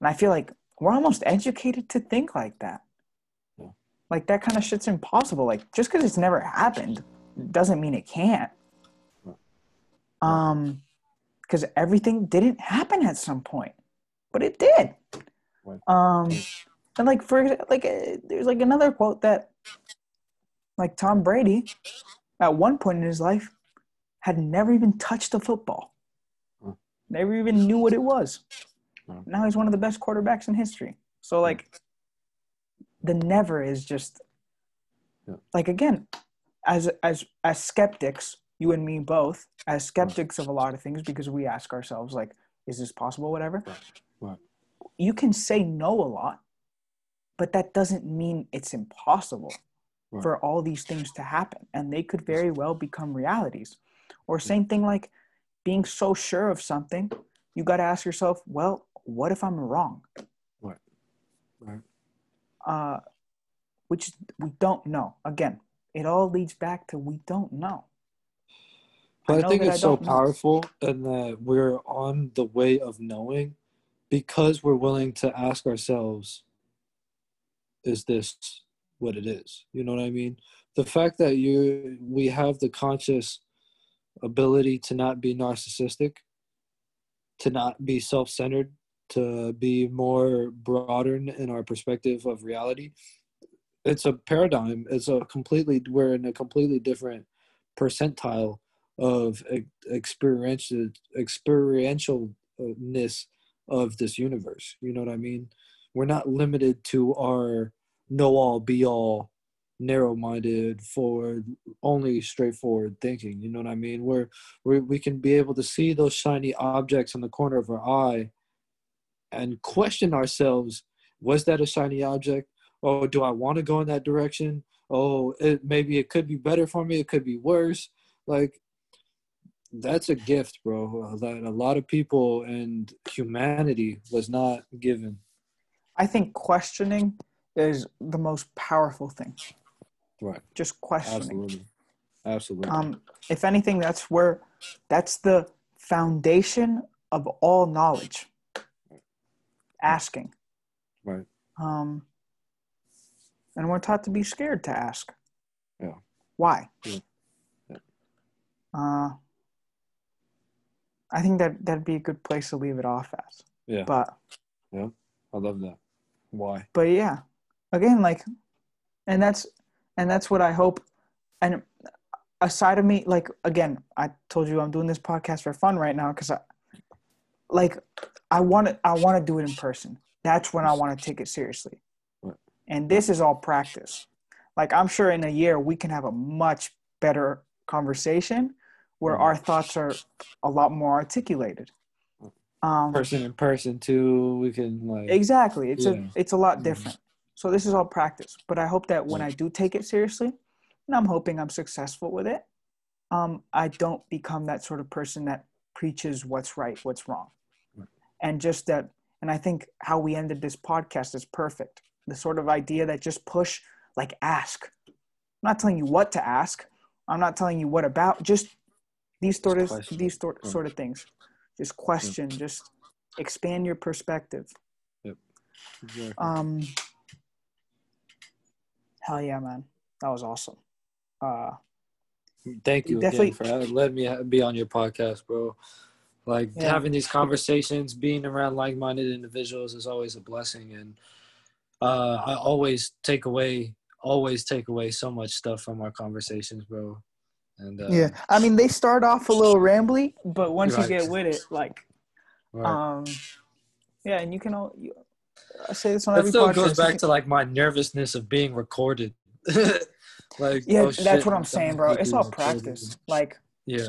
and I feel like we're almost educated to think like that. Yeah. Like that kind of shit's impossible. Like just because it's never happened doesn't mean it can't. Right. Um, because everything didn't happen at some point, but it did. Right. Um, and like for like uh, there's like another quote that, like Tom Brady, at one point in his life, had never even touched a football. Huh. Never even knew what it was. Huh. Now he's one of the best quarterbacks in history. So hmm. like, the never is just Yeah. like again, as as as skeptics, you and me both, as skeptics of a lot of things, because we ask ourselves like, is this possible? Whatever. Right. Right. You can say no a lot, but that doesn't mean it's impossible Right. for all these things to happen, and they could very well become realities. Or same thing like being so sure of something, you got to ask yourself, well, what if I'm wrong? Right. Right. Uh, which we don't know. Again, it all leads back to we don't know. But I, know think that I it's so know. powerful and that we're on the way of knowing because we're willing to ask ourselves, is this what it is? You know what I mean? The fact that you we have the conscious ability to not be narcissistic, to not be self-centered, to be more broader in our perspective of reality. It's a paradigm. It's a completely we're in a completely different percentile of experiential experientialness of this universe. You know what I mean? We're not limited to our know all be all narrow minded for only straightforward thinking. You know what I mean? Where we we can be able to see those shiny objects in the corner of our eye and question ourselves, was that a shiny object? Oh, do I want to go in that direction? Oh, it, maybe it could be better for me. It could be worse. Like that's a gift, bro. That a lot of people and humanity was not given. I think questioning is the most powerful thing. Right. Just questioning. Absolutely. Absolutely. Um, if anything, that's where that's the foundation of all knowledge. Asking. Right. Um, and we're taught to be scared to ask. Yeah. Why? Yeah. Yeah. Uh, I think that that'd be a good place to leave it off at. Yeah. But yeah, I love that. Why? But yeah, again, like, and that's and that's what I hope. And aside of me, like again, I told you I'm doing this podcast for fun right now because I, like, I want to I want to do it in person. That's when I want to take it seriously. Right. And this is all practice. Like I'm sure in a year we can have a much better conversation where our thoughts are a lot more articulated. Um, person in person too. We can like exactly. It's Yeah. a it's a lot Mhm. different. So this is all practice. But I hope that when I do take it seriously, and I'm hoping I'm successful with it, um, I don't become that sort of person that preaches what's right, what's wrong, and just that. And I think how we ended this podcast is perfect. The sort of idea that just push, like ask. I'm not telling you what to ask. I'm not telling you what about. Just these sort of these sort sort of things. Just question. Just expand your perspective. Exactly. Um, hell yeah, man, that was awesome. Uh, Thank you definitely- again for letting me be on your podcast, bro. Like Yeah. having these conversations, being around like-minded individuals is always a blessing, and uh, I always take away, always take away so much stuff from our conversations, bro. And uh, yeah, I mean, they start off a little rambly, but once Right. you get with it, like, right. um, yeah, and you can all. You, I say this on that every still podcast. goes back to like my nervousness of being recorded. like yeah, oh, that's shit, what I'm saying, bro. It's all recorded. practice. Like Yeah.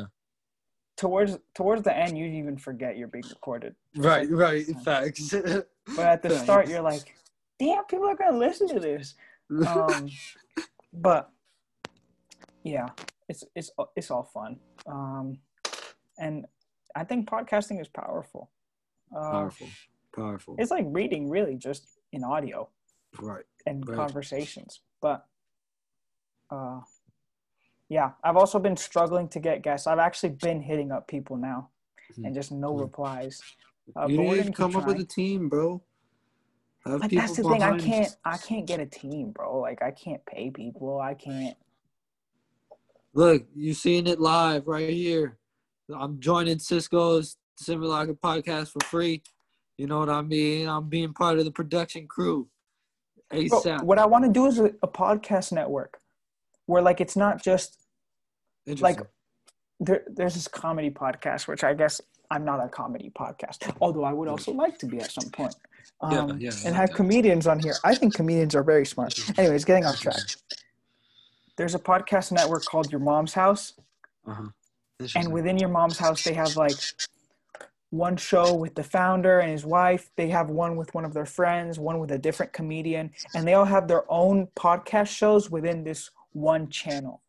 towards towards the end, you even forget you're being recorded. Right. Right. Thanks. Facts. But at the start, you're like, damn, people are gonna listen to this. um, but yeah, it's it's it's all fun, um, and I think podcasting is powerful. Uh, powerful. Powerful. It's like reading, really, just in audio Right. and Right. conversations. But uh, yeah, I've also been struggling to get guests. I've actually been hitting up people now, and just no Mhm. replies. Uh, you need to come up with a team, bro. Have But that's the thing. I can't. I can't get a team, bro. Like I can't pay people. I can't. Look, you seeing it live right here. I'm joining Cisco's Simulacra podcast for free. You know what I mean? I'm being part of the production crew. Bro, ASAP. what I want to do is a, a podcast network where like it's not just like there, there's this comedy podcast which I guess I'm not a comedy podcast although I would also like to be at some point um, Yeah, yeah, and have that. comedians on here I think comedians are very smart anyways getting off track there's a podcast network called Your Mom's House uh-huh. and within Your Mom's House they have like one show with the founder and his wife they have one with one of their friends one with a different comedian and they all have their own podcast shows within this one channel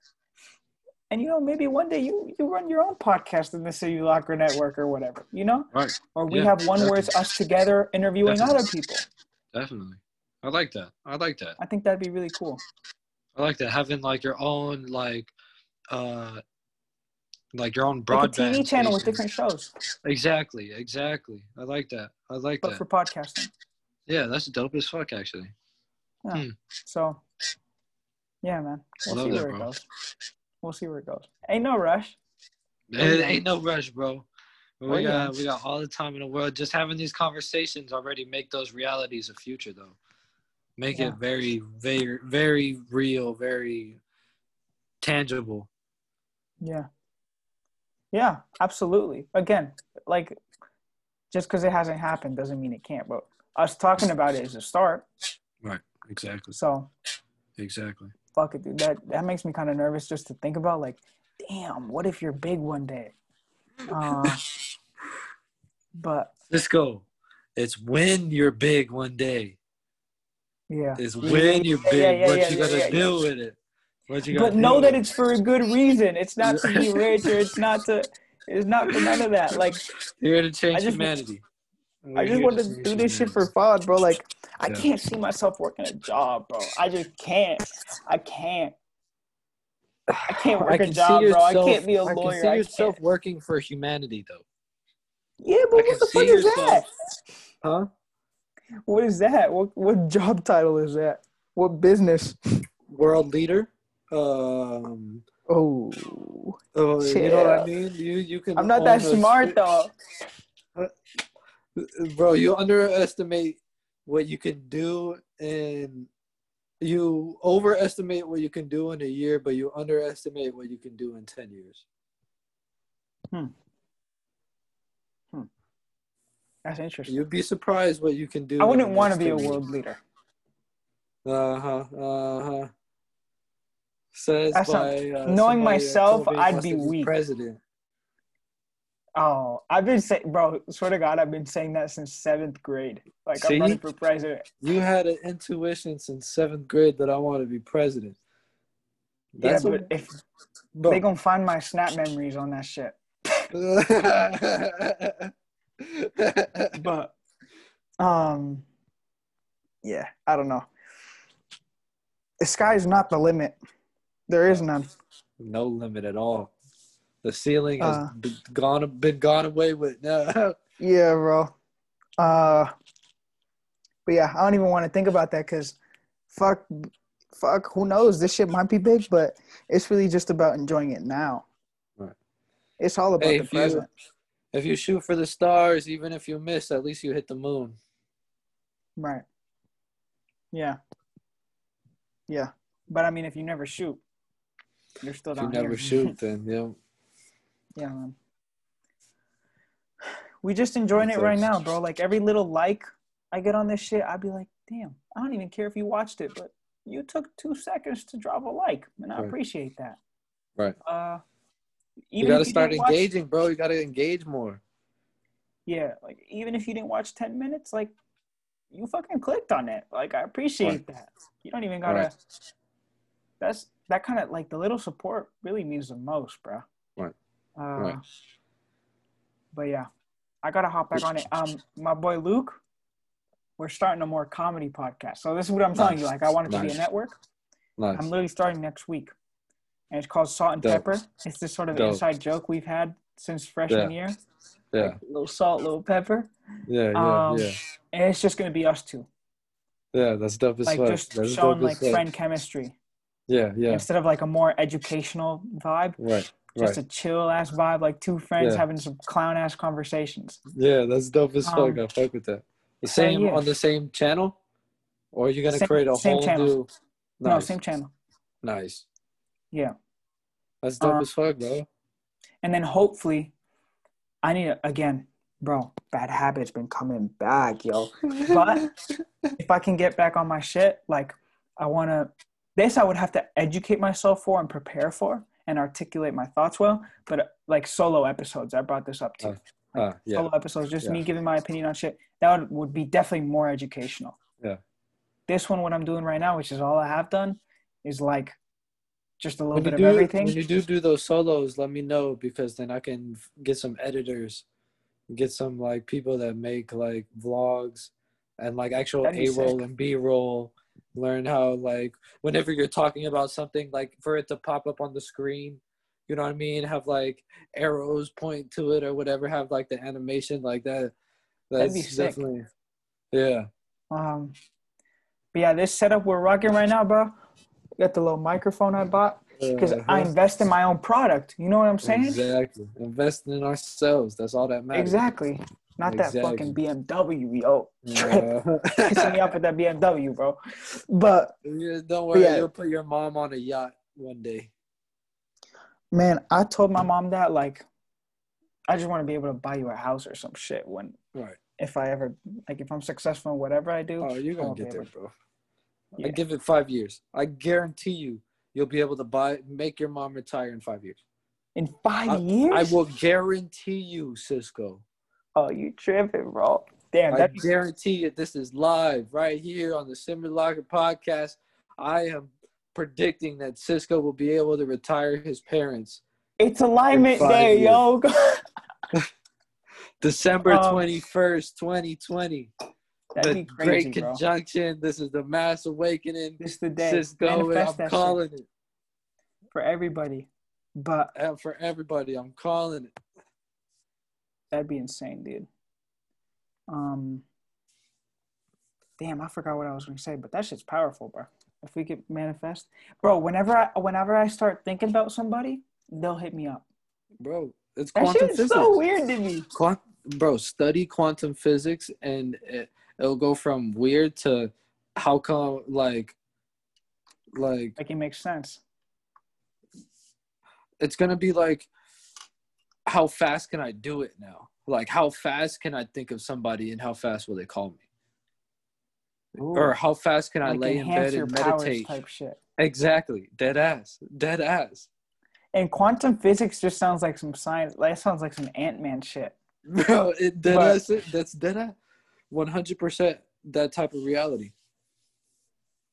and you know maybe one day you you run your own podcast in the Simulacra network or whatever you know right. or we Yeah, have one where it's us together interviewing Definitely. other people Definitely. I like that. I like that. i think that'd be really cool I like that. Having like your own like uh like your own like a tv channel with different shows Exactly, exactly. I like that. I like but that. for podcasting yeah, that's dope as fuck actually. Yeah. so yeah man we'll Love see that, where it goes we'll see where it goes ain't no rush It ain't no rush, bro. Oh, We yeah. got we got all the time in the world. Just having these conversations already make those realities a future though. Make Yeah. it very, very, very real, very tangible. yeah Yeah, absolutely. Again, like just because it hasn't happened doesn't mean it can't. But us talking about it is a start. Right. Exactly. So Exactly. fuck it, dude. That that makes me kind of nervous just to think about. Like, damn, what if you're big one day? Uh, but Cisco, it's when you're big one day. Yeah. It's when you're big. yeah, yeah, what yeah, you yeah, gonna yeah, do with it? What you gonna But know that with it's for a good reason. It's not to be rich or it's not to. It's not for none of that. Like it? You're here to change I just- humanity. I We're just want to change do this shit for fun, bro. Like I can't see myself working a job, bro. I just can't. I can't. I can't work I a can see job, bro. I can't be a I lawyer. I can see yourself can't. working for humanity, though. Yeah, but I what the see fuck is that? Huh? What is that? What what job title is that? What business? World leader. Um. Oh, Oh, you know what I mean? You you can. I'm not that smart sp- though. bro. You underestimate what you can do, and you overestimate what you can do in a year, but you underestimate what you can do in ten years. That's interesting. You'd be surprised what you can do. I wouldn't want to be a world leader. Uh huh. Uh huh. Says That's by uh, knowing myself, me he I'd be weak. President. Oh, I've been saying, bro. Swear to God, I've been saying that since seventh grade. Like See? I'm running for president. You had an intuition since seventh grade that I want to be president. That's yeah, but if bro. they gonna find my snap memories on that shit. But um, yeah, I don't know. The sky's not the limit. There is none. no limit at all. The ceiling has Uh. been gone been gone away with. No. Yeah, bro. Uh, but yeah, I don't even want to think about that because, fuck, fuck, who knows? This shit might be big, but it's really just about enjoying it now. Right. It's all about Hey, the if you- present. If you shoot for the stars, even if you miss, at least you hit the moon. Right. Yeah. Yeah, but I mean, if you never shoot, you're still If you down never here. shoot, then yeah. Yeah, man. We just enjoying it right now, bro. Like every little like I get on this shit, I'd be like, damn, I don't even care if you watched it, but you took two seconds to drop a like, and I Right. appreciate that. Right. Uh, You got to start didn't watch- engaging, bro. You got to engage more. yeah, like even if you didn't watch ten minutes, like you fucking clicked on it. Like I appreciate that. You don't even gotta. Right. That's that kind of like the little support really means the most, bro. Right. Uh, Right. But yeah, I gotta hop back on it. Um, my boy Luke, we're starting a more comedy podcast. So this is what I'm telling you. Like I want it to be a network. Nice. I'm literally starting next week, and it's called Salt and Dope. Pepper. It's this sort of Dope. inside joke we've had since freshman year. Yeah. Like, little salt, little pepper, Yeah. Yeah. Um, yeah. and it's just gonna be us two, Yeah. That's dope as like fuck. just That's showing like fuck. friend chemistry Yeah. Yeah. instead of like a more educational vibe. Right. Just Right. a chill ass vibe, like two friends Yeah. having some clown ass conversations. Yeah. That's dope as fuck. Um, I fuck with that. The same yeah. on the same channel, or are you gonna Same- create a same whole channel. new? No, same channel. Nice. Yeah. That's dope Uh, as fuck, bro. And then hopefully, I need to, again, bro. Bad habits been coming back, yo. But if I can get back on my shit, like I want to. This I would have to educate myself for and prepare for and articulate my thoughts well. But uh, like solo episodes, I brought this up too. Uh, uh, yeah. Solo episodes, just Yeah. me giving my opinion on shit. That would, would be definitely more educational. Yeah. This one, what I'm doing right now, which is all I have done, is like just a little When you do of everything. when you do do those solos, let me know because then I can get some editors, get some like people that make like vlogs and like actual A roll and B roll. Learn how like whenever you're talking about something, like for it to pop up on the screen, you know what I mean? Have like arrows point to it or whatever. Have like the animation like that. That'd That's be sick. definitely yeah. Um, but yeah, this setup we're rocking right now, bro. Got the little microphone I bought because I Uh-huh. invest in my own product. You know what I'm saying? Exactly. Investing in ourselves. That's all that matters. Exactly. Not that fucking BMW, yo. Trip. Uh, Pissing me off with that BMW, bro. But Yeah, don't worry, yeah. you'll put your mom on a yacht one day. man, I told my mom that like I just want to be able to buy you a house or some shit when Right. if I ever like if I'm successful in whatever I do. Oh, you're gonna get there, bro. Yeah. I give it five years. I guarantee you, you'll be able to buy, make your mom retire in five years. In five years? I will guarantee you, Cisco. Oh, you tripping, bro? Damn, I guarantee you, this is live right here on the Simulacra podcast. I am predicting that Cisco will be able to retire his parents It's alignment day, years. yo. December Um, twenty first, twenty twenty. That'd The be crazy, Great bro. Conjunction. This is the mass awakening. This the day. Cisco, Manifest I'm calling shit it. for everybody. But And for everybody, I'm calling it. that'd be insane, dude. Um, damn, I forgot what I was gonna say, but that shit's powerful, bro. If we could manifest, bro. Whenever I whenever I start thinking about somebody, they'll hit me up. Bro, it's That quantum shit's physics. so weird to me. Quant- bro, study quantum physics and it, it'll go from weird to how come like like Like it makes sense. it's gonna be like how fast can I do it now? Like how fast can I think of somebody and how fast will they call me? Or how fast can I like lay in bed and meditate? type shit. Exactly. Dead ass. Dead ass. And quantum physics just sounds like some science. That sounds like some Ant Man shit. Bro, it dead But- ass. That's dead ass. One hundred percent that type of reality.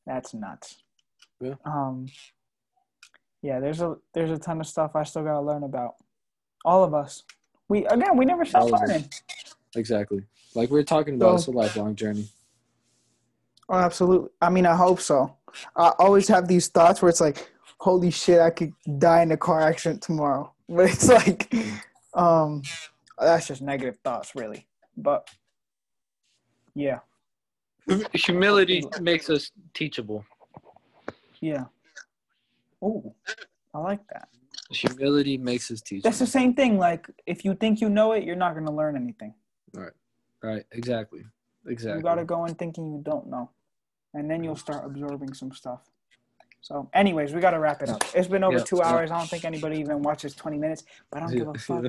That's nuts. Yeah. Um. Yeah, there's a there's a ton of stuff I still gotta learn about. All of us. We again, we never stop All of us. learning. Exactly. Like we are talking about, So- it's a lifelong journey. Oh, absolutely. I mean, I hope so. I always have these thoughts where it's like, holy shit, I could die in a car accident tomorrow. But it's like, um, that's just negative thoughts, really. But yeah, Humility makes us teachable. yeah. Oh, I like that. Humility makes us teachable. That's the same thing. Like, if you think you know it, you're not gonna learn anything. Right. Right. Exactly. Exactly. You gotta go in thinking you don't know, and then you'll start absorbing some stuff. So, anyways, we gotta wrap it up. It's been over Yeah. two hours. I don't think anybody even watches 20 minutes, but I don't give a fuck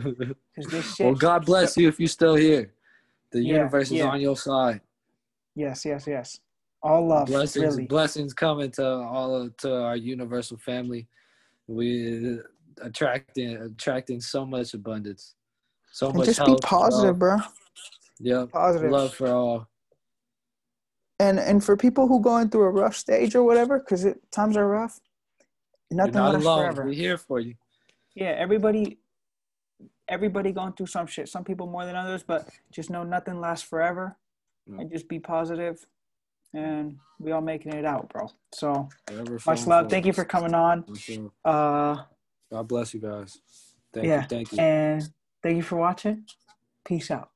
this shit. well, God bless you if you're still here. The Yeah, universe is yeah. on your side. Yes, yes, yes. All love, blessings, really. blessings coming to all of, to our universal family. We uh, attracting attracting so much abundance, so And much. just be positive, bro. Yep. Positive. Love for all. And and for people who going through a rough stage or whatever, because times are rough. Nothing You're not lasts alone. forever. We're here for you. Yeah, everybody, everybody going through some shit. Some people more than others, but just know nothing lasts forever, No. and just be positive, and we all making it out, bro. So much love. Thank you for coming on. Sure. Uh, God bless you guys. Thank Yeah, you. Thank you. and thank you for watching. Peace out.